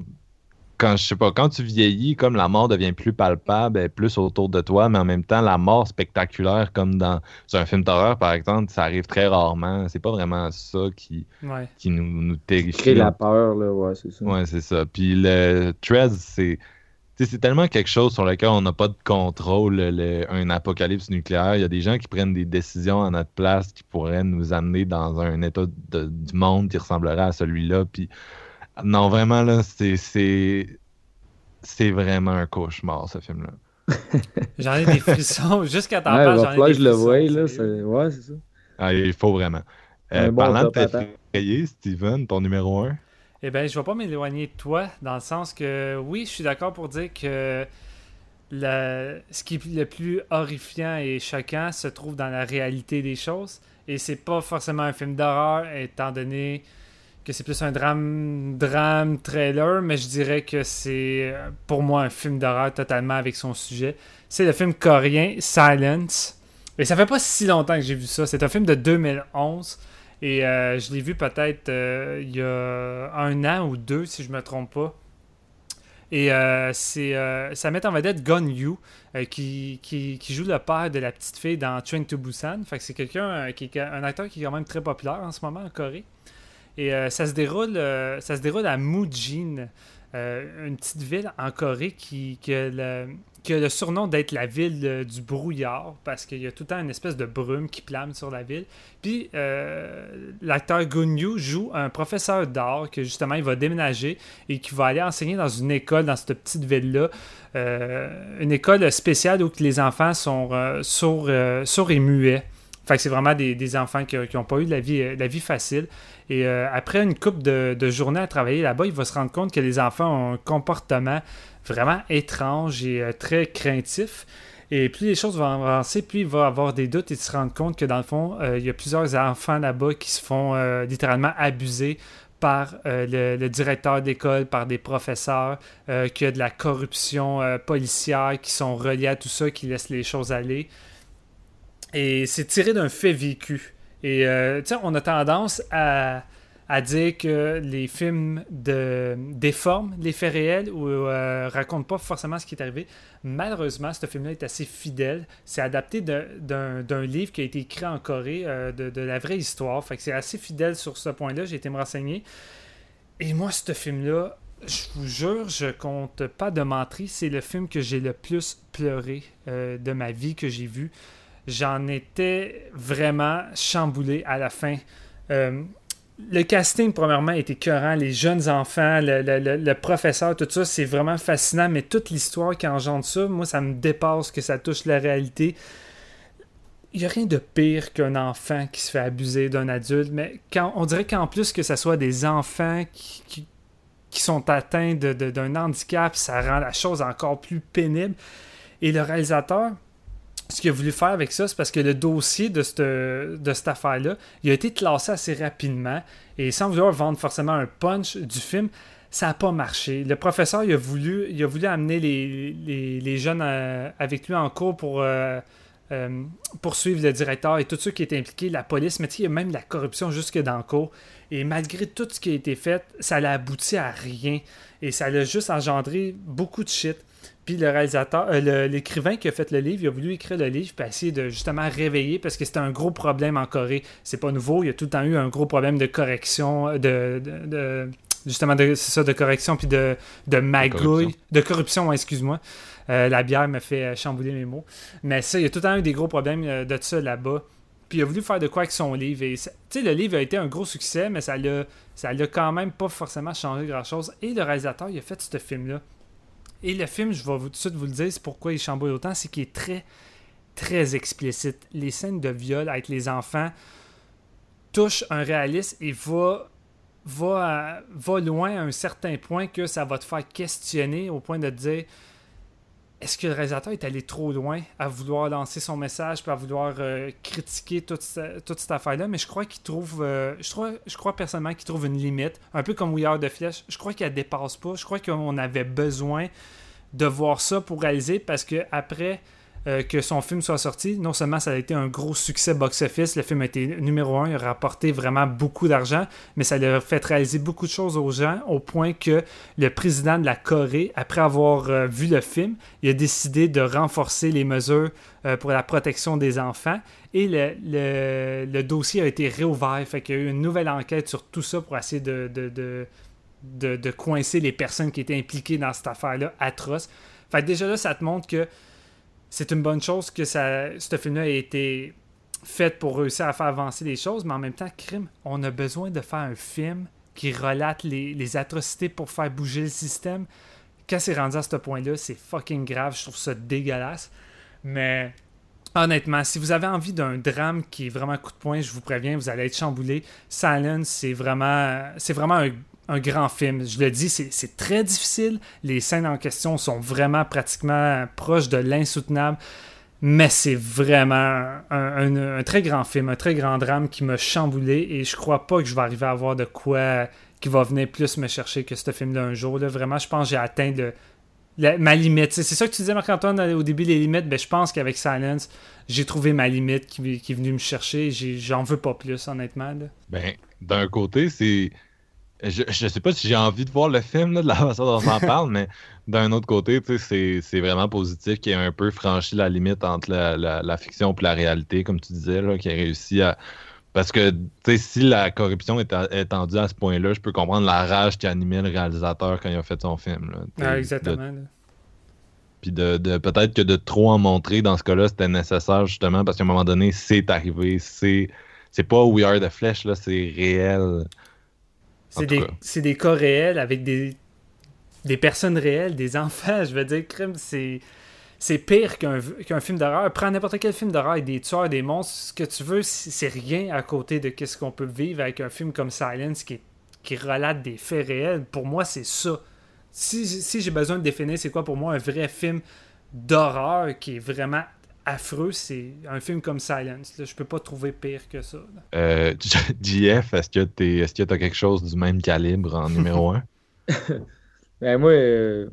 quand je sais pas, quand tu vieillis, comme la mort devient plus palpable, est plus autour de toi, mais en même temps, la mort spectaculaire, comme dans un film d'horreur, par exemple, ça arrive très rarement. C'est pas vraiment ça qui, Ouais. qui nous, nous terrifie. Créer la peur, là, ouais, c'est ça. Ouais, c'est ça. Puis le Threads, c'est. tu sais, C'est tellement quelque chose sur lequel on n'a pas de contrôle, le- le- un apocalypse nucléaire. Il y a des gens qui prennent des décisions à notre place qui pourraient nous amener dans un état de- du monde qui ressemblerait à celui-là. Puis, non, vraiment, là, c'est- c'est c'est vraiment un cauchemar, ce film-là. J'en ai des frissons. Jusqu'à t'en Ouais, j'en ai des je le voie, là. Ouais, c'est ça. Ah, il faut vraiment. Euh, bon parlant de t'effrayer, Steven, ton numéro 1. Eh bien, je vais pas m'éloigner de toi, dans le sens que, oui, je suis d'accord pour dire que la- ce qui est le plus horrifiant et choquant se trouve dans la réalité des choses. Et c'est pas forcément un film d'horreur, étant donné que c'est plus un drame, drame trailer, mais je dirais que c'est euh, pour moi un film d'horreur totalement avec son sujet. C'est le film coréen Silence. Et ça fait pas si longtemps que j'ai vu ça. C'est un film de 2011. Et euh, je l'ai vu peut-être euh, il y a un an ou deux, si je me trompe pas. Et euh, ça met en vedette Gun Yu, qui, qui, joue le père de la petite fille dans Train to Busan. Fait que c'est quelqu'un, qui est un acteur qui est quand même très populaire en ce moment en Corée. Et euh, ça, se déroule, euh, ça se à Mujin, euh, une petite ville en Corée qui, a, le, surnom d'être la ville du brouillard, parce qu'il y a tout le temps une espèce de brume qui plane sur la ville. Puis euh, l'acteur Gunyu joue un professeur d'art que justement il va déménager et qui va aller enseigner dans une école dans cette petite ville-là. Une école spéciale où les enfants sont sourds, sourds et muets. Fait que c'est vraiment des, enfants qui n'ont pas eu de la vie, euh, facile. Et euh, après une couple de, journées à travailler là-bas, il va se rendre compte que les enfants ont un comportement vraiment étrange et euh, très craintif. Et plus les choses vont avancer, plus il va avoir des doutes et se rendre compte que dans le fond, il y a plusieurs enfants là-bas qui se font littéralement abuser par le, directeur d'école, par des professeurs, qu'il y a de la corruption policière qui sont reliés à tout ça, qui laissent les choses aller. Et c'est tiré d'un fait vécu. Et euh, tu sais, on a tendance à, à dire que les films déforment les faits réels ou euh, racontent pas forcément ce qui est arrivé. Malheureusement, ce film-là est assez fidèle. C'est adapté d'un livre qui a été écrit en Corée, euh, de, de la vraie histoire. Fait que c'est assez fidèle sur ce point-là. J'ai été me renseigner. Et moi, ce film-là, je vous jure, je compte pas de menterie. C'est le film que j'ai le plus pleuré euh, de ma vie que j'ai vu. J'en étais vraiment chamboulé à la fin. Euh, le casting, premièrement, était écœurant. Les jeunes enfants, le, professeur, tout ça, c'est vraiment fascinant. Mais toute l'histoire qui engendre ça, moi, ça me dépasse que ça touche la réalité. Il n'y a rien de pire qu'un enfant qui se fait abuser d'un adulte. Mais quand, on dirait qu'en plus que ce soit des enfants qui, sont atteints d'un handicap, ça rend la chose encore plus pénible. Et le réalisateur, ce qu'il a voulu faire avec ça, c'est parce que le dossier de cette, de affaire-là, il a été classé assez rapidement. Et sans vouloir vendre forcément un punch du film, ça n'a pas marché. Le professeur, il a voulu, il a voulu amener les, les, jeunes euh, avec lui en cours pour euh, euh, poursuivre le directeur et tous ceux qui étaient impliqués, la police, mais il y a même la corruption jusque dans le cours. Et malgré tout ce qui a été fait, ça l'a abouti à rien. Et ça l'a juste engendré beaucoup de shit. Puis le réalisateur, euh, l'écrivain qui a fait le livre, il a voulu écrire le livre puis essayer de justement réveiller parce que c'était un gros problème en Corée. C'est pas nouveau, il y a tout le temps eu un gros problème de correction, de, de- de- justement de, c'est ça, de correction puis de, de magouille, corruption. de corruption, excuse-moi. Euh, la bière me fait euh, chambouler mes mots. Mais ça, il y a tout le temps eu des gros problèmes euh, de ça là-bas. Puis il a voulu faire de quoi avec son livre. Et tu sais, le livre a été un gros succès, mais ça l'a, ça l'a quand même pas forcément changé grand-chose. Et le réalisateur, il a fait ce film-là. Et le film, je vais tout de suite vous le dire, c'est pourquoi il chamboule autant, c'est qu'il est très, très explicite. Les scènes de viol avec les enfants touchent un réalisme et va, va, va loin à un certain point que ça va te faire questionner au point de te dire est-ce que le réalisateur est allé trop loin à vouloir lancer son message puis à vouloir euh, critiquer toute, ce- toute cette affaire-là? Mais je crois qu'il trouve, euh, je, crois, je crois personnellement qu'il trouve une limite, un peu comme Are de Flèche. Je crois qu'elle dépasse pas. Je crois qu'on avait besoin de voir ça pour réaliser parce que après euh, que son film soit sorti, non seulement ça a été un gros succès box-office, le film a été numéro un, il a rapporté vraiment beaucoup d'argent, mais ça a fait réaliser beaucoup de choses aux gens au point que le président de la Corée, après avoir euh, vu le film, il a décidé de renforcer les mesures euh, pour la protection des enfants et le, dossier a été réouvert. Fait qu'il y a eu une nouvelle enquête sur tout ça pour essayer de, coincer les personnes qui étaient impliquées dans cette affaire-là atroce. Fait déjà là, ça te montre que c'est une bonne chose que ça, ce film-là ait été fait pour réussir à faire avancer les choses, mais en même temps, crime, on a besoin de faire un film qui relate les, atrocités pour faire bouger le système. Quand c'est rendu à ce point-là, c'est fucking grave. Je trouve ça dégueulasse. Mais Honnêtement, si vous avez envie d'un drame qui est vraiment coup de poing, je vous préviens, vous allez être chamboulé. Silence, c'est vraiment, c'est vraiment un, un grand film. Je le dis, c'est très difficile. Les scènes en question sont vraiment pratiquement proches de l'insoutenable. Mais c'est vraiment un, très grand film, un très grand drame qui m'a chamboulé et je crois pas que je vais arriver à avoir de quoi qui va venir plus me chercher que ce film-là un jour. Vraiment, je pense que j'ai atteint ma limite. C'est ça que tu disais, Marc-Antoine, au début, les limites? Ben, je pense qu'avec Silence, j'ai trouvé ma limite qui, est venue me chercher. J'en veux pas plus, honnêtement. Ben, d'un côté, c'est. Je, je sais pas si j'ai envie de voir le film là, de la façon dont on s'en parle, mais d'un autre côté, c'est vraiment positif qu'il ait un peu franchi la limite entre la, la- la fiction et la réalité, comme tu disais, qu'il ait réussi à. Parce que, si la corruption est étendue à ce point-là, je peux comprendre la rage qui animait le réalisateur quand il a fait son film. là. Ah, exactement. Puis de, de- peut-être que de trop en montrer dans ce cas-là, c'était nécessaire justement parce qu'à un moment donné, c'est arrivé. C'est c'est pas We Are the Flesh, là, c'est réel. C'est des, des cas réels avec des, des personnes réelles, des enfants. Je veux dire, crime, c'est. C'est pire qu'un qu'un film d'horreur. Prends n'importe quel film d'horreur avec des tueurs, des monstres. Ce que tu veux, c'est rien à côté de ce qu'on peut vivre avec un film comme Silence qui, qui relate des faits réels. Pour moi, c'est ça. Si, si j'ai besoin de définir c'est quoi pour moi un vrai film d'horreur qui est vraiment affreux, c'est un film comme Silence. Là, je peux pas trouver pire que ça. là. Euh, JF, est-ce que tu que t'as quelque chose du même calibre en numéro 1? Ben moi, euh,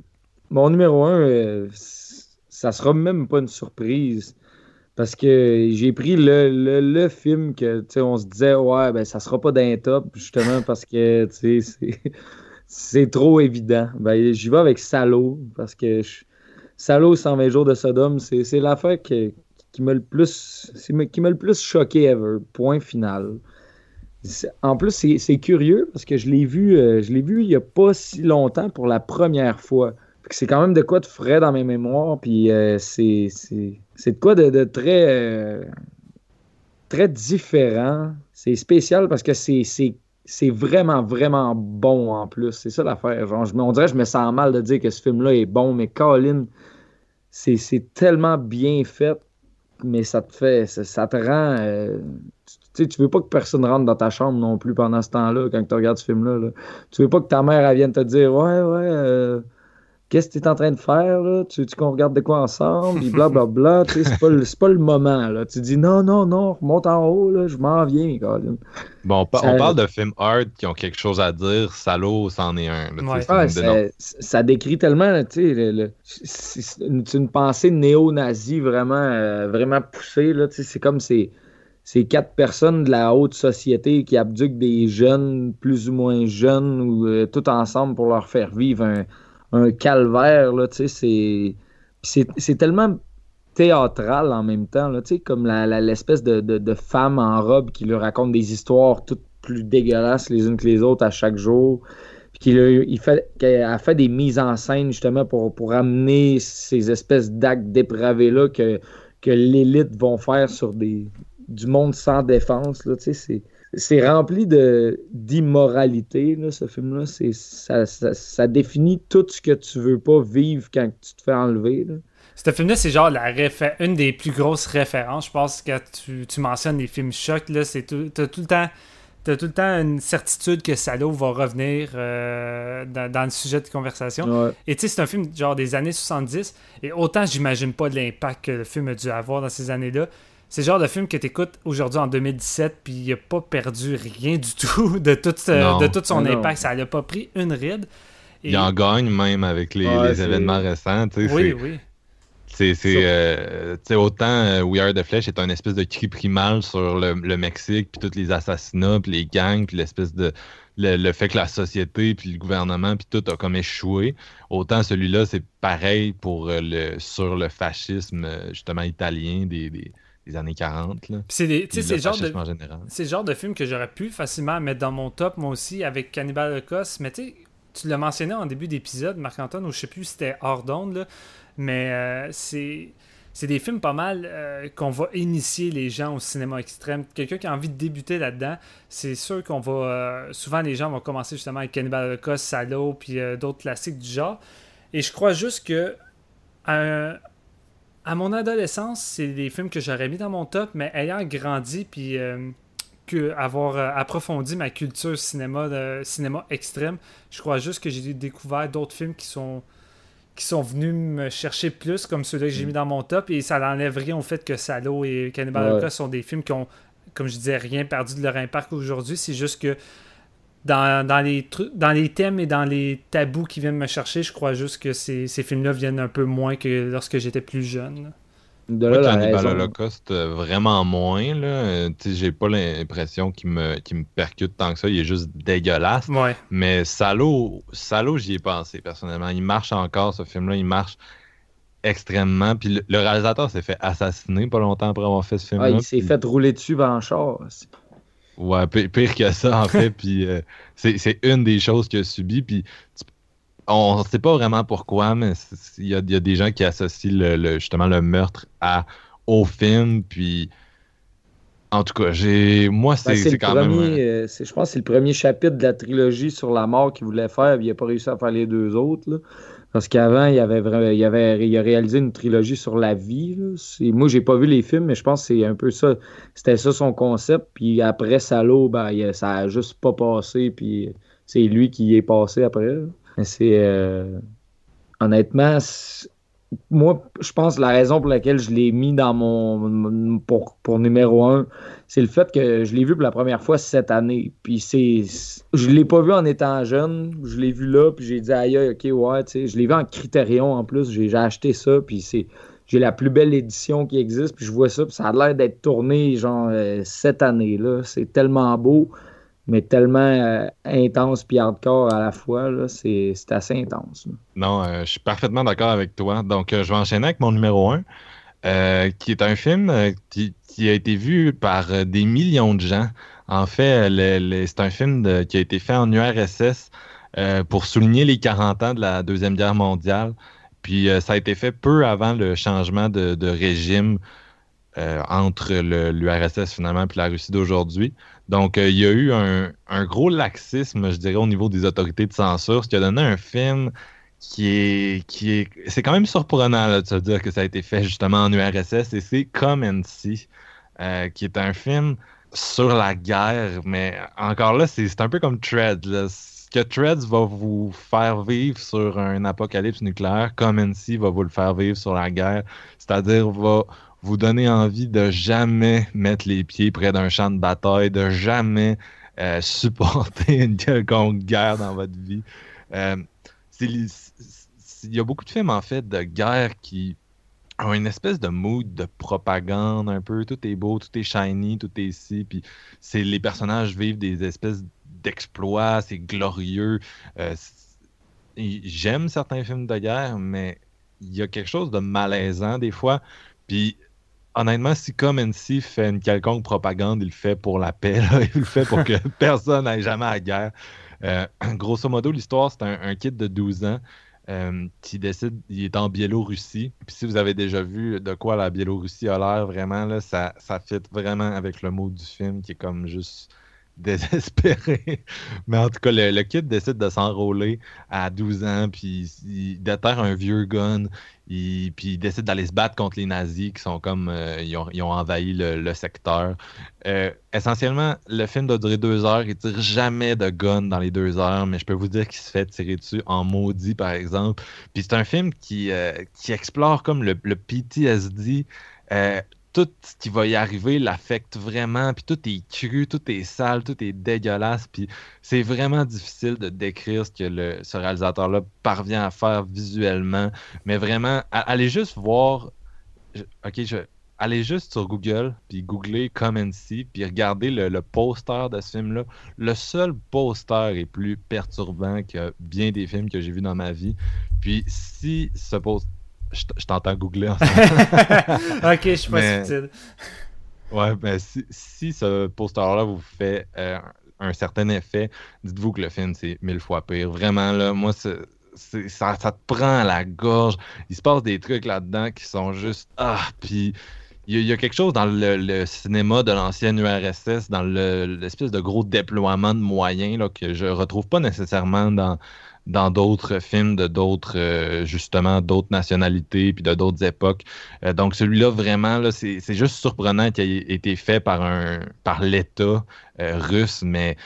mon numéro un, euh, c- ça sera même pas une surprise. Parce que j'ai pris le, le, le film que, tu sais, on se disait, ouais, ben ça sera pas d'un top, justement parce que, tu sais, c'est- c'est trop évident. Ben, j'y vais avec Salo, parce que je- Salo, 120 jours de Sodome, c'est l'affaire que- qui m'a le plus, qui le plus choqué ever. Point final. En plus, c'est curieux parce que je l'ai vu, euh, je l'ai vu il y a pas si longtemps pour la première fois. C'est quand même de quoi de frais dans mes mémoires, puis euh, c'est de quoi de, de très, euh, très différent. C'est spécial parce que c'est c'est- vraiment, vraiment bon en plus. C'est ça l'affaire. On dirait que je me sens mal de dire que ce film-là est bon, mais Colin, c'est tellement bien fait, mais ça te fait, ça, te rend. euh, tu tu veux pas que personne rentre dans ta chambre non plus pendant ce temps-là, quand tu regardes ce film-là. là. Tu veux pas que ta mère vienne te dire Ouais, ouais, euh, qu'est-ce que tu es en train de faire? Là? Tu veux qu'on regarde de quoi ensemble? Puis blablabla. tu sais, c'est pas, le- c'est pas le moment. Là. Tu dis Non, non, non, remonte en haut, là, je m'en viens, Colin. Bon, on, pa- Ça- on parle de films hard qui ont quelque chose à dire. Salaud, c'en est un. là, Ouais. Ouais, ça, ça décrit tellement, tu sais, le- le- c'est une, pensée néo-nazie vraiment, euh, vraiment poussée. Là, tu sais, c'est comme ces, ces quatre personnes de la haute société qui abduquent des jeunes, plus ou moins jeunes, ou euh, tout ensemble pour leur faire vivre un, un calvaire. Tu sais, c'est, c'est, tellement théâtral en même temps, là, tu sais, comme l'espèce de, femme en robe qui leur raconte des histoires toutes plus dégueulasses les unes que les autres à chaque jour. Puis a, fait, des mises en scène justement pour, amener ces espèces d'actes dépravés-là que, que l'élite vont faire sur des, du monde sans défense. Là, tu sais, c'est, c'est rempli de, d'immoralité, ce film-là. C'est, ça, ça, ça définit tout ce que tu veux pas vivre quand tu te fais enlever. Là. Ce film-là, c'est genre la une des plus grosses références. Je pense que quand tu, tu mentionnes les films chocs, là, c'est tout, t'as tout le temps. T'as tout le temps une certitude que Salo va revenir euh, dans, dans le sujet de conversation. Ouais. Et tu sais, c'est un film genre des années 70. Et autant j'imagine pas de l'impact que le film a dû avoir dans ces années-là. C'est le genre de film que tu écoutes aujourd'hui en 2017, puis il a pas perdu rien du tout de tout, Non. de tout son Ah non. impact. Ça l'a pas pris une ride. Et- Il en gagne même avec les, Ouais, les c'est- événements récents. Oui, c'est- oui. C'est, euh, autant euh, We Are the Flesh est un espèce de cri primal sur le, le Mexique, puis tous les assassinats, puis les gangs, puis l'espèce de. Le, le fait que la société, puis le gouvernement, puis tout a comme échoué. Autant celui-là, c'est pareil pour euh, le, sur le fascisme, justement, italien des, des, des années 40. Là. Puis c'est le genre de. fascisme en général. C'est le genre de film que j'aurais pu facilement mettre dans mon top, moi aussi, avec Cannibal Holocaust. Mais tu sais, tu l'as mentionné en début d'épisode, Marc-Antoine, ou je sais plus si c'était hors d'onde, là. Mais euh, c'est. C'est des films pas mal euh, qu'on va initier les gens au cinéma extrême. Quelqu'un qui a envie de débuter là-dedans, c'est sûr qu'on va. euh, souvent, les gens vont commencer justement avec Cannibal Holocaust, Salo, puis d'autres classiques du genre. Et je crois juste que. un- à mon adolescence, c'est des films que j'aurais mis dans mon top, mais ayant grandi puis euh, que avoir euh, approfondi ma culture cinéma, de, cinéma extrême, je crois juste que j'ai découvert d'autres films qui sont qui sont venus me chercher plus comme ceux-là que j'ai mis dans mon top et ça n'enlève rien au fait que Salo et Cannibal Ouais. Sont des films qui ont, comme je disais, rien perdu de leur impact aujourd'hui. C'est juste que dans, dans les dans les thèmes et dans les tabous qui viennent me chercher, je crois juste que ces, ces films-là viennent un peu moins que lorsque j'étais plus jeune. De là, la raison. Holocaust, euh, vraiment moins. Là. Euh, J'ai pas l'impression qu'il me, me percute tant que ça. Il est juste dégueulasse. Ouais. Mais Salo, Salo j'y ai pensé personnellement. Il marche encore, ce film-là. Il marche extrêmement. Puis le, le réalisateur s'est fait assassiner pas longtemps après avoir fait ce Ah, film-là. il s'est Puis- fait rouler dessus par un char. Ouais, pi- pire que ça, en fait. Puis euh, c'est une des choses qu'il a subi. Puis on ne sait pas vraiment pourquoi, mais il y y a des gens qui associent le, le- justement le meurtre à, au film. Puis en tout cas, j'ai moi, Ben, c'est quand premier, même. euh, je pense que c'est le premier chapitre de la trilogie sur la mort qu'il voulait faire. Il n'a pas réussi à faire les deux autres. là. Parce qu'avant, il avait, il avait il a réalisé une trilogie sur la vie. là. Moi, j'ai pas vu les films, mais je pense que c'est un peu ça. C'était ça son concept. Puis après Salo, ben, il ça a juste pas passé. Puis c'est lui qui est passé après. c'est. euh, Honnêtement, moi, je pense que la raison pour laquelle je l'ai mis dans mon. pour, pour numéro un, c'est le fait que je l'ai vu pour la première fois cette année. Puis c'est. Je l'ai pas vu en étant jeune. Je l'ai vu là, puis j'ai dit aïe, ok, ouais, tu sais. Je l'ai vu en Criterion en plus. J'ai j'ai acheté ça, puis c'est. J'ai la plus belle édition qui existe, puis je vois ça, puis ça a l'air d'être tourné, genre, euh, cette année-là. C'est tellement beau, mais tellement euh, intense puis hardcore à la fois. C'est assez intense. Non, euh, je suis parfaitement d'accord avec toi. Donc, euh, je vais enchaîner avec mon numéro 1, qui est un film qui, a été vu par des millions de gens. En fait, c'est un film qui a été fait en URSS pour souligner les 40 ans de la Deuxième Guerre mondiale. Puis, ça a été fait peu avant le changement de, de régime entre l'URSS finalement puis la Russie d'aujourd'hui. Donc, euh, il y a eu un, gros laxisme, je dirais, au niveau des autorités de censure, ce qui a donné un film qui est. qui est C'est quand même surprenant de se dire que ça a été fait justement en URSS, et c'est Come and See, euh, qui est un film sur la guerre, mais encore là, c'est un peu comme Tread. Ce que Treads va vous faire vivre sur un apocalypse nucléaire, Come and See va vous le faire vivre sur la guerre, c'est-à-dire va vous donner envie de jamais mettre les pieds près d'un champ de bataille, de jamais euh, supporter une quelconque guerre dans votre vie. Euh, il y a beaucoup de films en fait de guerre qui ont une espèce de mood de propagande un peu. Tout est beau, tout est shiny, tout est ici. Puis les personnages vivent des espèces d'exploits, c'est glorieux. Euh, J'aime certains films de guerre, mais il y a quelque chose de malaisant des fois. Puis honnêtement, si Come and See fait une quelconque propagande, il le fait pour la paix. là. Il le fait pour que personne n'aille jamais à la guerre. Euh, grosso modo, l'histoire, c'est un, un kid de 12 ans euh, qui décide, il est en Biélorussie. Puis si vous avez déjà vu de quoi la Biélorussie a l'air, vraiment, là, ça, ça fit vraiment avec le mot du film qui est comme juste désespéré. Mais en tout cas, le, le kid décide de s'enrôler à 12 ans, puis il déterre un vieux gun, il- puis il décide d'aller se battre contre les nazis qui sont comme, euh, ils, ont, envahi le, secteur. Euh, essentiellement, le film doit durer deux heures, il tire jamais de gun dans les deux heures, mais je peux vous dire qu'il se fait tirer dessus en maudit, par exemple. Puis c'est un film qui, euh, explore comme le, le PTSD. Tout ce qui va y arriver l'affecte vraiment, puis tout est cru, tout est sale, tout est dégueulasse, puis c'est vraiment difficile de décrire ce que ce réalisateur-là parvient à faire visuellement, mais vraiment, allez juste voir, ok, allez juste sur Google, puis googlez Come and See, puis regardez le poster de ce film-là. Le seul poster est plus perturbant que bien des films que j'ai vus dans ma vie. Puis si ce poster... Je t'entends googler en ce moment. ok, je suis pas Mais- subtil. Ouais, ben si, si ce poster-là vous fait euh, un certain effet, dites-vous que le film, c'est mille fois pire. Vraiment, là, moi, ça, ça te prend à la gorge. Il se passe des trucs là-dedans qui sont juste... Ah, puis... Il y, a- il y a quelque chose dans le, le cinéma de l'ancienne URSS, dans le- l'espèce de gros déploiement de moyens là, que je retrouve pas nécessairement dans, dans d'autres films de d'autres, euh, justement, d'autres nationalités puis de d'autres époques. Euh, donc celui-là, vraiment, là, c'est, juste surprenant qu'il ait été fait par, un, par l'État euh, russe, mais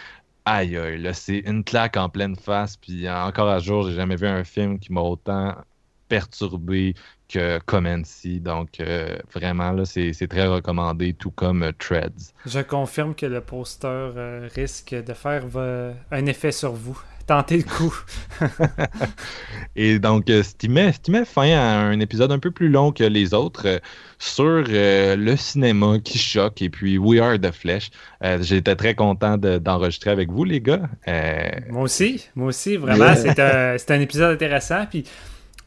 aïe, aïe, là, c'est une claque en pleine face. Puis encore à jour, j'ai jamais vu un film qui m'a autant perturbé que Comency. Donc, vraiment, là, c'est, c'est très recommandé, tout comme euh, Treads. Je confirme que le poster risque de faire un effet sur vous. Tentez le coup. Et donc, euh, ce qui met, ce qui met fin à un épisode un peu plus long que les autres euh, sur euh, le cinéma qui choque et puis We Are the Flesh. Euh, J'étais très content de- d'enregistrer avec vous, les gars. Euh, Moi aussi, moi aussi, vraiment, c'est un, un épisode intéressant. Puis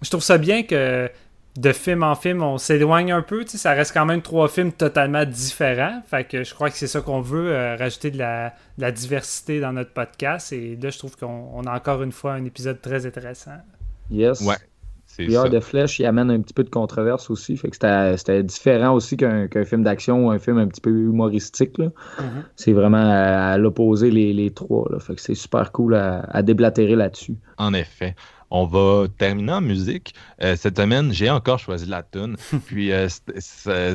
je trouve ça bien que de film en film, on s'éloigne un peu. tu sais, Ça reste quand même trois films totalement différents. Fait que je crois que c'est ça qu'on veut, euh, rajouter de la, de la diversité dans notre podcast. Et là, je trouve qu'on on a encore une fois un épisode très intéressant. Yes. Ouais. Heure de Flèche, il amène un petit peu de controverse aussi. Fait que c'était différent aussi qu'un film d'action ou un film un petit peu humoristique. Mhm. C'est vraiment à, à l'opposé les, les trois. Là. Fait que c'est super cool à, à déblatérer là-dessus. En effet. On va terminer en musique. Euh, cette semaine, j'ai encore choisi la tune. Puis euh,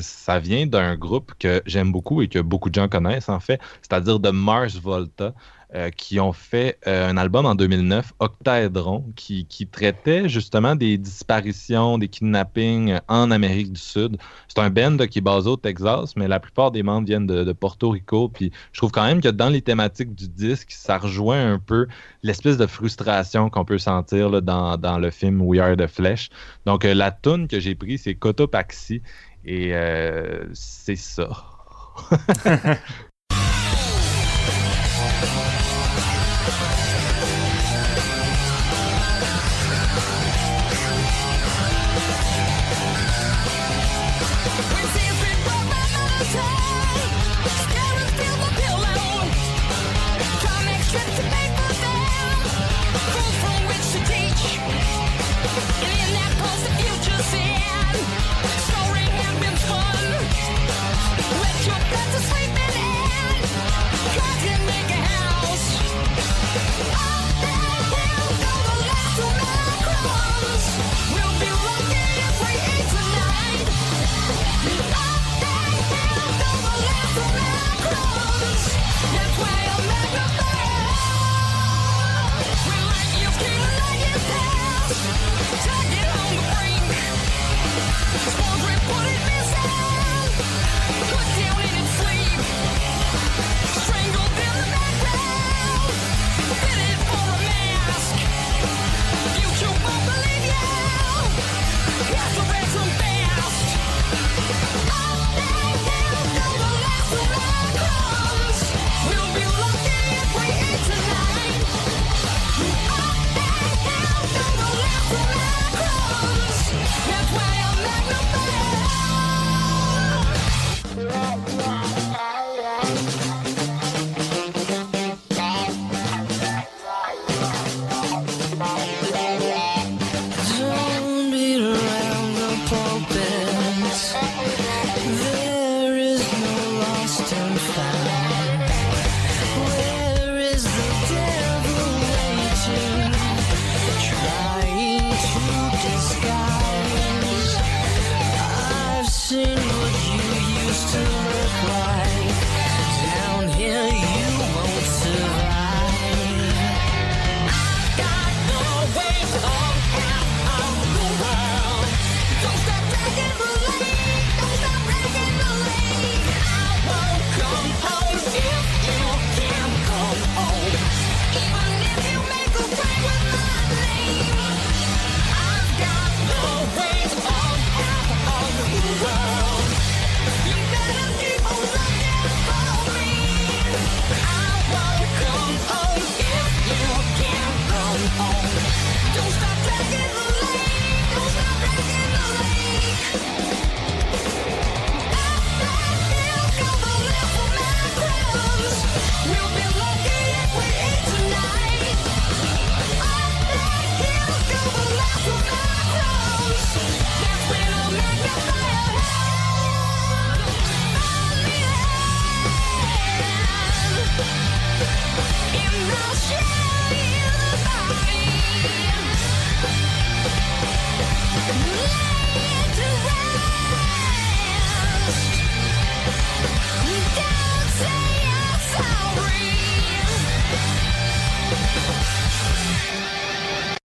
ça vient d'un groupe que j'aime beaucoup et que beaucoup de gens connaissent en fait, c'est-à-dire de Mars Volta, euh, qui ont fait euh, un album en 2009, Octaédron, qui, qui traitait justement des disparitions, des kidnappings euh, en Amérique du Sud. C'est un band qui est basé au Texas, mais la plupart des membres viennent de, Porto Rico. Puis je trouve quand même que dans les thématiques du disque, ça rejoint un peu l'espèce de frustration qu'on peut sentir dans, dans le film We Are the Flesh. Donc, la tune que j'ai prise, c'est Cotopaxi. Et c'est ça.